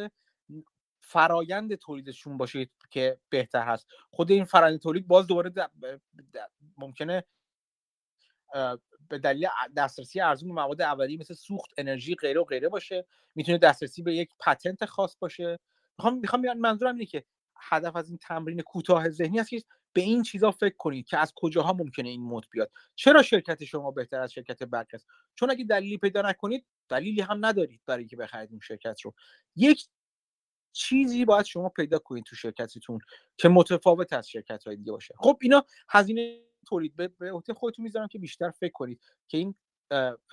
A: فرایند تولیدشون باشه که بهتر هست. خود این فرایند تولید باز دوباره ممکنه به دلیل دسترسی ارزون مواد اولیه مثل سوخت انرژی غیره و غیره باشه. می‌تونه دسترسی به یک پتنت خاص باشه. می‌خوام می‌خوام منظورم اینه که هدف از این تمرین کوتاه ذهنی است که به این چیزا فکر کنید که از کجاها ممکنه این مود بیاد. چرا شرکت شما بهتر از شرکت برک است؟ چون اگه دلیلی پیدا نکنید دلیلی هم ندارید برای اینکه بخرید این شرکت رو. یک چیزی باید شما پیدا کنید تو شرکتتون که متفاوت از شرکت های دیگه باشه. خب اینا هزینه تولید. به عهده خودتون می‌ذارم که بیشتر فکر کنید که این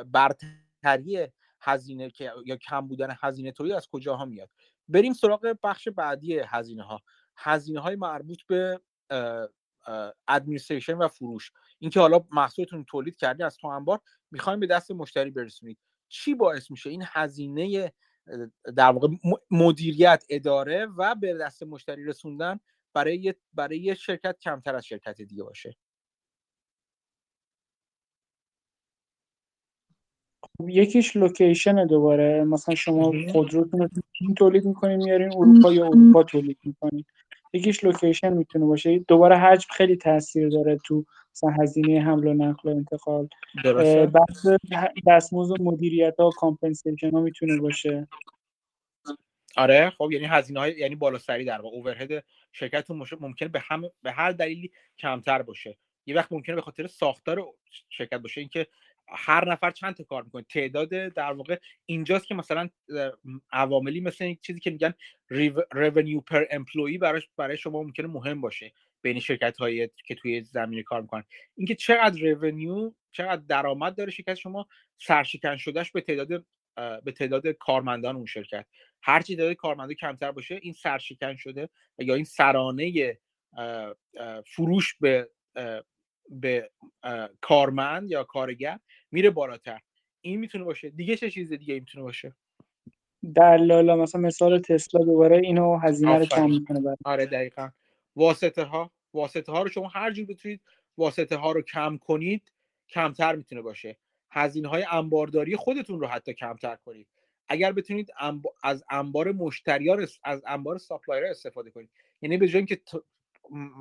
A: برتری هزینه که یا کم بودن هزینه تولید از کجاها میاد. بریم سراغ بخش بعدی هزینه ها هزینه های مربوط به ادمنستریشن و فروش. اینکه حالا محصولتون تولید کردی از تو انبار می‌خوایم به دست مشتری برسونید. چی باعث میشه این هزینه در واقع مدیریت اداره و به دست مشتری رسوندن برای برای یه شرکت کمتر از شرکت دیگه باشه.
B: یکیش location دوباره. مثلا شما خودروتون رو تولید می‌کنین میارین اروپا یا اروپا تولید می‌کنین یکیش location می‌تونه باشه. دوباره حجم خیلی تاثیر داره تو مثلا هزینه حمل و نقل و انتقال. بحث دستمزد و مدیریت ها و compensation ها می‌تونه باشه.
A: آره خب یعنی هزینه های یعنی بالاسری در واقع. overhead شرکت ممکنه به هم به هر دلیلی کمتر باشه. یه وقت ممکنه به خاطر ساختار شرکت باشه. اینکه هر نفر چند تا کار می‌کنه. تعداد در واقع اینجاست که مثلا عواملی مثل این چیزی که میگن revenue پر امپلوی برای شما ممکنه مهم باشه. بین شرکت هایی که توی زمینه کار می‌کنن. اینکه چقدر revenue چقدر درآمد داره شرکت شما سرشکن شدهش به تعداد به تعداد کارمندان اون شرکت. هر چی تعداد کارمندا کمتر باشه این سرشکن شده یا این سرانه فروش به به کارمند یا کارگر میره بالاتر. این می‌تونه باشه. دیگه چه چیز دیگه می‌تونه باشه؟
B: دلالا مثلا مثال تسلا دوباره اینو هزینه رو کم می‌کنه
A: آره دقیقا. واسطه ها واسطه ها رو شما هر جور بتونید واسطه ها رو کم کنید کمتر می‌تونه باشه. هزینه های انبارداری خودتون رو حتی کمتر کنید. اگر بتونید از انبار مشتریان از انبار supplier استفاده کنید. یعنی به جای اینکه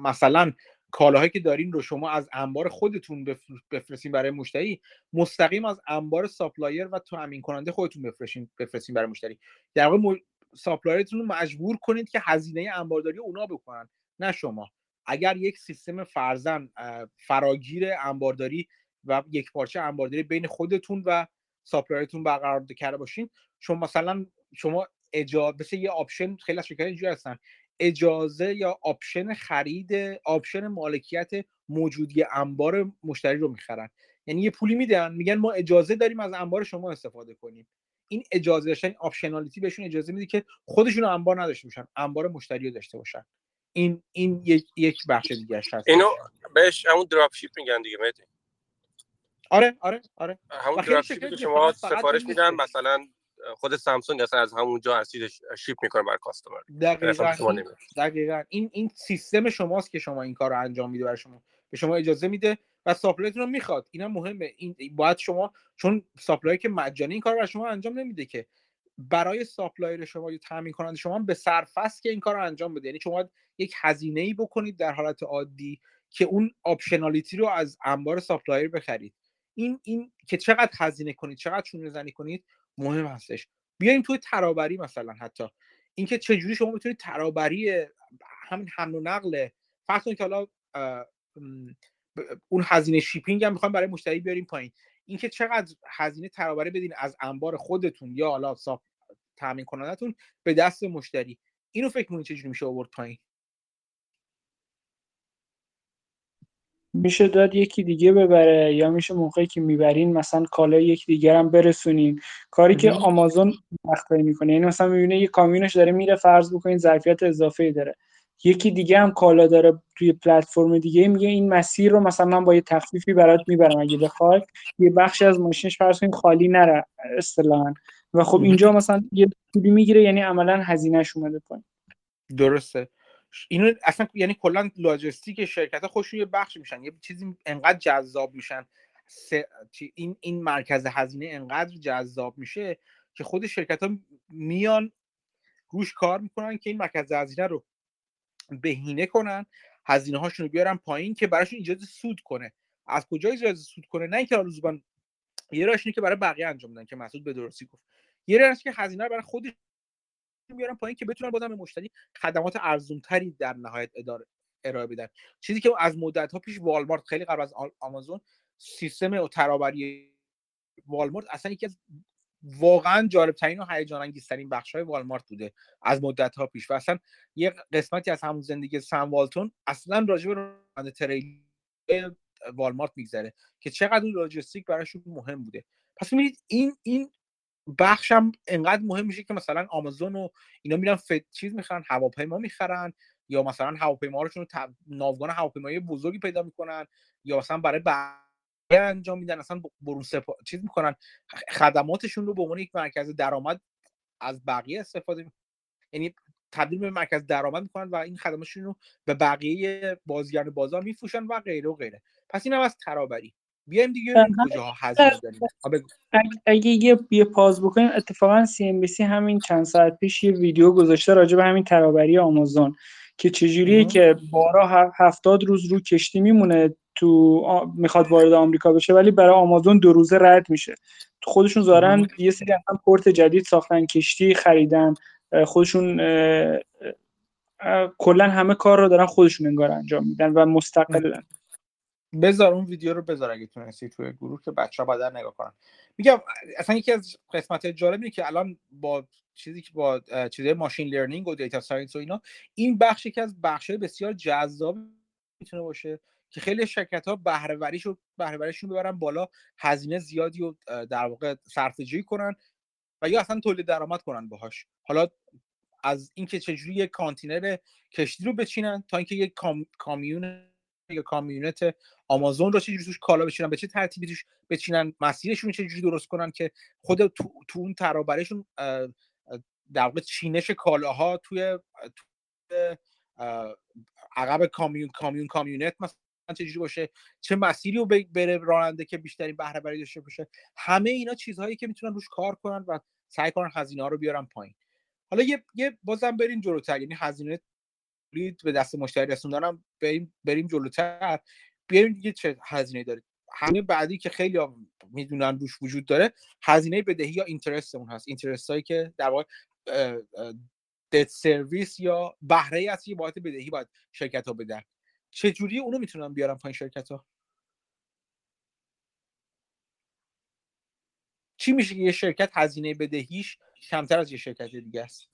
A: مثلا کالاهایی که دارین رو شما از انبار خودتون بفرستین برای مشتری مستقیم از انبار supplier و تامین کننده خودتون بفرستین بفرستین برای مشتری. در واقع supplier تون رو مجبور کنید که هزینه انبارداری اونا بکنن. نه شما. اگر یک سیستم فرضاً فراگیر انبارداری و یک پارچه انبارداری بین خودتون و supplier تون برقرار کرده باشین شما مثلا شما اجازه مثل یه option خیلی از شرکت اینجوری هستن. اجازه یا option خرید option مالکیت موجودی انبار مشتری رو می‌خرن. یعنی یه پولی میدن میگن ما اجازه داریم از انبار شما استفاده کنیم. این اجازه داشتن optionality بهشون اجازه میده که خودشون انبار نداشته باشن انبار مشتری رو داشته باشن. این این یک یک بخش دیگه هست.
E: اینو بهش همون drop ship میگن دیگه مهدی.
A: آره آره آره.
E: همون drop ship ی که شما سفارش میدن مثلا خود سامسونگ اصلا از همونجا هستید ship می‌کنه برا customer
A: دقیقاً. دقیقاً. این این سیستم شماست که شما این کار رو انجام میده برای شما. به شما اجازه میده و supplier تون رو می‌خواد. اینا مهمه. این باید شما چون supplier که مجانی این کار رو شما انجام نمیده که. برای supplier شما یا تامین کننده شما به صرفه که این کار رو انجام بده. یعنی شما یک هزینه ای بکنید در حالت عادی که اون optionality رو از انبار supplier بخرید. این این که چقدر هزینه کنید چقدر چونه زنی کنید مهم هستش. بیاین توی ترابری مثلا حتی. اینکه چجوری شما می‌تونید ترابری همین حمل و نقل فرض کنید که حالا اون هزینه shipping هم می‌خوایم برای مشتری بیاریم پایین. اینکه چقدر هزینه ترابری بدین از انبار خودتون یا حالا تامین کنندتون به دست مشتری. اینو فکر کنید چجوری میشه آورد پایین؟
B: میشه داد یکی دیگه ببره یا میشه موقعی که می‌برین مثلا کالای یک دیگر هم برسونین. کاری که آمازون وقتایی می‌کنه یعنی مثلا می‌بینه یه کامیونش داره میره فرض بکنین ظرفیت اضافه داره. یکی دیگه هم کالا داره توی پلتفرم دیگه میگه این مسیر رو مثلا من با یه تخفیفی برات می‌برم. اگه بخوای یه بخشی از ماشینش فرض کنین خالی نره اصطلاحا. و خب اینجا مثلا یه پولی می‌گیره یعنی عملا هزینهش اومده پایین.
A: درسته. اینو اصلا یعنی کلا لاجستیک شرکت خوش یه بخش میشن. یه چیزی انقدر جذاب میشن. این این مرکز هزینه انقدر جذاب میشه که خود شرکت ها میان روش کار می‌کنن که این مرکز هزینه رو بهینه کنن هزینه هاشون رو بیارن پایین که براشون ایجاد سود کنه. از کجا ایجاد سود کنه؟ نه اینکه زبان یه راهش که برای بقیه انجام بدن که مسعود به درستی گفت. یه راهش که هزینه برای خودش میارن پایین که بتونن بازم به مشتری خدمات ارزونتری در نهایت اداره ارائه بدن. چیزی که از مدت ها پیش والمارت خیلی قبل از آمازون سیستم ترابری والمارت اصلا یکی از واقعا جالب ترین و هیجان انگیزترین بخش های والمارت بوده از مدت ها پیش. و اصلا یه قسمتی از همون زندگی سم والتون اصلا راجع به تریل والمارت میگذره که چقدر اون لاجستیک براشون مهم بوده. پس می‌بینید این این بخشم انقدر مهم میشه که مثلا آمازون و اینا میرن فت چیز می‌خرن هواپیما می‌خرن یا مثلا هواپیما هاشون ناوگان هواپیمایی بزرگی پیدا می‌کنن یا مثلا برای بقیه انجام میدن اصلا برون سپا... چیز می‌کنن خدماتشون رو به عنوان یک مرکز درآمد از بقیه استفاده می... یعنی تبدیل به مرکز درآمد می‌کنن و این خدماتشون رو به بقیه بازیگران بازار میفروشن و غیره و غیره. پس این هم از ترابری. بیایم دیگه کجاها هزینه داریم.
B: اگه یه یه پاز بکنیم اتفاقا سی ام بی سی همین چند ساعت پیش یه ویدیو گذاشته راجع به همین ترابری آمازون که چجوریه که بارا هفتاد روز رو کشتی میمونه تو می‌خواد وارد آمریکا بشه ولی برای آمازون دو روزه رد میشه. خودشون زارن یه سری هم پورت جدید ساختن کشتی خریدن خودشون کلا همه کار رو دارن خودشون انگار انجام میدن و مستقلن.
A: بذار اون ویدیو رو بذار اگه تونستی توی گروه که بچه ها بعدا نگاه کنن. میگم اصلا یکی از قسمت جالبی که الان با چیزی که با چیزای machine learning و data science و اینا این بخش که از بخش بسیار جذاب می‌تونه باشه. که خیلی شرکت ها بهره وریشو بهره ببرن بالا هزینه زیادی رو در واقع صرفه کنن و یا اصلا تولید درآمد کنن باهاش. حالا از اینکه چجوری یک کانتینر کشتی رو بچینن تا اینکه یک کامیون یا کامیونت آمازون رو چجوری توش کالا بچینن به چه ترتیبی توش بچینن مسیرشون چجوری درست کنن که خود تو, تو اون ترابرشون در واقع چینش کالاها توی, توی عقب کامیون کامیون کامیونت مثلا چجوری باشه چه مسیری رو بره راننده که بیشترین بهره بری داشته باشه. همه اینا چیزهایی که می‌تونن روش کار کنن و سعی کنن هزینه ها رو بیارن پایین. حالا یه, یه بازم بریم جلوتر یعنی هزینه به دست مشتری رسوندنم بریم بریم جلوتر. بیایم دیگه چه هزینه دارید همه بعدی که خیلی می‌دونن روش وجود داره هزینه بدهی یا اینترست اون هست. اینترست هایی که در واقع debt service یا بهره ای از یه بابت بدهی باید شرکت ها بدن. چه جوری اونو می‌تونن بیارن پایین شرکت ها چی میشه که یه شرکت هزینه بدهیش کمتر از یه شرکت دیگه است؟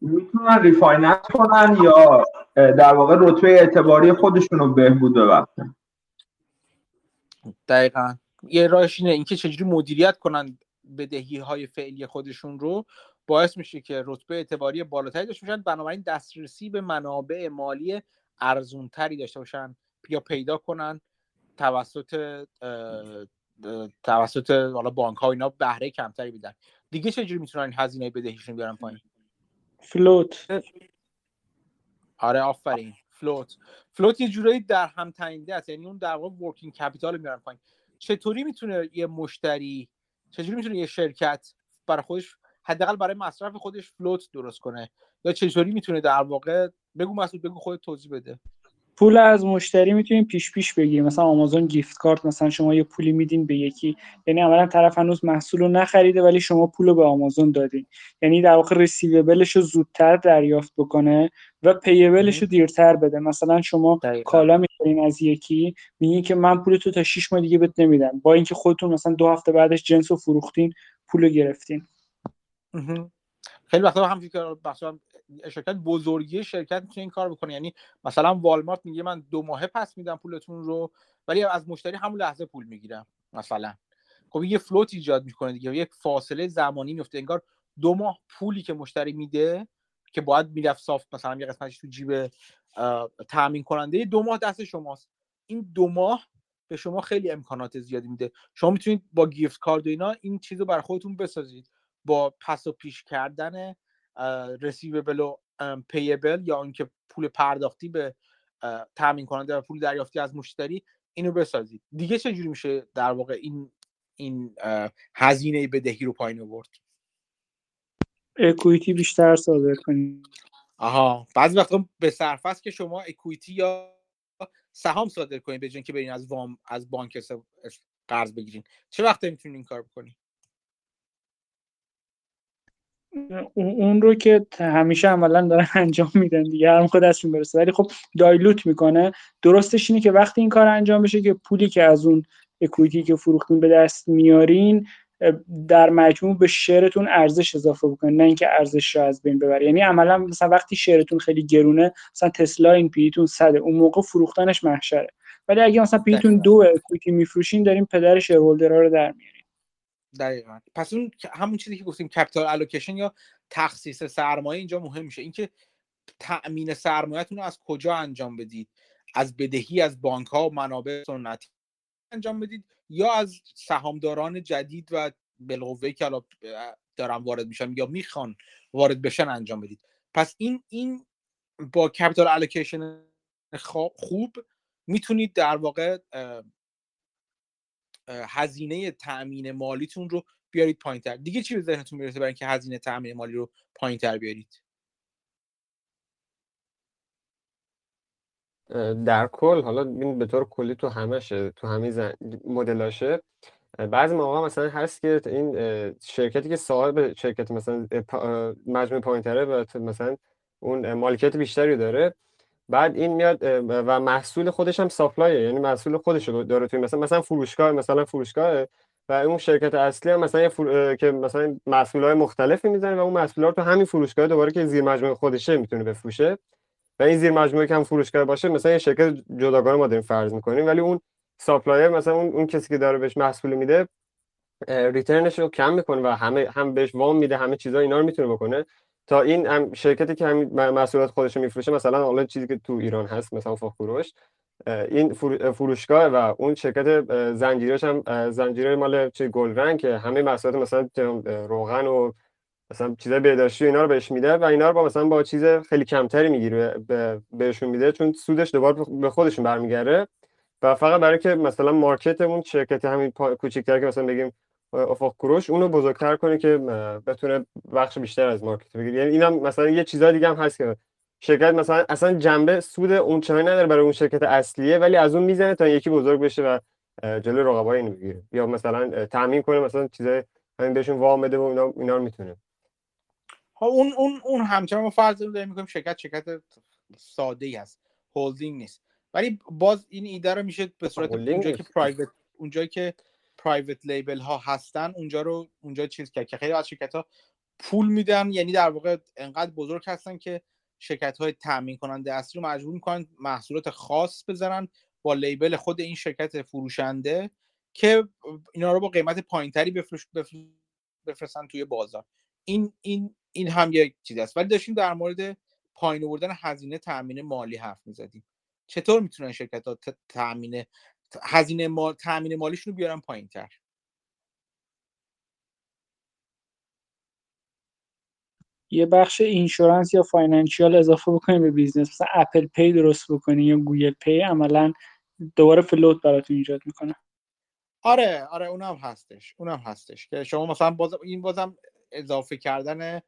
G: می‌تونن refinance کنن یا در واقع رتبه اعتباری خودشون رو بهبود ببخشن.
A: دقیقا. یه راهش اینه اینکه چجوری مدیریت کنن بدهی های فعلی خودشون رو. باعث میشه که رتبه اعتباری بالاتری داشته باشن. بنابراین دسترسی به منابع مالی ارزونتری داشته باشن یا پیدا کنن توسط توسط حالا بانک ها اینا بهره کمتری بدن دیگه چجوری می‌تونن این هزینه بدهیشون بیارن پایین؟
B: float.
A: آره آفرین. float. float یه جورایی در هم تنیده است یعنی اون در واقع working capital میارن پایین. چطوری می‌تونه یه مشتری چجوری می‌تونه یه شرکت برای خودش حداقل برای مصرف خودش فلوت درست کنه؟ یا چطوری می‌تونه در واقع بگو مسعود بگو خودت توضیح بده.
B: پول از مشتری می‌تونیم پیش پیش بگیریم. مثلا آمازون گیفت کارت مثلا شما یه پولی میدین به یکی. یعنی اولا طرف هنوز محصول رو نخریده ولی شما پول رو به آمازون دادین. یعنی در واقع رسیوبلش رو زودتر دریافت بکنه و پیبلش رو دیرتر بده. مثلا شما دقیقا. کالا می‌خرین از یکی میگی که من پول تو تا 6 ماه دیگه بهت نمیدم. با اینکه خودتون مثلا دو هفته بعدش جنس رو فروختین پول رو گرفتین.
A: خیلی وقتا هم فکر مثلا شرکت بزرگی شرکت می‌تونه این کار بکنه. یعنی مثلا والمارت میگه من دو ماهه پس میدم پولتون رو ولی از مشتری همون لحظه پول می‌گیرم مثلا. خب یه فلوت ایجاد می‌کنه دیگه یک فاصله زمانی میفته انگار دو ماه پولی که مشتری میده که باید می‌رفت صاف مثلا یه قسمتش تو جیب تامین کننده دو ماه دست شماست. این دو ماه به شما خیلی امکانات زیادی میده. شما می‌تونید با گیفت کارد و اینا این چیز رو خودتون بسازید. با پس و پیش کردن رسیوبل و پیبل یا اینکه پول پرداختی به تامین کننده و پول دریافتی از مشتری اینو بسازید. دیگه چه جوری میشه در واقع این این هزینه بدهی رو پایین آورد؟
B: اکویتی بیشتر صادر کنید
A: آها. بعضی وقتا به صرف است که شما اکویتی یا سهام صادر کنید به که برین از وام از بانک قرض بگیرین. چه وقت می‌تونین این کار بکنید؟
B: اون رو که همیشه عملا دارن انجام میدن دیگه هر موقع دستشون برسه. ولی خب دایلوت می‌کنه. درستش اینه که وقتی این کار انجام بشه که پولی که از اون اکویتی که فروختین به دست میارین در مجموع به شعرتون ارزش اضافه بکنه نه اینکه ارزش رو از بین ببره. یعنی عملا مثلا وقتی شعرتون خیلی گرونه مثلا تسلا این پیتون صده. اون موقع فروختنش محشره. ولی اگه مثلا پیتون دو اکویتی میفروشین دارین پدر شیرهولدرها رو در میارین.
A: دقیقا. پس اون همون چیزی که گفتیم کپیتال الوکیشن یا تخصیص سرمایه اینجا مهم میشه. اینکه تأمین سرمایهتون رو از کجا انجام بدید؟ از بدهی از بانک ها و منابع سنتی انجام بدید یا از سهامداران جدید و بالقوه که حالا دارن وارد میشن یا می‌خوان وارد بشن انجام بدید. پس این این با کپیتال الوکیشن خوب می‌تونید در واقع هزینه تأمین مالیتون رو بیارید پایین تر دیگه چی به ذهنتون می‌رسه برای اینکه هزینه تأمین مالی رو پایین تر بیارید
H: در کل حالا این به طور کلی تو همشه تو همه زن... مدلاشه بعضی موقع مثلا هست که این شرکتی که صاحب شرکت مثلا مجموع پایینتره و مثلا اون مالکیت بیشتری داره. بعد این میاد و محصول خودش هم ساپلایه. یعنی محصول خودش رو داره توی مثلا مثلا فروشگاه مثلا فروشگاه و اون شرکت اصلی هم مثلا فر... که مثلا محصول های مختلفی می‌زنه و اون محصول رو تو همین فروشگاه دوباره که زیر مجموعه خودشه می‌تونه بفروشه. و این زیر مجموعه که هم فروشگاه باشه مثلا یه شرکت جداگانه ما داریم فرض می‌کنیم ولی اون supplier مثلا اون, اون کسی که داره بهش محصول میده return ش رو کم می‌کنه و همه هم بهش وام میده همه چیزا اینا رو می‌تونه بکنه. تا این هم شرکتی که همین محصولات خودش رو میفروشه مثلا حالا چیزی که تو ایران هست مثلا فروش این فروشگاه و اون شرکت زنجیرش هم زنجیره مال چه گلرنگ که همه محصولات مثلا روغن و مثلا چیزای بهداشتی اینا رو بهش میده و اینا رو با مثلا با چیز خیلی کمتری می‌گیره به بهشون میده چون سودش دوباره به خودشون برمیگره و فقط برای که مثلا مارکت اون شرکت همین کوچیک‌تر که مثلا بگیم افق کوروش اونو بزرگتر کنه که بتونه بخش بیشتر از مارکت بگیره. یعنی اینم مثلا یه چیزای دیگه هم هست که شرکت مثلا اصلا جنبه سود اون چنانی نداره برای اون شرکت اصلیه ولی از اون می‌زنه تا یکی بزرگ بشه و جلو رقبای اینو بگیره. یا مثلا تامین کنه مثلا چیزای همین بهشون وام بده و اینا, اینا رو می‌تونه.
A: ها اون اون اون همچنان ما فرض داریم می‌کنیم شرکت شرکت ساده ای هست. هولدینگ نیست. ولی باز این ایده رو میشه به صورت اونجایی که پرایوت اونجایی که پرایوت لیبل ها هستن اونجا رو اونجا چیز کرد که خیلی از شرکت ها پول میدن یعنی در واقع انقدر بزرگ هستن که شرکت های تامین کننده اصلی رو مجبور می‌کنن محصولات خاص بذارن با لیبل خود این شرکت فروشنده که اینا رو با قیمت پایینتری بفروش بفرستن توی بازار. این این این هم یک چیز است. ولی داشتیم در مورد پایین آوردن هزینه تامین مالی حرف می‌زدیم. چطور می‌تونن شرکت ها تامین هزینه مال تامین مالیشون رو بیارن پایین تر
B: یه بخش insurance یا financial اضافه بکنیم به business مثلا Apple Pay درست بکنی یا Google Pay عملا دوباره float براتون ایجاد می‌کنه.
A: آره آره اونم هستش اونم هستش که شما مثلا باز این بازم اضافه کردن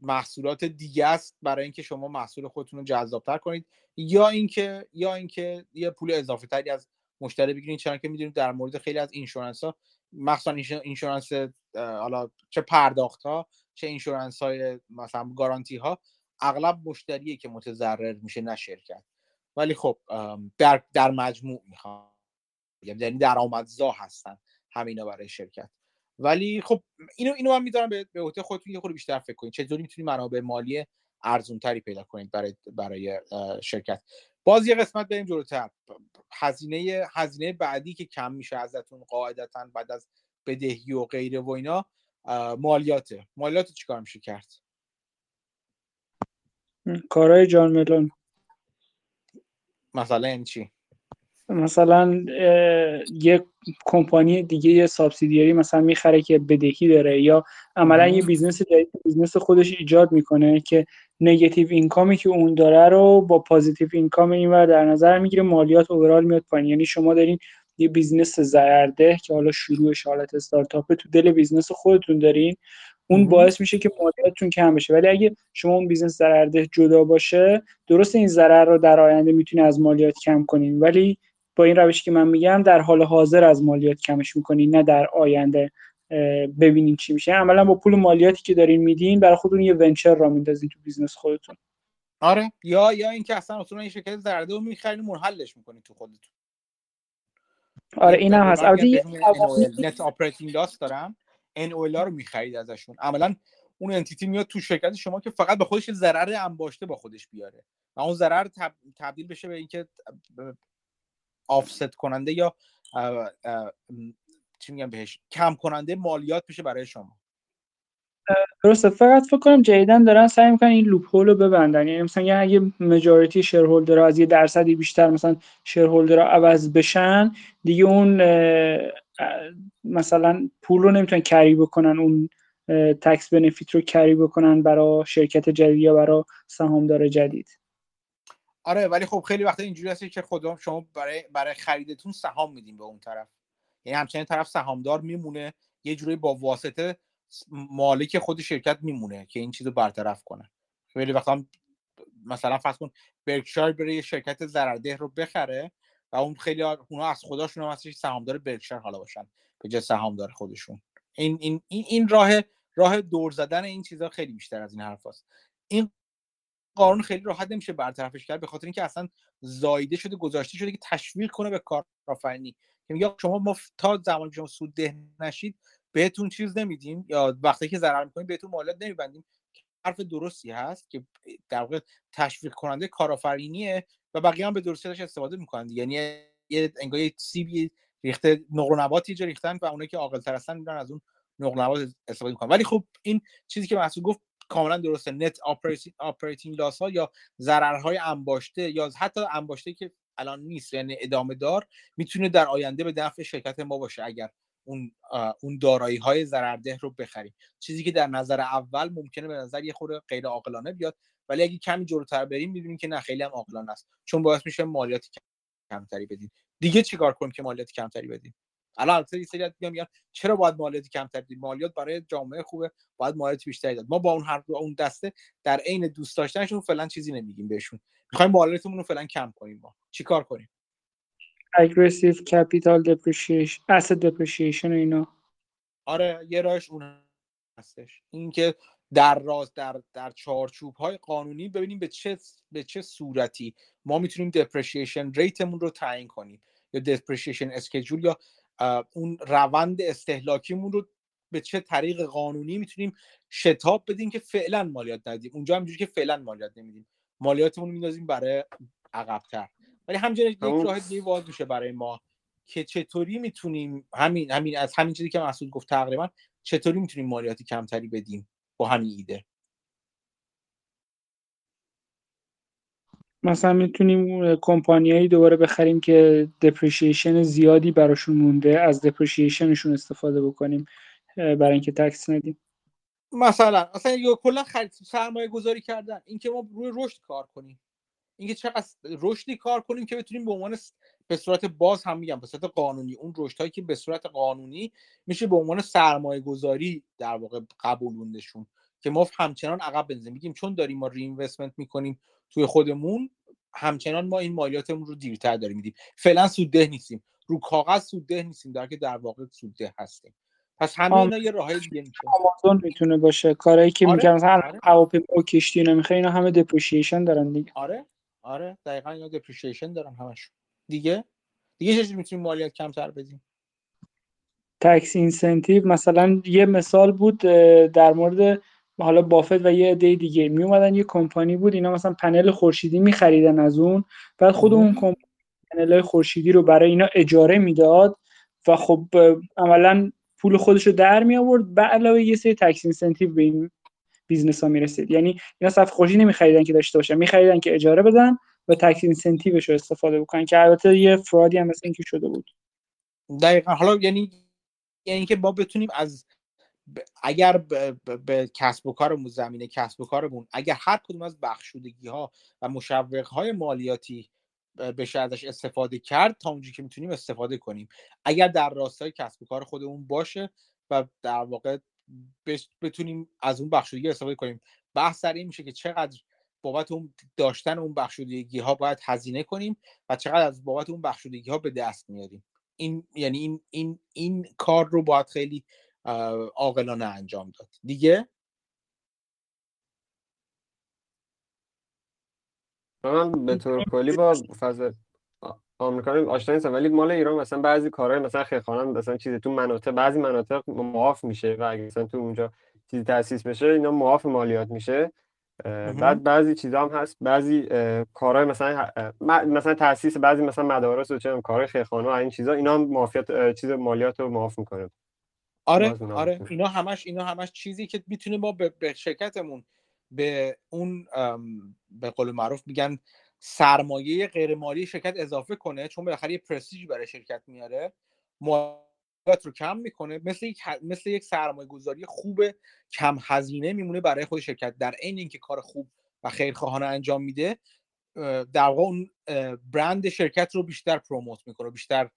A: محصولات دیگه است برای اینکه شما محصول خودتون رو جذابتر کنید یا اینکه یا اینکه یه پول اضافه تری از مشتری بگیرید چون که می‌دونید در مورد خیلی از insurance ها مخصوصا insurance حالا چه پرداخت ها چه insurance های مثلا گارانتی ها اغلب مشتریه که متضرر میشه نه شرکت. ولی خب در در مجموع می‌خوام یعنی درآمدزا هستن همینا برای شرکت. ولی خب اینو اینو من می‌ذارم به به عهده خودتون. یه خورده بیشتر فکر کنید. چطوری می‌تونید منابع مالی ارزون تری پیدا کنید برای برای شرکت؟ باز یه قسمت بریم جلوتر. هزینه هزینه بعدی که کم میشه ازتون قاعدتا بعد از بدهی و غیره و اینا مالیاته. مالیات چیکار میشه کرد؟
B: کارهای جان ملون.
A: مثلا این چی؟
B: مثلا یه کمپانی دیگه یه subsidiary مثلا می‌خره که بدهی داره یا عملا یه business جدید business خودش ایجاد می‌کنه که negative income ی که اون داره رو با positive income اینور در نظر می‌گیره مالیات overall میاد پایین. یعنی شما دارین یه business ضررده که حالا شروعش حالت استارتاپه تو دل business خودتون دارین اون باعث میشه که مالیاتتون کم بشه. ولی اگه شما اون business ضررده جدا باشه درست این ضرر رو در آینده می‌تونی از مالیات کم کنین. ولی با این روشی که من میگم در حال حاضر از مالیات کمش می‌کنین نه در آینده ببینین چی میشه. عملا با پول مالیاتی که دارین میدین برای خودتون یه venture را میندازین تو business خودتون.
A: آره. یا یا اینکه اصلا اصلا این شرکت ضررده رو می‌خرین منحلش می‌کنین تو خودتون.
B: آره این هم هست. البته
A: net operating loss دارم. NOL رو می‌خرید ازشون. عملا اون entity میاد تو شرکت شما که فقط به خودش ضرر انباشته با خودش بیاره. و اون ضرر تبدیل بشه به اینکه offset کننده یا چی میگم بهش کم کننده مالیات بشه برای شما؟
B: درسته فقط فکر کنم جدیدا دارن سعی می‌کنن این loophole رو ببندن. یعنی مثلا اگه majority shareholder از یه درصدی بیشتر مثلا شیرهولدر عوض بشن دیگه اون مثلا پول رو نمی‌تونن کری بکنن اون تکس بنفیت رو کری بکنن برای شرکت جدید یا برای سهامدار جدید.
A: آره ولی خب خیلی وقتا اینجوری هست که خودم شما برای برای خریدتون سهام میدین به اون طرف. یعنی همچنین طرف سهامدار میمونه یه جوری با واسطه مالک خود شرکت میمونه که این چیزو برطرف کنه. خیلی وقتا مثلا فرض کن برکشایر بره یه شرکت ضررده رو بخره و اون خیلی اونا از خداشون هم هستش سهامدار برکشایر حالا باشن به جای سهامدار خودشون. این این این راه راه دور زدن این چیزا خیلی بیشتر از این حرف هست. این قانون خیلی راحت نمیشه برطرفش کرد به خاطر اینکه اصلا زایده شده گذاشته شده که تشویق کنه به کارآفرینی. که میگه شما ما تا زمانی شما سود ده نشید بهتون چیز نمیدیم یا وقتی که ضرر می‌کنیم بهتون مالیات نمیبندیم. حرف درستی هست که در واقع تشویق کننده کارآفرینیه و بقیه هم به درستی ازش استفاده می‌کنن یعنی یه انگار یه سیبی ریخته نقل نبات ریختن و اونایی که عاقل تر هستن میرن از اون نقل نبات استفاده می‌کنن. ولی خب این چیزی که محسوب گفت کاملا درسته. net operating loss ها یا ضررهای انباشته یا حتی انباشته که الان نیست یعنی ادامه دار می‌تونه در آینده به نفع شرکت ما باشه اگر اون اون دارایی های ضررده رو بخریم. چیزی که در نظر اول ممکنه به نظر یه خورده غیر عاقلانه بیاد ولی اگه کمی جلوتر بریم می‌بینیم که نه خیلی هم عاقلانه است. چون باعث میشه مالیات کمتری بدیم. دیگه چیکار کنیم که مالیات کمتری بدیم؟ الان البته یه سری میگن چرا باید مالیات کمتر بدیم؟ مالیات برای جامعه خوبه باید مالیات بیشتری داد ما با اون هر اون دسته در عین دوست داشتنشون فعلا چیزی نمیگیم بهشون. می‌خوایم مالیاتمون رو فعلا کم کنیم ما. چیکار کنیم؟
B: Aggressive capital depreciation asset depreciation اینا.
A: آره یه راهش اون هستش. اینکه در راز در در چارچوب های قانونی ببینیم به چه به چه صورتی ما می‌تونیم دپریشیشن ریتمون رو تعیین کنیم. یا دپریشیشن اسکیجول یا اون روند استهلاکیمون رو به چه طریق قانونی می‌تونیم شتاب بدیم که فعلا مالیات ندیم. اونجا همینجوری که فعلا مالیات نمیدیم. مالیاتمون میندازیم برای عقبتر. ولی همچنین یک راه دیگه باز میشه برای ما که چطوری می‌تونیم همین همین از همین چیزی که مسعود گفت تقریبا چطوری می‌تونیم مالیاتی کمتری بدیم با همین ایده.
B: مثلا می‌تونیم کمپانیایی دوباره بخریم که دپریشیشن زیادی براشون مونده از دپریشیشنشون استفاده بکنیم برای اینکه تکس ندیم.
A: مثلا مثلا یا کلا خرید سرمایه گذاری کردن اینکه ما روی رشد کار کنیم. اینکه چقدر رشدی کار کنیم که بتونیم به عنوان به صورت باز هم میگم به صورت قانونی. اون رشد هایی که به صورت قانونی میشه به عنوان سرمایه گذاری در واقع قبولوندشون که ما همچنان عقب بنزیم. میگیم چون داریم ما ری می‌کنیم توی خودمون همچنان ما این مالیاتمون رو دیرتر داریم میدیم. فعلا سودده نیستیم. رو کاغذ سودده نیستیم در که در واقع سودده هستیم. پس همه اینا یه راهی دیگه میشه.
B: آمازون می‌تونه باشه. کارهایی که آره، میگن مثلا آره. هواپیما کشتی نمی‌خواد اینا همه depreciation دارن دیگه.
A: آره آره. دقیقا اینا depreciation دارن همش دیگه؟ دیگه چه می‌تونیم مالیات کمتر بدیم؟
B: tax incentive مثلا یه مثال بود در مورد حالا بافت و یه عده دیگه می اومدن یه کمپانی بود اینا مثلا پنل خورشیدی میخریدن از اون. بعد خود اون کمپانی پنل خورشیدی رو برای اینا اجاره می‌داد و خب عملا پول خودش رو در می آورد به علاوه یه سری tax incentive به این business ها می‌رسید. یعنی اینا صفحه خورشیدی نمیخریدن که داشته باشن میخریدن که اجاره بدن و tax incentive ش رو استفاده بکنن که البته یه fraud ی هم مثل اینکه شده بود.
A: دقیقا. حالا یعنی یعنی که ما بتونیم از اگر به کسب و کارمون زمینه کسب و کارمون اگر هر کدوم از بخشودگی ها و مشوق های مالیاتی بشه ازش استفاده کرد تا اونجایی که می‌تونیم استفاده کنیم. اگر در راستای کسب و کار خودمون باشه و در واقع بتونیم از اون بخشودگی استفاده کنیم. بحث سر این میشه که چقدر بابت اون داشتن اون بخشودگی ها باید هزینه کنیم و چقدر از بابت اون بخشودگی ها به دست میاریم. این یعنی این این این کار رو باید خیلی عاقلانه انجام داد. دیگه؟
H: من به طور کلی با فضل آمریکا آشنا نیستم ولی مال ایران مثلا بعضی کارهای مثلا خیرخانه مثلا چیزی تو مناطق بعضی مناطق معاف میشه و اگه مثلا تو اونجا چیزی تاسیس بشه اینا معاف مالیات میشه. بعد بعضی چیزا هم هست بعضی کارهای مثلا مثلا تاسیس بعضی مثلا مدارس و چه کارهای خیرخانه و این چیزا اینا هم معافیت چیز مالیات رو معاف می‌کنه.
A: آره آره اینا همش اینا همش چیزی که می‌تونه ما به شرکتمون به اون به قول معروف میگن سرمایه غیر مالی شرکت اضافه کنه چون بالاخره یه پرستیژ برای شرکت میاره مالیات رو کم می‌کنه مثل یک مثل یک سرمایه گذاری خوب کم هزینه میمونه برای خود شرکت. در عین اینکه کار خوب و خیرخواهانه انجام میده در واقع اون برند شرکت رو بیشتر پروموت می‌کنه بیشتر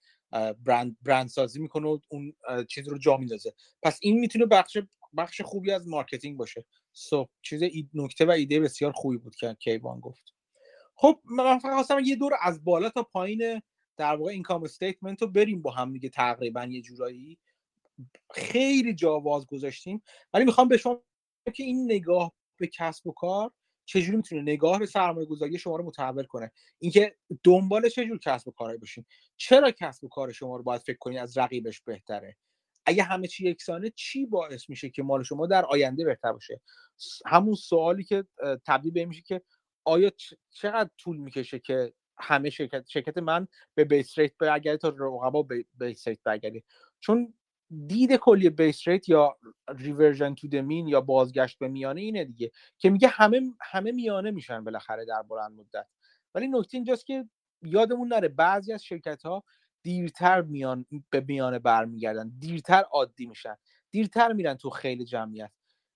A: برند برند سازی می‌کنه و اون چیز رو جا میندازه. پس این می‌تونه بخش بخش خوبی از marketing باشه. so چیز نکته و ایده بسیار خوبی بود که کیوان گفت. خب من فقط خواستم یه دور از بالا تا پایین در واقع income statement رو بریم با هم دیگه تقریبا یه جورایی. خیلی جا باز گذاشتیم. ولی می‌خوام به شما که این نگاه به کسب و کار چجوری می‌تونه نگاه به سرمایه گذاری شما رو متحول کنه؟ اینکه دنبال چجور کسب و کارهایی باشین؟ چرا کسب و کار شما رو باید فکر کنید از رقیبش بهتره؟ اگه همه چی یکسانه چی باعث میشه که مال شما در آینده بهتر باشه؟ همون سوالی که تبدیل به میشه که آیا چقدر طول می‌کشه که همه شرکت شرکت من به base rate برگرده تا رقبا به base rate برگرده چون دید کلی base rate یا reversion to the mean یا بازگشت به میانه اینه دیگه که میگه همه همه میانه میشن بالاخره در بلند مدت. ولی نکته اینجاست که یادمون نره بعضی از شرکت ها دیرتر میان به میانه برمیگردن دیرتر عادی میشن دیرتر میرن تو خیلی جمعیت.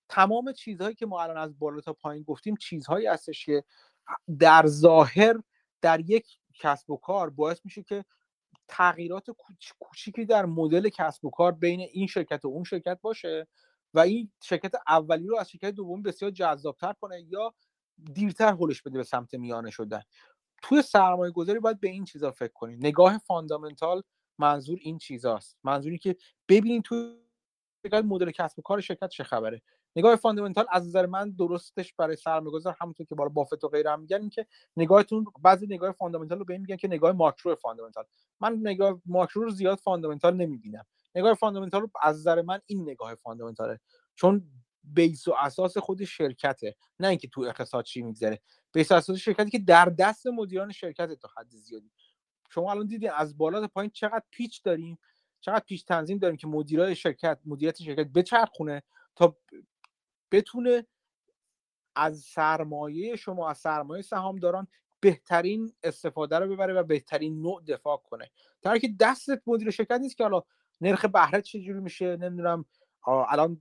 A: تمام چیزهایی که ما الان از بالا تا پایین گفتیم چیزهایی هستش که در ظاهر در یک کسب و کار باعث میشه که تغییرات کوچیکی در مدل کسب و کار بین این شرکت و اون شرکت باشه و این شرکت اولی رو از شرکت دومی بسیار جذابتر کنه یا دیرتر هلش بده به سمت میانه شدن. توی سرمایه گذاری باید به این چیزا فکر کنید نگاه fundamental منظور این چیزاست. منظوری که ببینید تو مدل کسب و کار شرکت چه خبره. نگاه fundamental از نظر من درستش برای سرمایه‌گذار همونطور که وارن بافت و غیره هم میگن این که نگاهتون بعضی نگاه fundamental رو به میگن که نگاه macro fundamental من نگاه ماکرو رو زیاد fundamental نمی‌بینم. نگاه fundamental رو از نظر من این نگاه fundamental ه چون بیس و اساس خود شرکته نه اینکه تو اقتصاد چی میگذره. بیس و اساس شرکتی که در دست مدیران شرکت تا حد زیادی. شما الان دیدین از بالا تا پایین چقدر پیچ داریم چقدر پیچ تنظیم داریم که مدیرای شرکت مدیریت شرکت بچرخونه تا بتونه از سرمایه شما از سرمایه سهامداران بهترین استفاده رو ببره و بهترین نوع دفاع کنه. در که دستت مدیر شرکت نیست که حالا نرخ بهره چجوری میشه نمی‌دونم الان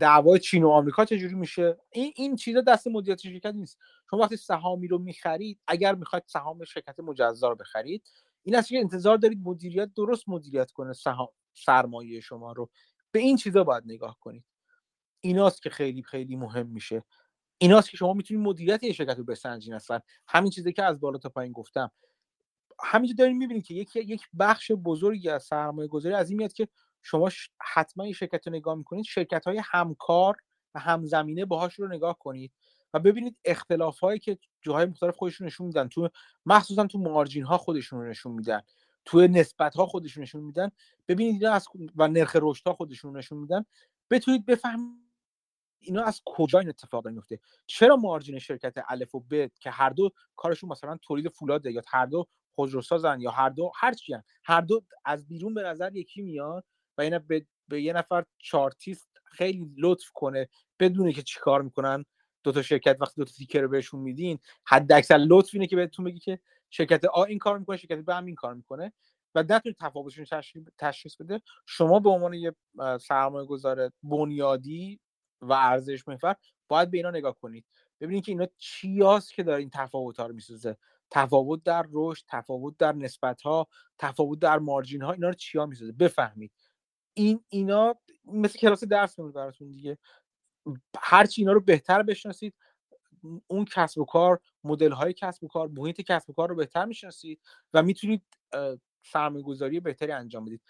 A: دعوای چین و آمریکا چجوری میشه. این این چیزا دست مدیریت شرکت نیست. شما وقتی سهامی رو می‌خرید اگر می‌خواید سهام شرکت مجزا رو بخرید این است که انتظار دارید مدیریت درست مدیریت کنه سهام سرمایه شما رو. به این چیزا باید نگاه کنید. ایناست که خیلی خیلی مهم میشه. ایناست که شما می‌تونید مدیریت یه شرکت رو بسنجین اصلا. همین چیزی که از بالا تا پایین گفتم. همینجا داریم می‌بینید که یک یک بخش بزرگی از سرمایه گذاری از این میاد که شما حتما این شرکت رو نگاه می‌کنید. شرکت های همکار و همزمینه باهاش رو نگاه کنید و ببینید اختلاف هایی که جاهای مختلف خودشون نشون میدن. تو مخصوصا تو مارجین ها خودشون رو نشون میدن. تو نسبت ها خودشون نشون میدن. ببینید از و نرخ رشد ها خودشون نشون میدن. بتونید بفهمید اینا از کجا این اتفاق میفته؟ چرا مارجین شرکت الف و ب که هر دو کارشون مثلا تولید فولاده یا هر دو خودروسازن یا هر دو هر چی هر دو از بیرون به نظر یکی میاد و اینا به, به یه نفر چارتیست خیلی لطف کنه بدونه که چیکار می‌کنن. دو تا شرکت وقتی دو تا تیکر رو بهشون میدین حد اکثر لطف اینه که بهتون بگی که شرکت آ این کار می‌کنه شرکت ب هم این کار می‌کنه و نتونید تفاوتشون تشخیص بده. شما به عنوان یه سرمایه گذار بنیادی و ارزش محور باید به اینا نگاه کنید. ببینید که اینا چی هست که داره این تفاوت ها رو می‌سازه تفاوت در رشد تفاوت در نسبت ها تفاوت در مارجین ها اینا رو چیا می‌سازه بفهمید. این اینا مثل کلاس درس میمونه براتون دیگه. هرچی اینا رو بهتر بشناسید اون کسب و کار مدل های کسب و کار محیط کسب و کار رو بهتر می‌شناسید و می‌تونید سرمایه گذاری بهتری انجام بدید.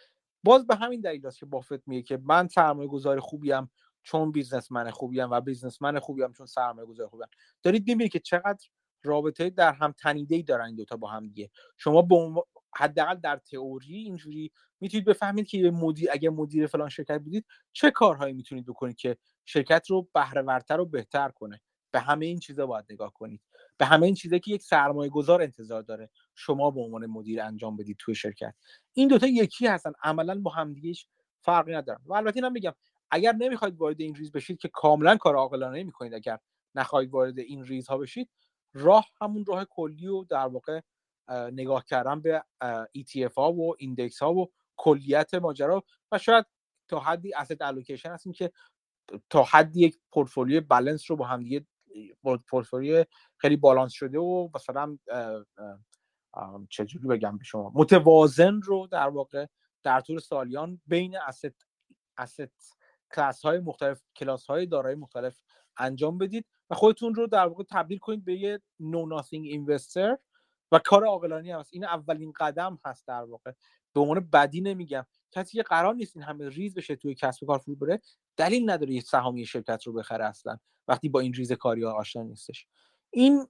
A: باز به همین دلیل است که بافت میگه که من سرمایه گذار خوبیم چون بیزنسمن خوبیم و بیزنسمن خوبیم چون سرمایه گذار خوبیم دارید می‌بینید که چقدر رابطه در هم تنیده ای دارن این دوتا با هم دیگه. شما به حداقل در تئوری اینجوری می‌تونید بفهمید که مدیر اگه مدیر فلان شرکت بودید چه کارهایی می‌تونید بکنید که شرکت رو بهره ورتر و بهتر کنه. به همه این چیزا باید نگاه کنید. به همه این چیزایی که یک سرمایه گذار انتظار داره شما به عنوان مدیر انجام بدید توی شرکت. این دوتا یکی هستن. عملا با همدیگهش فرقی ندارن. و البته اینم میگم اگر نمی‌خواید وارد این ریز بشید که کاملا کار عاقلانه نمی‌کنید اگر نخواهید وارد این ریزها بشید راه همون راه کلی و در واقع نگاه کردن به ETF ها و index ها و کلیت ماجرا و شاید تا حدی asset allocation هستیم که تا حدی یک portfolio balance رو با هم دیگه پورتفولیو خیلی بالانس شده و مثلا چجوری بگم به شما متوازن رو در واقع در طول سالیان بین اسید اسید کلاس های مختلف کلاس های دارایی مختلف انجام بدید و خودتون رو در واقع تبدیل کنید به یه نو ناسینگ اینوستر و کار عاقلانه هست. این اولین قدم هست در واقع. به عنوان بدی نمیگم. کسی که قرار نیست این همه ریز بشه توی کسب و کار فرو بره دلیل نداره یه سهامی شرکت رو بخره اصلا وقتی با این ریز کاری ها آشنا نیستش. این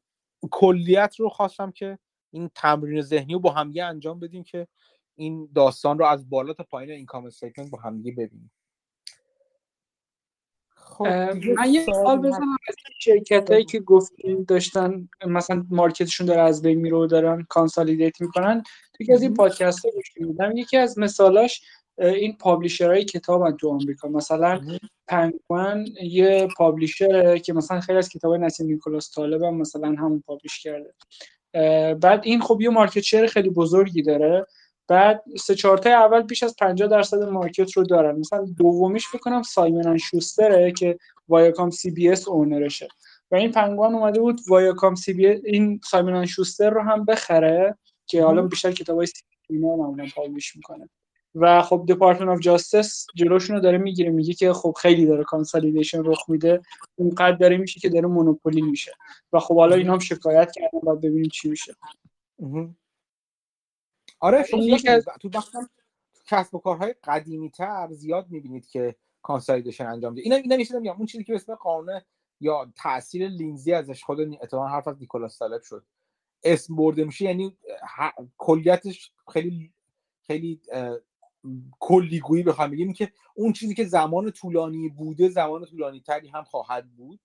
A: کلیت رو خواستم که این تمرین ذهنی رو با همدیگه انجام بدیم که این داستان رو از بالا تا پایین income statement با همدیگه ببینیم.
B: من یه سوال بزنم. از شرکت هایی که گفتیم داشتن مثلا market شون داره از بین میره و دارن consolidate می‌کنن تو از این پادکست ها میدم یکی از مثالاش این publisher های کتاب تو آمریکا. مثلا پنگوان یه publisher ه که مثلا خیلی از کتاب نسیم نیکولاس طالب هم مثلا همون publish کرده. بعد این خب یه market share خیلی بزرگی داره. بعد سه چهار اول بیش از 50 درصد market رو دارن. مثلا دومیش فکر کنم Simon & Schuster ه که ViacomCBS owner شه. و این پنگوان اومده بود ViacomCBS این Simon & Schuster رو هم بخره که حالا بیشتر کتابای سی اینا معمولا publish می‌کنه. و خب Department of Justice جلوشون رو داره می‌گیره میگه که خب خیلی داره consolidation رخ میده. اونقدر داره میشه که داره monopoly میشه. و خب حالا اینا هم شکایت کردن بعد ببینیم چی میشه.
A: آره شما تو بخشم کسب و کارهای قدیمی تر زیاد می‌بینید که consolidation انجام میده. اینا اینا میشه میگم. اون چیزی که به اسم قانون یا تاثیر لیندی ازش خود اتفاقا حرف از نیکولاس طالب شد. اسم برده میشه یعنی کلیتش خیلی خیلی کلیگویی بخوام بگیم که اون چیزی که زمان طولانی بوده زمان طولانی تری هم خواهد بود.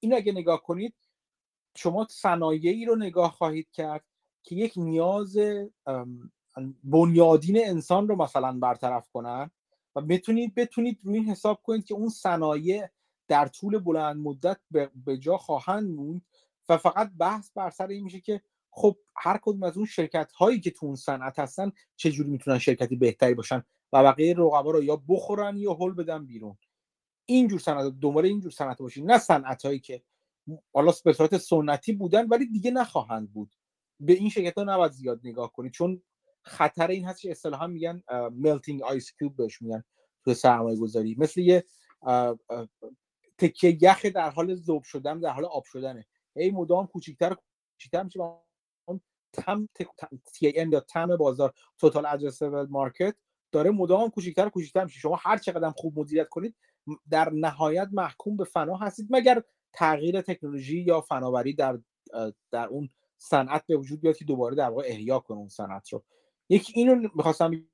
A: این اگه نگاه کنید شما صنایعی رو نگاه خواهید کرد که یک نیاز بنیادین انسان رو مثلا برطرف کنن و بتونید بتونید روی این حساب کنید که اون صنایع در طول بلند مدت به جا خواهند موند و فقط بحث بر سر این میشه که خب هر کدوم از اون شرکت هایی که تو اون صنعت هستن چجوری می‌تونن شرکتی بهتری باشن و بقیه رقبا رو یا بخورن یا هول بدن بیرون. اینجور صنعت دنبال اینجور صنعت باشید نه صنعت هایی که حالا به صورت سنتی بودن ولی دیگه نخواهند بود. به این شرکت ها نباید زیاد نگاه کنید. چون خطر این هست که اصطلاحا میگن ملتینگ آیس کیوب بهش میگن تو سرمایه گذاری مثل یه تکه یخ در حال ذوب شدن در حال آب شدنه. هی مدام کوچیک‌تر کوچیک‌تر میشه اون تم تی یا تم بازار توتال ادرسبل مارکت داره مدام کوچیک‌تر کوچیک‌تر میشه. شما هر چقدر خوب مدیریت کنید در نهایت محکوم به فنا هستید مگر تغییر تکنولوژی یا فناوری در در اون صنعت به وجود بیاد که دوباره در واقع احیا کنه اون صنعت رو. یکی اینو می‌خواستم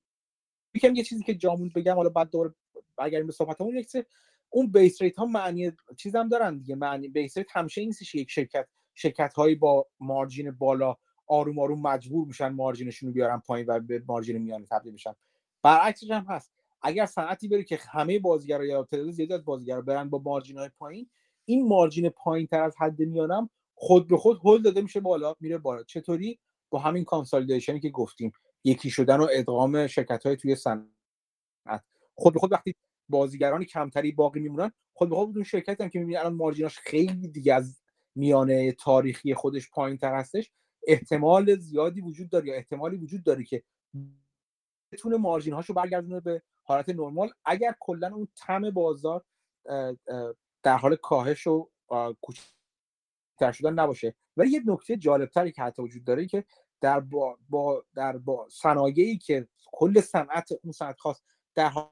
A: یکم یه چیزی که جامون بگم حالا بعد دوباره برگردیم به صحبتمون یک اون base rate ها معنی چیزم دارن دیگه معنی base rate همیشه این یک شرکت شرکت هایی با margin بالا آروم آروم مجبور میشن margin شون رو بیارن پایین و به margin میانه تبدیل بشن. برعکسش هم هست. اگر صنعتی بره که همه بازیگرا یا تعداد زیادی از بازیگرا برن با margin های پایین این margin پایین تر از حد میانم خود به خود هول داده میشه بالا میره بالا. چطوری؟ با همین کانسالیدیشنی که گفتیم. یکی شدن و ادغام شرکت های توی صنعت. خود به خود وقتی بازیگران کمتری باقی میمونن خود به خود اون شرکت هم که می‌بینی الان مارجیناش خیلی دیگه از میانه تاریخی خودش پایین تر هستش احتمال زیادی وجود داره یا احتمالی وجود داره که بتونه مارجین هاشو برگردونه به حالت نرمال. اگر کلا اون تم بازار در حال کاهش و کوچکتر شدن نباشه. ولی یه نکته جالبتری که حتی وجود داره که در با, با در با صنایعی که کل صنعت اون صنعت خاص در حال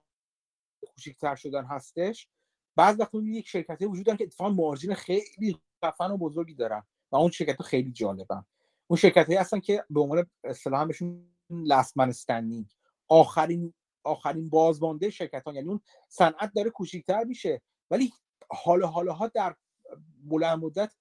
A: کوچکتر شدن هستش بعض وقت یک شرکتی وجود دارن که اتفاقا مارجین خیلی خفن و بزرگی دارن و اون شرکت خیلی جالبن. اون شرکت هایی هستن که به عنوان اصطلاحا بهشون لست استندینگ آخرین آخرین بازمانده شرکت ها یعنی اون صنعت داره کوچیکتر میشه ولی حال حالا ها در بلند مدت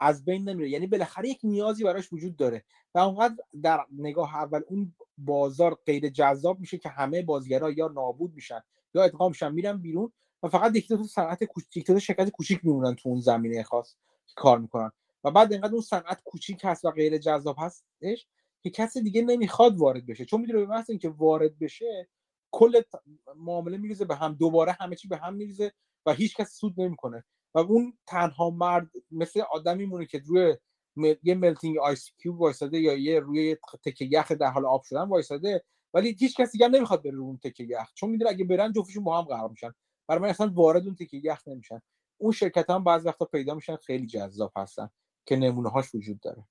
A: از بین نمیره. یعنی بالاخره یک نیازی براش وجود داره. و اونقدر در نگاه اول اون بازار غیر جذاب میشه که همه بازیگرا یا نابود میشن یا ادغام میشن میرن بیرون و فقط یک دو صنعت کوچیک شرکت کوچیک میمونن تو اون زمینه خاص کار می‌کنن. و بعد اینقدر اون صنعت کوچیک هست و غیر جذاب هستش که کسی دیگه نمی‌خواد وارد بشه. چون می‌دونه به محض اینکه وارد بشه کل معامله میریزه به هم دوباره همه چی به هم میریزه و هیچ کس سود نمی‌کنه. و اون تنها مرد مثل آدمی مونه که روی یه ملتینگ آیس کیوب وایساده یا یه روی تکه یخ در حال آب شدن وایساده ولی هیچ کسی دیگه نمی‌خواد بره اون تکه یخ. چون می‌دونه اگه برن جفتشون با هم قرار میشن. برای من اصلا وارد اون تکه یخ نمیشن. اون شرکت هم بعض وقتا پیدا میشن خیلی جذاب هستن که نمونه هاش وجود داره.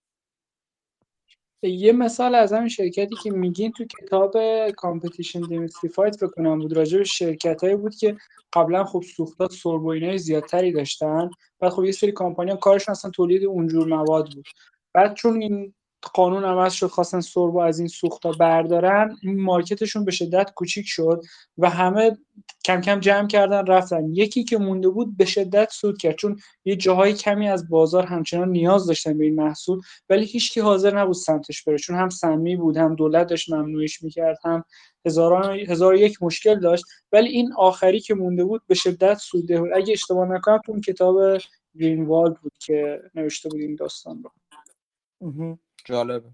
B: یه مثال از همین شرکتی که میگین تو کتاب Competition Demystified فکر کنم بود راجع به شرکت هایی بود که قبلا خب سوختا سرب و اینای زیادتری داشتن. بعد خب یه سری کامپانی کارشون اصلا تولید اونجور مواد بود. بعد چون این قانون عوض شد خواستن سربو از این سوختا بردارن. market شون به شدت کوچیک شد و همه کم کم جمع کردن رفتن. یکی که مونده بود به شدت سود کرد چون یه جاهای کمی از بازار همچنان نیاز داشتن به این محصول ولی هیچکی حاضر نبود سمتش بره چون هم سمی بود هم دولت داشت ممنوعش می‌کرد هم هزاران هزار یک مشکل داشت. ولی این آخری که مونده بود به شدت سوده بود اگه اشتباه نکنم اون کتاب گرینوالد بود که نوشته بود این داستان رو.
A: جالبه.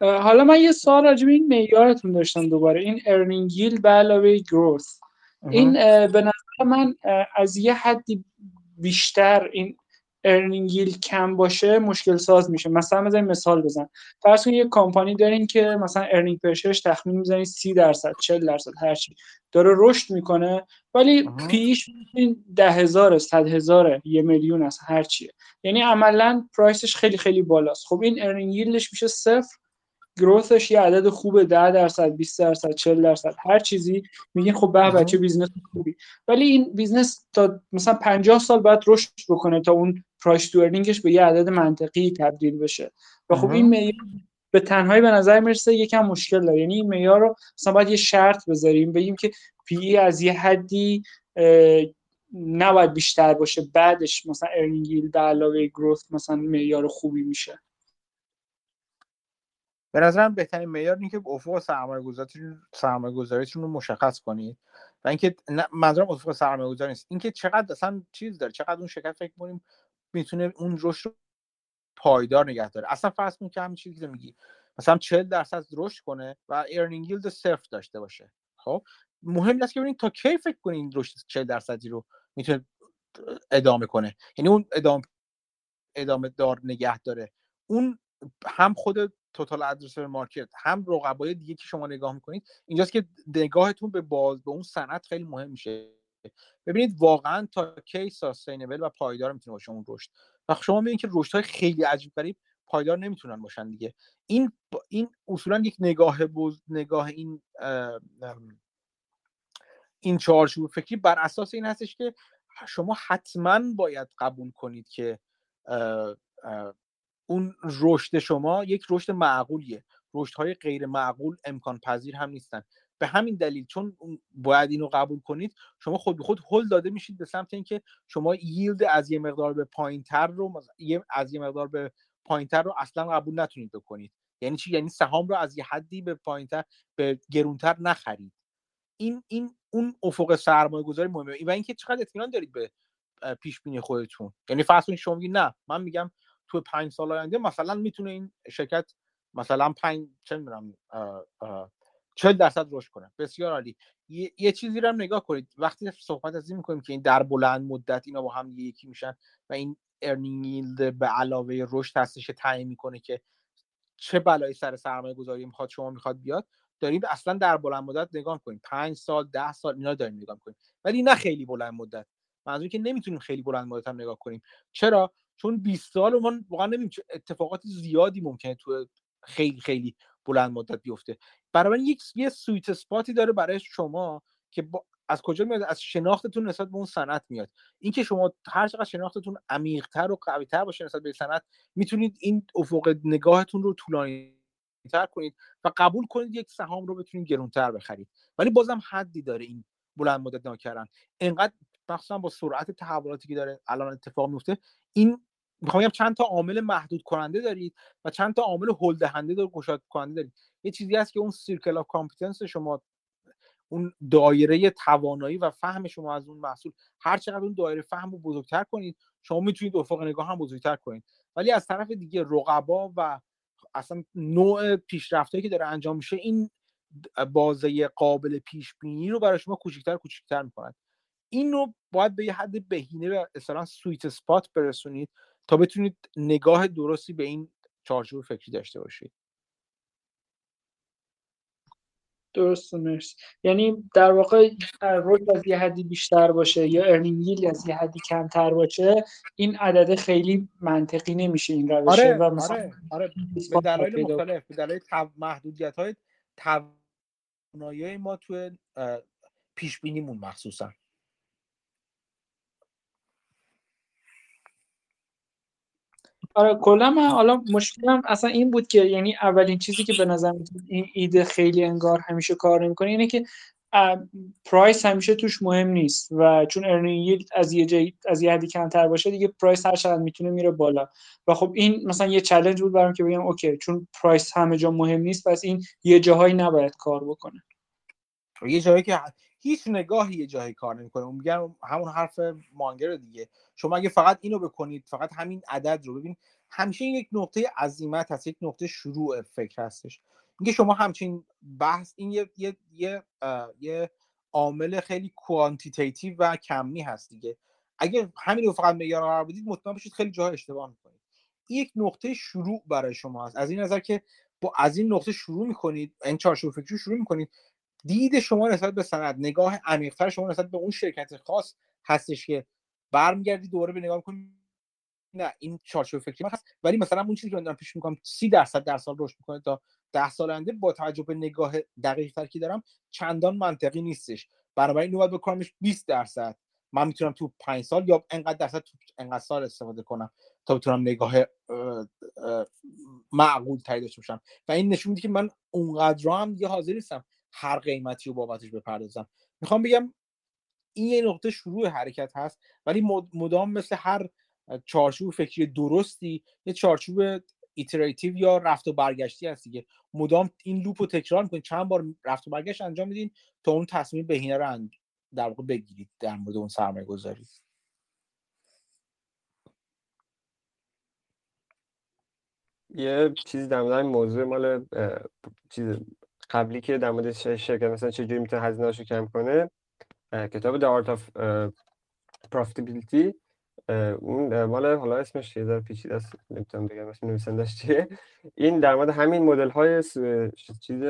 B: حالا من یه سوال راجع به این معیارتون داشتم دوباره. این ارنینگ ییل به علاوه گروث این به نظر من از یه حدی بیشتر این earning yield کم باشه مشکل ساز میشه. مثلا بزنین مثال بزن فرض کنید یه کمپانی دارین که مثلا earning per share ش تخمین می‌زنید 30 درصد 40 درصد هر چی. داره رشد می‌کنه ولی P/E ش ده هزار صد هزار یه میلیون است هر چیه. یعنی عملا price ش خیلی خیلی بالاست. خب این earning yield ش میشه صفر growth ش یه عدد خوبه 10 درصد 20 درصد 40 درصد هر چیزی میگین خب به به چه business خوبی. ولی این business تا مثلا 50 سال بعد رشد بکنه تا اون price تو به یه عدد منطقی تبدیل بشه. و خب این معیار به تنهایی به نظر می‌رسه یکم مشکل داره. یعنی این معیار رو مثلا باید یه شرط بذاریم بگیم که P/E از یه حدی نباید بیشتر باشه. بعدش مثلا earning به علاوه growth مثلا معیار خوبی میشه.
A: به نظرم بهترین معیار اینه که افق سرمایه گذاریتون رو مشخص کنید و اینکه منظورم افق سرمایه گذاری نیست. اینکه چقدر اصلا چیز داره چقدر اون شرکت فکر کنیم می‌تونه اون رشد رو پایدار نگه داره. اصلا فرض کن که همین چیزی که میگی مثلا 40 درصد رشد کنه و ارنینگ ییلد صفر داشته باشه. خب؟ مهم است که ببینید تا کی فکر کنین رشد 40 درصدی رو می‌تونه ادامه کنه. یعنی اون ادامه ادامه دار نگه داره. اون هم خود توتال ادرسر مارکت. هم رقبای دیگه که شما نگاه می‌کنید اینجاست که نگاهتون به باز به اون صنعت خیلی مهم میشه. ببینید واقعا تا کی ساستینبل و پایدار می‌تونه باشه اون رشد؟ و شما می‌بینید که رشد های خیلی عجیب غریب پایدار نمی‌تونن باشن دیگه. این این اصولا یک نگاه بوز نگاه این این چارچوب فکری بر اساس این هستش که شما حتما باید قبول کنید که اون رشد شما یک رشد معقولیه. رشد های غیر معقول امکان پذیر هم نیستن. به همین دلیل چون باید اینو قبول کنید شما خود به خود هل داده میشید به سمت اینکه شما ییلد از یه مقدار به پایینتر رو از یه مقدار به پایینتر رو اصلا قبول نتونید بکنید. یعنی چی؟ یعنی سهام رو از یه حدی به پایینتر به گرونتر نخرید. این این اون افق سرمایه گذاری مهمه. و اینکه چقدر اطمینان دارید به پیش بینی خودتون. یعنی فرض شما میگید نه من میگم تو پنج سال آینده مثلا می‌تونه این شرکت مثلا پنج چه می‌دونم چه درصد رشد کنه. بسیار عالی. یه،, چیزی رو هم نگاه کنید. وقتی صحبت از این می‌کنیم که این در بلند مدت اینا با هم یکی میشن و این ارنینگ به علاوه رشد هستش تعیین می‌کنه که چه بلایی سر سرمایه گذاری می‌خواد شما می‌خواد بیاد داریم اصلا در بلند مدت نگاه کنیم پنج سال ده سال اینا داریم نگاه کنیم ولی نه خیلی بلند مدت. منظوری که نمی‌تونیم خیلی بلند مدت هم نگاه کنیم. چرا؟ چون 20 سال ما واقعا نمی‌دونیم اتفاقات زیادی ممکنه تو خیلی خیلی بلند مدت بیفته. برای یک یه سویت اسپاتی داره برای شما که با از کجا میاد؟ از شناختتون نسبت به اون صنعت میاد. اینکه شما هر چقدر شناختتون عمیقتر و قویتر باشه نسبت به صنعت می‌تونید این افق نگاهتون رو طولانی تر کنید و قبول کنید یک سهام رو بتونید گرونتر بخرید. ولی بازم حدی داره این بلند مدت نگاه کردن انقدر مخصوصا با سرعت تحولاتی که داره الان اتفاق میفته این می‌خوام بگم چند تا عامل محدود کننده دارید و چند تا عامل هل دهنده داره گشاد کننده دارید. یه چیزی هست که اون circle of competence شما اون دایره توانایی و فهم شما از اون محصول هر چقدر اون دایره فهم رو بزرگتر کنید شما می‌تونید افق نگاه هم بزرگتر کنید. ولی از طرف دیگه رقبا و اصلا نوع پیشرفتایی که داره انجام میشه این بازه قابل پیش بینی رو برای شما کوچیکتر کوچیکتر می‌کنن این رو باید به یه حد بهینه و اصلا sweet spot برسونید تا بتونید نگاه درستی به این چارچوب فکری داشته باشید.
B: درست مرسی. یعنی در واقع رشد از یه حدی بیشتر باشه یا earning از یه حدی کمتر باشه این عدد خیلی منطقی نمیشه این روشه
A: آره، و مثلا آره, آره. به دلایل مختلف به دلایل محدودیت های توانایی ما تو پیش بینیمون مخصوصا.
B: آره کلا من حالا مشکلم اصلا این بود که یعنی اولین چیزی که به نظر این ایده خیلی انگار همیشه کار نمی‌کنه اینه که price همیشه توش مهم نیست و چون earning از یه جای از یه حدی کمتر باشه دیگه price هر چقدر می‌تونه میره بالا. و خب این مثلا یه چالش بود برام که بگم OK چون price همه جا مهم نیست پس این یه جاهایی نباید کار بکنه.
A: یه جایی که هیچ نگاهی یه جایی کار نمی‌کنه. میگن همون حرف مانگر دیگه. شما اگه فقط اینو بکنید فقط همین عدد رو ببین همیشه یک نقطه عزیمت هست یک نقطه شروع فکر هستش. میگه شما همچین بحث این یه یه یه, یه عامل خیلی کوانتیتیتیو و کمی هست دیگه. اگه همین رو فقط معیار قرار بدید مطمئن باشید خیلی جاها اشتباه می‌کنید. این یک نقطه شروع برای شما هست از این نظر که با از این نقطه شروع می‌کنید این چارچوب فکری شروع می‌کنید دید شما نسبت به سند نگاه عمیقتر شما نسبت به اون شرکت خاص هستش که برمیگردید دوباره به نگاه می‌کنید نه این چارچوب فکری هست. ولی مثلا اون چیزی که من دارم پیش می‌کنم 30 درصد در سال رشد می‌کنه تا 10 سال آینده با توجه به نگاه دقیق تر که دارم چندان منطقی نیستش. بنابراین نوبت بکنمش 20 درصد. من می‌تونم تو 5 سال یا انقدر درصد تو انقدر سال استفاده کنم تا بتونم نگاه معقول تری داشته باشم. و این نشون میده که من اونقدر هم دیگه حاضر نیستم. هر قیمتی رو بابتش بپردازم. می‌خوام بگم این یه نقطه شروع حرکت هست ولی مدام مثل هر چارچوب فکری درستی یه چارچوب iterative یا رفت و برگشتی هست دیگه. مدام این loop رو تکرار می‌کنید. چند بار رفت و برگشت انجام میدین تا اون تصمیم بهینه رو در واقع بگیرید در مورد اون سرمایه گذاری
H: یه چیزی در مورد موضوع مال چیز قبلی که در مورد شرکت مثلا چجوری می‌تونه هزینه رو کم کنه کتاب The Art of Profitability اون مال حالا اسمش یه ذره پیچیده است نمی‌تونم بگم اسم نویسندش چیه. این در مورد همین مدل های چیز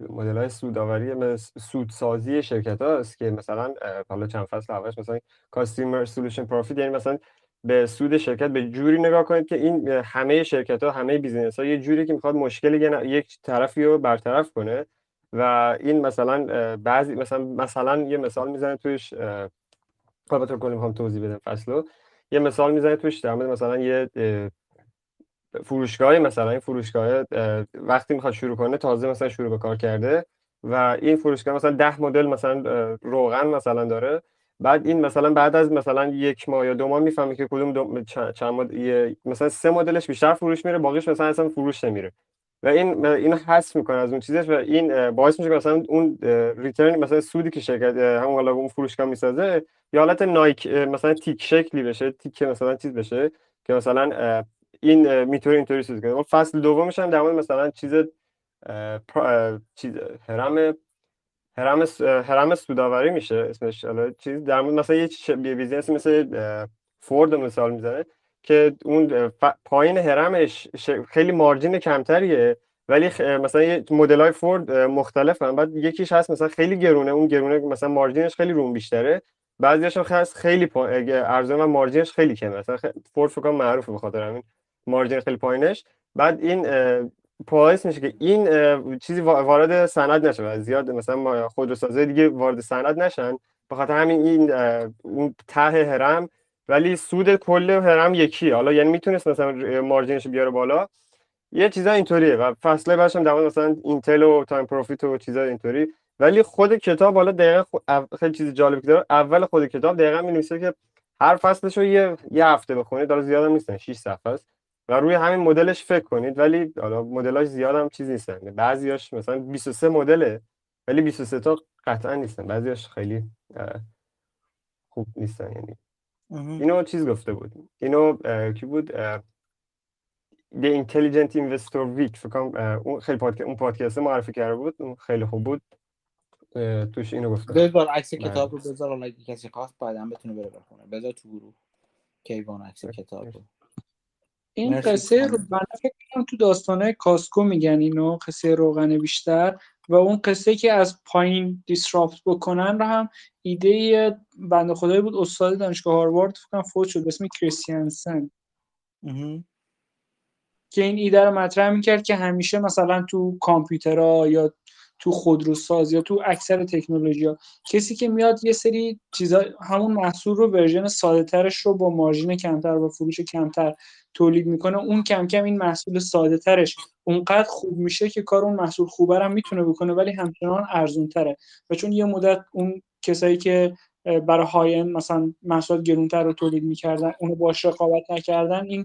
H: مدل های سوداوری سودسازی شرکت هاست که مثلا حالا چند فصل اولش مثلا customer solution profit یعنی مثلا به سود شرکت یه جوری نگاه کنید که این همه شرکت ها همه business ها یه جوری که می‌خواد مشکل یک طرفی رو برطرف کنه و این مثلا بعضی مثلا مثلا یه مثال می‌زنه توش البته کلی می‌خوام توضیح بدم فصلو. یه مثال می‌زنه توش در مثلا یه فروشگاه مثلا این فروشگاه وقتی می‌خواد شروع کنه تازه مثلا شروع به کار کرده و این فروشگاه مثلا ده مدل مثلا روغن مثلا داره. بعد این مثلا بعد از مثلا یک ماه یا دو ماه می‌فهمه که کدوم دو چند مدل مثلا سه مدلش بیشتر فروش میره باقیش مثلا اصلا فروش نمیره. و این اینو حذف می‌کنه از اون چیزش و این باعث میشه که مثلا اون ریترن مثلا سودی که شرکت همون حالا اون فروشگاه می‌سازه یا حالت نایک مثلا تیک شکلی بشه تیک مثلا چیز بشه که مثلا این می‌تونه اینطوری سود کنه. فصل دومش هم در مورد مثلا چیز چیز هرم هرم هرم سوداوری میشه اسمش. حالا چیز در مورد مثلا یه بیزنس مثل فورد مثال می‌زنه که اون پایین هرمش خیلی مارجین کمتریه ولی مثلا یه مدل های فورد مختلفن. بعد یکیش هست مثلا خیلی گرونه اون گرونه مثلا مارجینش خیلی روم بیشتره. بعضیش هم هست خیلی ارزان و مارجینش خیلی کمه. مثلا فورد فکر معروفه به خاطر همین. مارجین خیلی پایینش. بعد این باعث میشه که این چیزی وارد سند نشه زیاد مثلا خودروسازی دیگه وارد سند نشن. به خاطر همین این اون ته هرم ولی سود کل هرم یکی حالا یعنی می‌تونست مثلا مارجینش بیاره بالا. یه چیزا اینطوریه و فصله بعدش هم در مثلا اینتل و time profit و چیزا اینطوری. ولی خود کتاب حالا دقیقا خیلی چیز جالبی که داره. اول خود کتاب دقیقا میگه که هر فصلش رو یه یه هفته بخونید زیاد هم نیستن 6 صفحه است. و روی همین مدلش فکر کنید ولی حالا مدلاش زیاد هم چیز نیستن. بعضیاش مثلا 23 مدله ولی 23 تا قطعا نیستن. بعضیاش خیلی خوب نیستن. یعنی اینو چیز گفته بود. اینو کی بود؟ The Intelligent Investor Week. فکر اون خیلی پادکست اون پادکست معرفی کرده بود. اون خیلی خوب بود. توش اینو گفته
A: بذار عکس کتاب رو بذار اگه کسی خواست بعدا بتونه بره بخونه. بذار تو گروه. کیوان عکس کتاب رو.
B: این قصه رو من فکر کنم تو داستانه کاسکو میگن اینو قصه روغن بیشتر. و اون قصه که از پایین دیسراپت بکنن رو هم ایده بنده خدایی بود استاد دانشگاه هاروارد فکر کنم فوت شد به اسم کریستیانسن. که این ایده رو مطرح می‌کرد که همیشه مثلا تو کامپیوترها یا تو خودروساز یا تو اکثر تکنولوژی ها. کسی که میاد یه سری چیزا همون محصول رو ورژن ساده ترش رو با مارژین کمتر و فروش کمتر تولید می‌کنه. اون کم کم این محصول ساده ترش اونقدر خوب میشه که کار اون محصول خوبه هم می‌تونه بکنه ولی همچنان ارزون تره. و چون یه مدت اون کسایی که برای های مثلا محصولات گرونتر رو تولید می‌کردن اونو باش رقابت نکردن این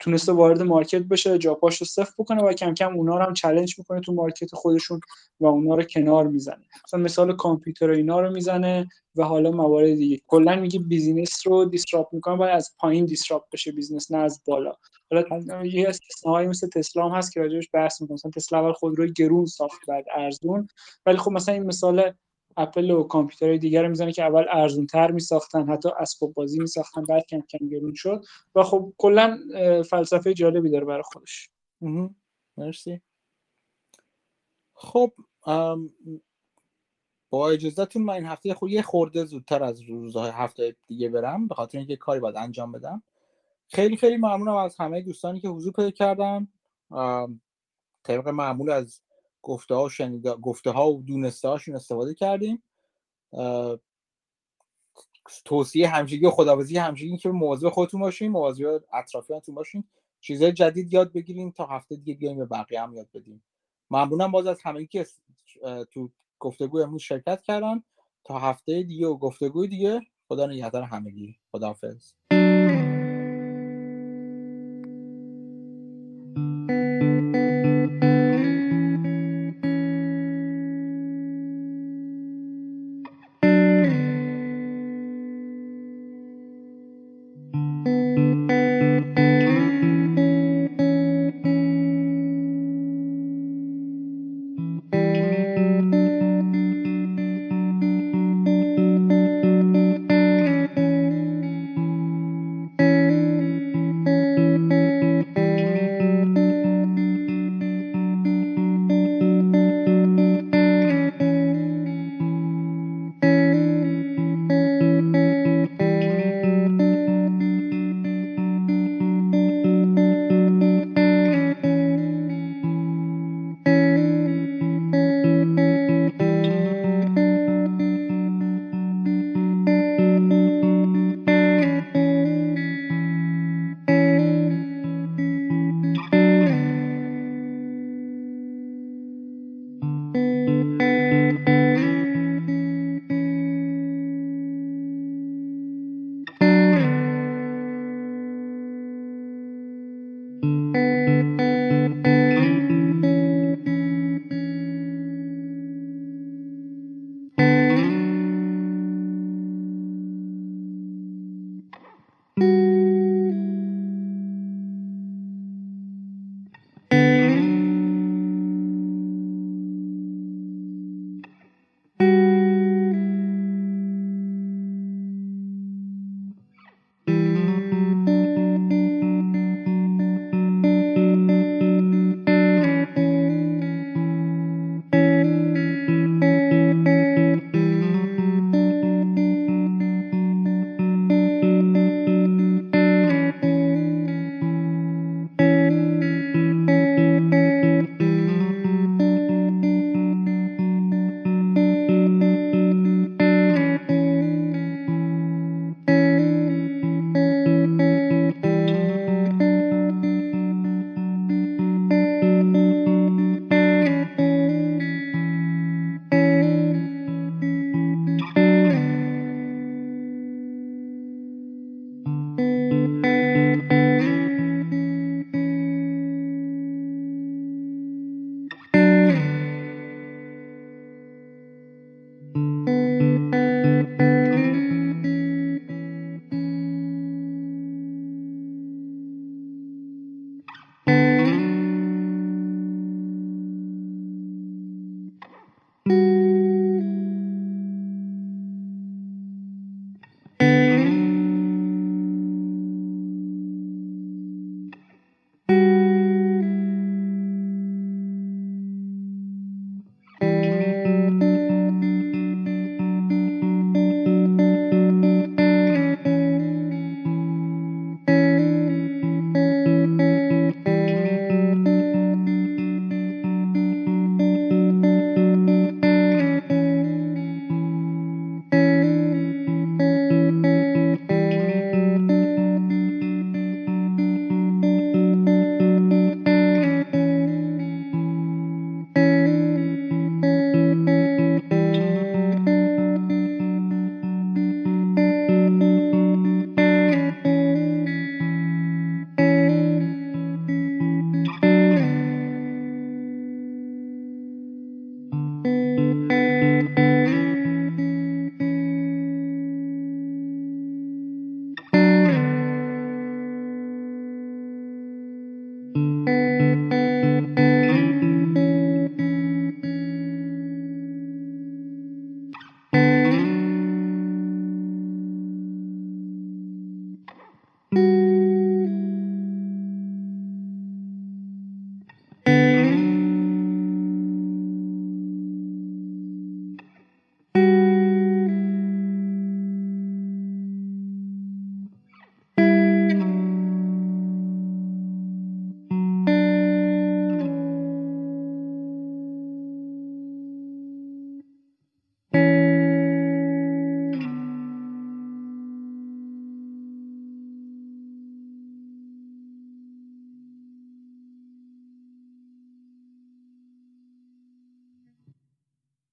B: تونسته وارد market بشه جاپاش رو سفت بکنه و کم کم اونا رو هم challenge می‌کنه تو market خودشون و اونا رو کنار می‌زنه. مثلا مثال کامپیوتر اینا رو می‌زنه و حالا موارد دیگه. کلا میگه business رو disrupt می‌کنه باید از پایین disrupt بشه business نه از بالا. حالا یه استثناهایی مثل تسلا هم هست که راجعش بحث می‌کنه. مثلا تسلا اول خودروی گرون ساخت بعد ارزون. ولی خب مثلا این مثال اپل و کامپیوترهای دیگر رو می‌زنه که اول ارزون تر میساختن حتی اسباب بازی میساختن بعد کم کم گرون شد. و خب کلا فلسفه جالبی داره برای خودش.
A: مرسی. خب با اجازهتون من این هفته خود یه خورده زودتر از روزهای هفته دیگه برم به خاطر اینکه کاری باید انجام بدم. خیلی خیلی ممنونم از همه دوستانی که حضور پیدا کردن. طبق معمول از گفته ها و گفته ها و دونسته هاشون استفاده کردیم. توصیه همشگی و خداوزی همشگی که مواظب خودتون باشین مواظب اطرافیانتون باشین. چیزهای جدید یاد بگیریم تا هفته دیگه بیایم به بقیه هم یاد بدیم. ممنونم باز از همه که تو گفتگو امروز شرکت کردن. تا هفته دیگه و گفتگوی دیگه. خدا نگهدار همگی. خداحافظ.